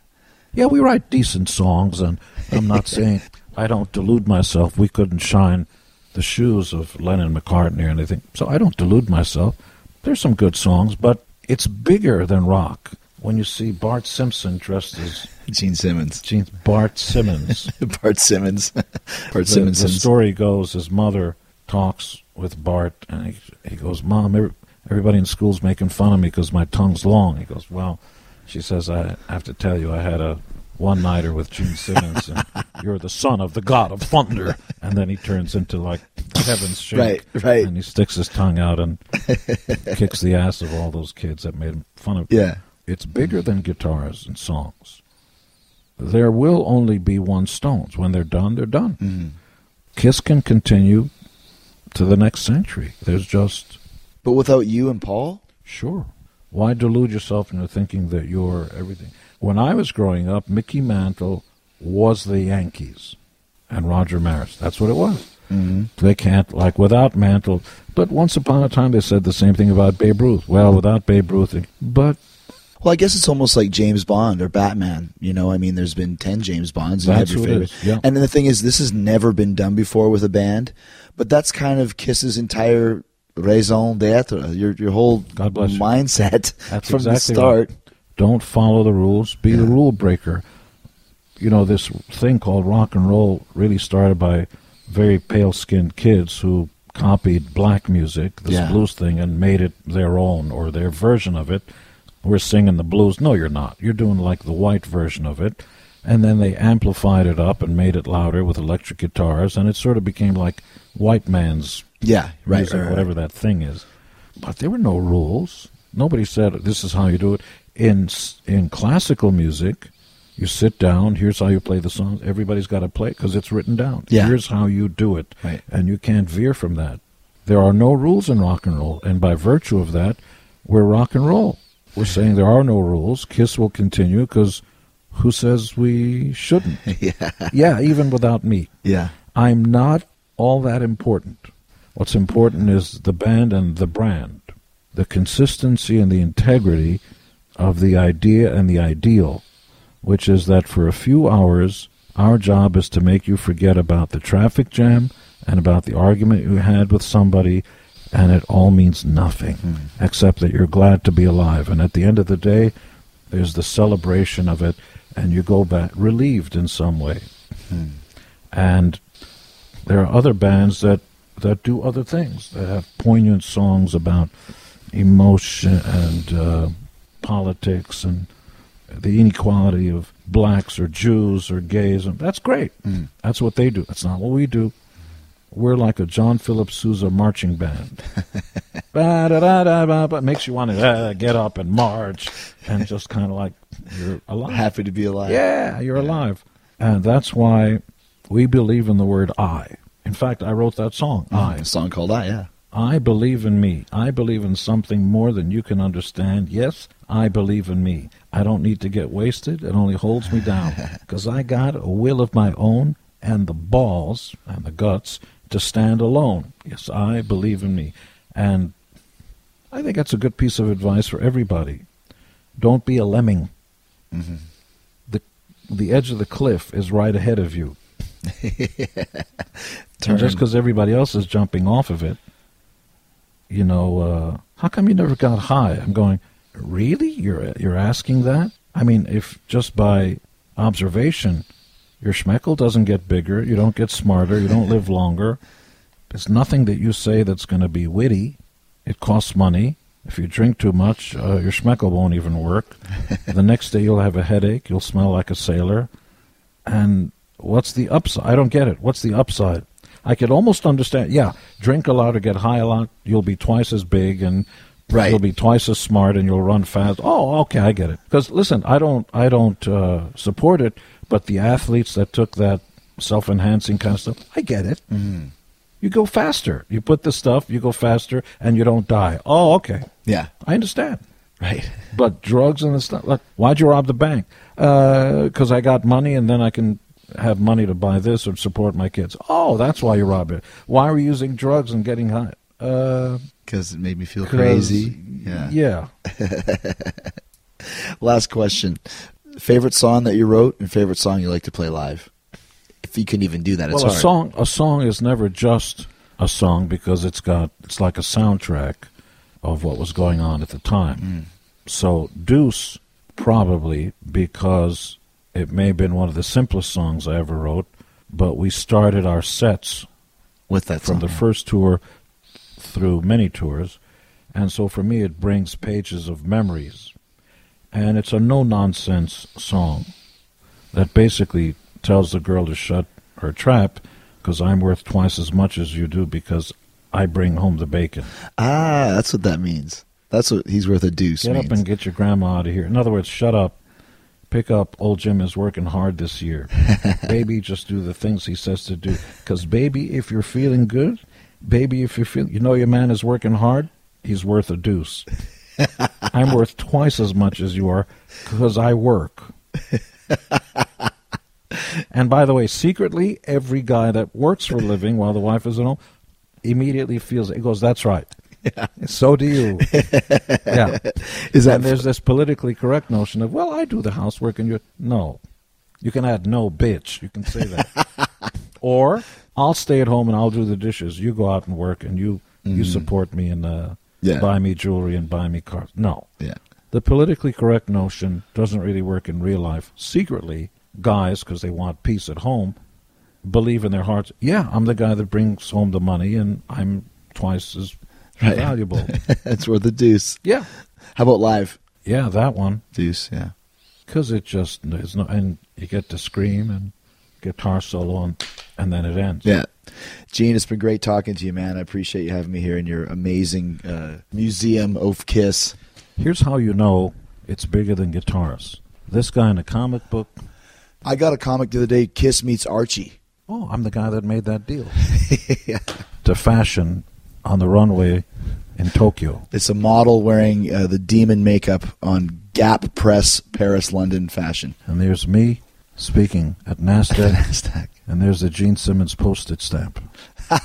Speaker 6: Yeah, we write decent songs, and I'm not saying I don't delude myself. We couldn't shine the shoes of Lennon McCartney or anything, so I don't delude myself. There's some good songs, but it's bigger than rock. When you see Bart Simpson dressed as
Speaker 7: Gene Simmons.
Speaker 6: Gene Bart Simmons,
Speaker 7: Bart Simmons. Bart
Speaker 6: the,
Speaker 7: Simmons.
Speaker 6: the story goes his mother talks with Bart, and he, he goes, "Mom, every, everybody in school's making fun of me because my tongue's long." He goes, "Well," she says, "I have to tell you, I had a one-nighter with Gene Simmons, and you're the son of the god of thunder." And then he turns into like heaven's shake,
Speaker 7: Right, right.
Speaker 6: and he sticks his tongue out and kicks the ass of all those kids that made him fun of.
Speaker 7: Yeah.
Speaker 6: It's bigger than guitars and songs. There will only be one Stones. When they're done, they're done.
Speaker 7: Mm-hmm.
Speaker 6: Kiss can continue to the next century. There's just
Speaker 7: But without you and Paul?
Speaker 6: sure. Why delude yourself into thinking that you're everything? When I was growing up, Mickey Mantle was the Yankees and Roger Maris. That's what it was. Mm-hmm. They can't like without Mantle. But once upon a time, they said the same thing about Babe Ruth. Well, without Babe Ruth, but
Speaker 7: Well, I guess it's almost like James Bond or Batman. You know, I mean, there's been 10 James Bonds. and
Speaker 6: That's
Speaker 7: favorite.
Speaker 6: yeah.
Speaker 7: And then the thing is, this has never been done before with a band, but that's kind of Kiss's entire raison d'etre, your, your whole
Speaker 6: God bless you.
Speaker 7: mindset
Speaker 6: That's
Speaker 7: from
Speaker 6: exactly
Speaker 7: the start.
Speaker 6: right. Don't follow the rules. Be the rule breaker. You know, this thing called rock and roll really started by very pale skinned kids who copied black music, this
Speaker 7: Yeah.
Speaker 6: blues thing, and made it their own or their version of it. We're singing the blues. No, you're not. You're doing like the white version of it. And then they amplified it up and made it louder with electric guitars, and it sort of became like white man's
Speaker 7: Yeah, right,
Speaker 6: music,
Speaker 7: right, right.
Speaker 6: whatever that thing is. But there were no rules. Nobody said this is how you do it. In in classical music, you sit down. Here's how you play the song. Everybody's got to play because it's written down.
Speaker 7: Yeah.
Speaker 6: Here's how you do it,
Speaker 7: Right.
Speaker 6: and you can't veer from that. There are no rules in rock and roll, and by virtue of that, we're rock and roll. We're saying there are no rules. Kiss will continue because who says we shouldn't?
Speaker 7: yeah.
Speaker 6: yeah, even without me.
Speaker 7: Yeah.
Speaker 6: I'm not all that important. What's important is the band and the brand, the consistency and the integrity of the idea and the ideal, which is that for a few hours, our job is to make you forget about the traffic jam and about the argument you had with somebody and it all means nothing except that you're glad to be alive. And at the end of the day, there's the celebration of it, and you go back relieved in some way. And there are other bands that that do other things that have poignant songs about emotion and uh, politics and the inequality of blacks or Jews or gays. And that's great. That's what they do. That's not what we do. We're like a John Philip Sousa marching band. Makes you want to uh, get up and march and just kind of like you're alive.
Speaker 7: Happy to be alive.
Speaker 6: Yeah, you're alive. And that's why we believe in the word I. In fact, I wrote that song, I.
Speaker 7: A song called I, yeah.
Speaker 6: I believe in me. I believe in something more than you can understand. Yes, I believe in me. I don't need to get wasted. It only holds me down because I got a will of my own and the balls and the guts to stand alone. Yes, I believe in me. And I think that's a good piece of advice for everybody. Don't be a lemming. Mm-hmm. The the edge of the cliff is right ahead of you. And just because everybody else is jumping off of it, you know, uh, how come you never got high? I'm going, really? You're you're asking that? I mean, if just by observation, your schmeckle doesn't get bigger, you don't get smarter, you don't live longer. There's nothing that you say that's going to be witty. It costs money. If you drink too much, uh, your schmeckle won't even work. the next day you'll have a headache. You'll smell like a sailor. And what's the upside? I don't get it. What's the upside? I could almost understand. Yeah, drink a lot or get high a lot. You'll be twice as big and
Speaker 7: Right.
Speaker 6: you'll be twice as smart and you'll run fast. Oh, okay, I get it. Because listen, I don't, I don't uh, support it, but the athletes that took that self-enhancing kind of stuff, I get it. You go faster. You put the stuff, you go faster, and you don't die. Oh, okay.
Speaker 7: Yeah.
Speaker 6: I understand.
Speaker 7: Right.
Speaker 6: But drugs and the stuff. Like, why'd you rob the bank? Because I got money, and then I can have money to buy this or support my kids. Oh, that's why you robbed it. Why were you using drugs and getting high? Uh,
Speaker 7: Because it made me feel crazy. Yeah.
Speaker 6: Yeah.
Speaker 7: Last question. Favorite song that you wrote and favorite song you like to play live? If you can even do that, it's
Speaker 6: well, a
Speaker 7: hard.
Speaker 6: song a song is never just a song because it's got it's like a soundtrack of what was going on at the time. So Deuce probably because it may have been one of the simplest songs I ever wrote, but we started our sets
Speaker 7: with that
Speaker 6: from
Speaker 7: song.
Speaker 6: the first tour through many tours, and so for me it brings pages of memories, and it's a no nonsense song that basically tells the girl to shut her trap because I'm worth twice as much as you do because I bring home the bacon.
Speaker 7: Ah, that's what that means. That's what he's worth a deuce
Speaker 6: Get
Speaker 7: means.
Speaker 6: up and get your grandma out of here. In other words, shut up. Pick up. Old Jim is working hard this year. baby, just do the things he says to do. Because, baby, if you're feeling good, baby, if you feel, you know your man is working hard, he's worth a deuce. I'm worth twice as much as you are because I work. and by the way, secretly, every guy that works for a living while the wife is at home immediately feels it. He goes, "That's right." So do you. yeah.
Speaker 7: Is that
Speaker 6: and there's this politically correct notion of, well, I do the housework and you no. You can add no bitch. You can say that. or I'll stay at home and I'll do the dishes. You go out and work and you you support me and uh,
Speaker 7: Mm-hmm. Yeah.
Speaker 6: buy me jewelry and buy me cars. No.
Speaker 7: Yeah.
Speaker 6: The politically correct notion doesn't really work in real life. Secretly, guys, because they want peace at home, believe in their hearts, yeah, I'm the guy that brings home the money and I'm twice as
Speaker 7: Right.
Speaker 6: valuable.
Speaker 7: it's worth a deuce.
Speaker 6: yeah.
Speaker 7: How about live?
Speaker 6: Yeah, that one.
Speaker 7: Deuce, yeah.
Speaker 6: Because it just is not, and you get to scream and guitar solo, and, and then it ends.
Speaker 7: Yeah. Gene, it's been great talking to you, man. I appreciate you having me here in your amazing uh, museum of Kiss.
Speaker 6: Here's how you know it's bigger than guitars. This guy in a comic book.
Speaker 7: I got a comic the other day, Kiss meets Archie.
Speaker 6: Oh, I'm the guy that made that deal. To fashion on the runway in Tokyo.
Speaker 7: It's a model wearing uh, the demon makeup on Gap Press Paris London fashion.
Speaker 6: And there's me speaking at NASDAQ.
Speaker 7: NASDAQ.
Speaker 6: And there's the Gene Simmons postage stamp.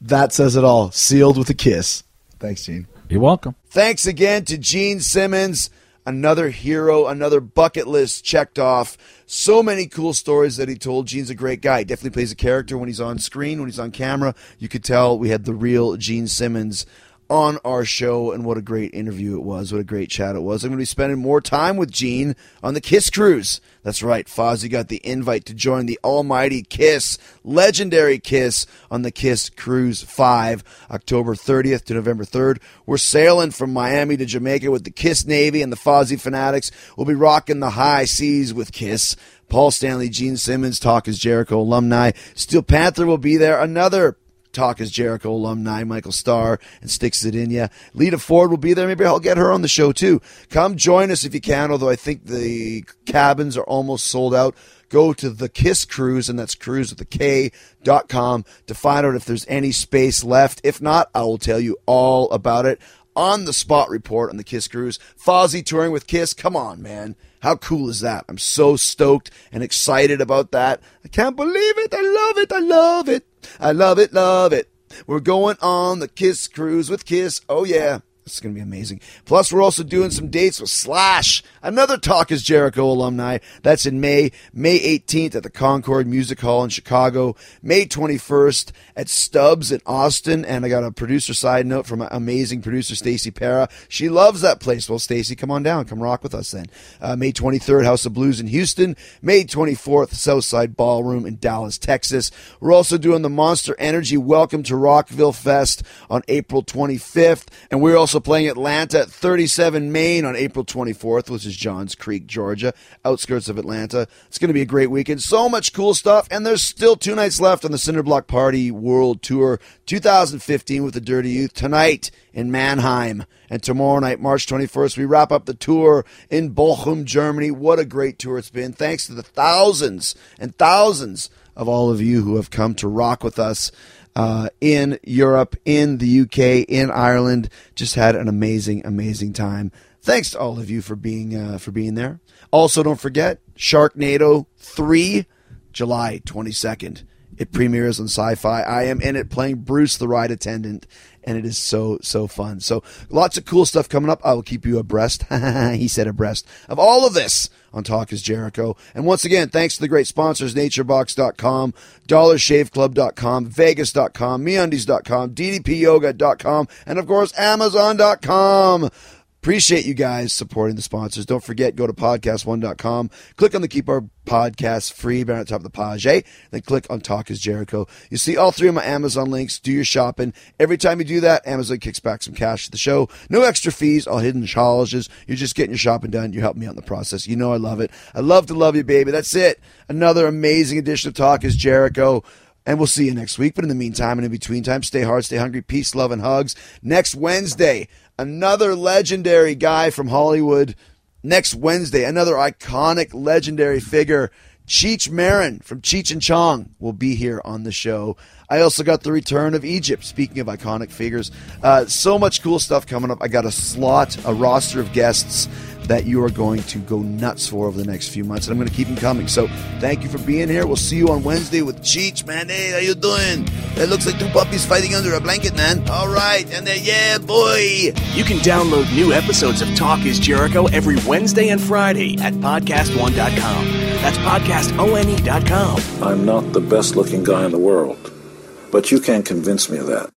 Speaker 7: That says it all. Sealed with a kiss. Thanks, Gene.
Speaker 6: You're welcome.
Speaker 1: Thanks again to Gene Simmons. Another hero, another bucket list checked off. So many cool stories that he told. Gene's a great guy. He definitely plays a character when he's on screen, when he's on camera. You could tell we had the real Gene Simmons on our show, and what a great interview it was. What a great chat it was. I'm going to be spending more time with Gene on the Kiss Cruise. That's right, Fozzy got the invite to join the almighty Kiss, legendary Kiss, on the Kiss Cruise 5, October 30th to November 3rd. We're sailing from Miami to Jamaica with the Kiss Navy and the Fozzy Fanatics. We'll be rocking the high seas with Kiss. Paul Stanley, Gene Simmons, Talk is Jericho alumni. Steel Panther will be there. Another Talk is Jericho alumni, Michael Starr, and Stix Zadinia. Lita Ford will be there. Maybe I'll get her on the show too. Come join us if you can, although I think the cabins are almost sold out. Go to the Kiss Cruise, and that's cruise with a K dot com to find out if there's any space left. If not, I will tell you all about it on the spot report on the Kiss Cruise. Fozzy touring with Kiss. Come on, man. How cool is that? I'm so stoked and excited about that. I can't believe it. I love it. I love it. I love it. Love it. We're going on the Kiss Cruise with Kiss. Oh, yeah. Is going to be amazing. Plus, we're also doing some dates with Slash, another Talk is Jericho alumni. That's in May, May 18th at the Concord Music Hall in Chicago, May 21st at Stubbs in Austin. And I got a producer side note from amazing producer Stacy Para. She loves that place. Well, Stacy, come on down. Come rock with us then. Uh, May 23rd, House of Blues in Houston. May 24th, Southside Ballroom in Dallas, Texas. We're also doing the Monster Energy Welcome to Rockville Fest on April 25th. And we're also playing Atlanta at 37 Main on April 24th, which is Johns Creek, Georgia, outskirts of Atlanta. It's going to be a great weekend. So much cool stuff. And there's still two nights left on the Cinderblock Party World Tour 2015 with the Dirty Youth tonight in Mannheim. And tomorrow night, March 21st, we wrap up the tour in Bochum, Germany. What a great tour it's been. Thanks to the thousands and thousands of all of you who have come to rock with us uh, in Europe, in the UK, in Ireland. Just had an amazing, amazing time. Thanks to all of you for being uh, for being there. Also, don't forget Sharknado three, July twenty second. It premieres on Syfy. I am in it playing Bruce, the ride attendant, and it is so so fun. So lots of cool stuff coming up. I will keep you abreast. he said abreast of all of this on Talk is Jericho. And once again, thanks to the great sponsors, naturebox.com, dollarshaveclub.com, vegas.com, meundies.com, ddpyoga.com, and of course, amazon.com. Appreciate you guys supporting the sponsors. Don't forget, go to podcast1.com, click on the Keep Our Podcast Free banner at the top of the page, eh? then click on Talk is Jericho. You see all three of my Amazon links. Do your shopping. Every time you do that, Amazon kicks back some cash to the show. No extra fees, all hidden charges. You're just getting your shopping done. You help me out in the process. You know I love it. I love to love you, baby. That's it. Another amazing edition of Talk is Jericho. And we'll see you next week. But in the meantime and in between time, stay hard, stay hungry, peace, love, and hugs. Next Wednesday, another legendary guy from Hollywood. Next Wednesday, another iconic, legendary figure. Cheech Marin from Cheech and Chong will be here on the show. I also got the return of Egypt. Speaking of iconic figures, uh, so much cool stuff coming up. I got a slot, a roster of guests that you are going to go nuts for over the next few months, and I'm going to keep them coming. So thank you for being here. We'll see you on Wednesday with Cheech, man. Hey, how you doing? It looks like two puppies fighting under a blanket, man. All right, and then yeah, boy.
Speaker 5: You can download new episodes of Talk is Jericho every Wednesday and Friday at podcastone.com. That's podcastone.com.
Speaker 9: I'm not the best looking guy in the world, but you can't convince me of that.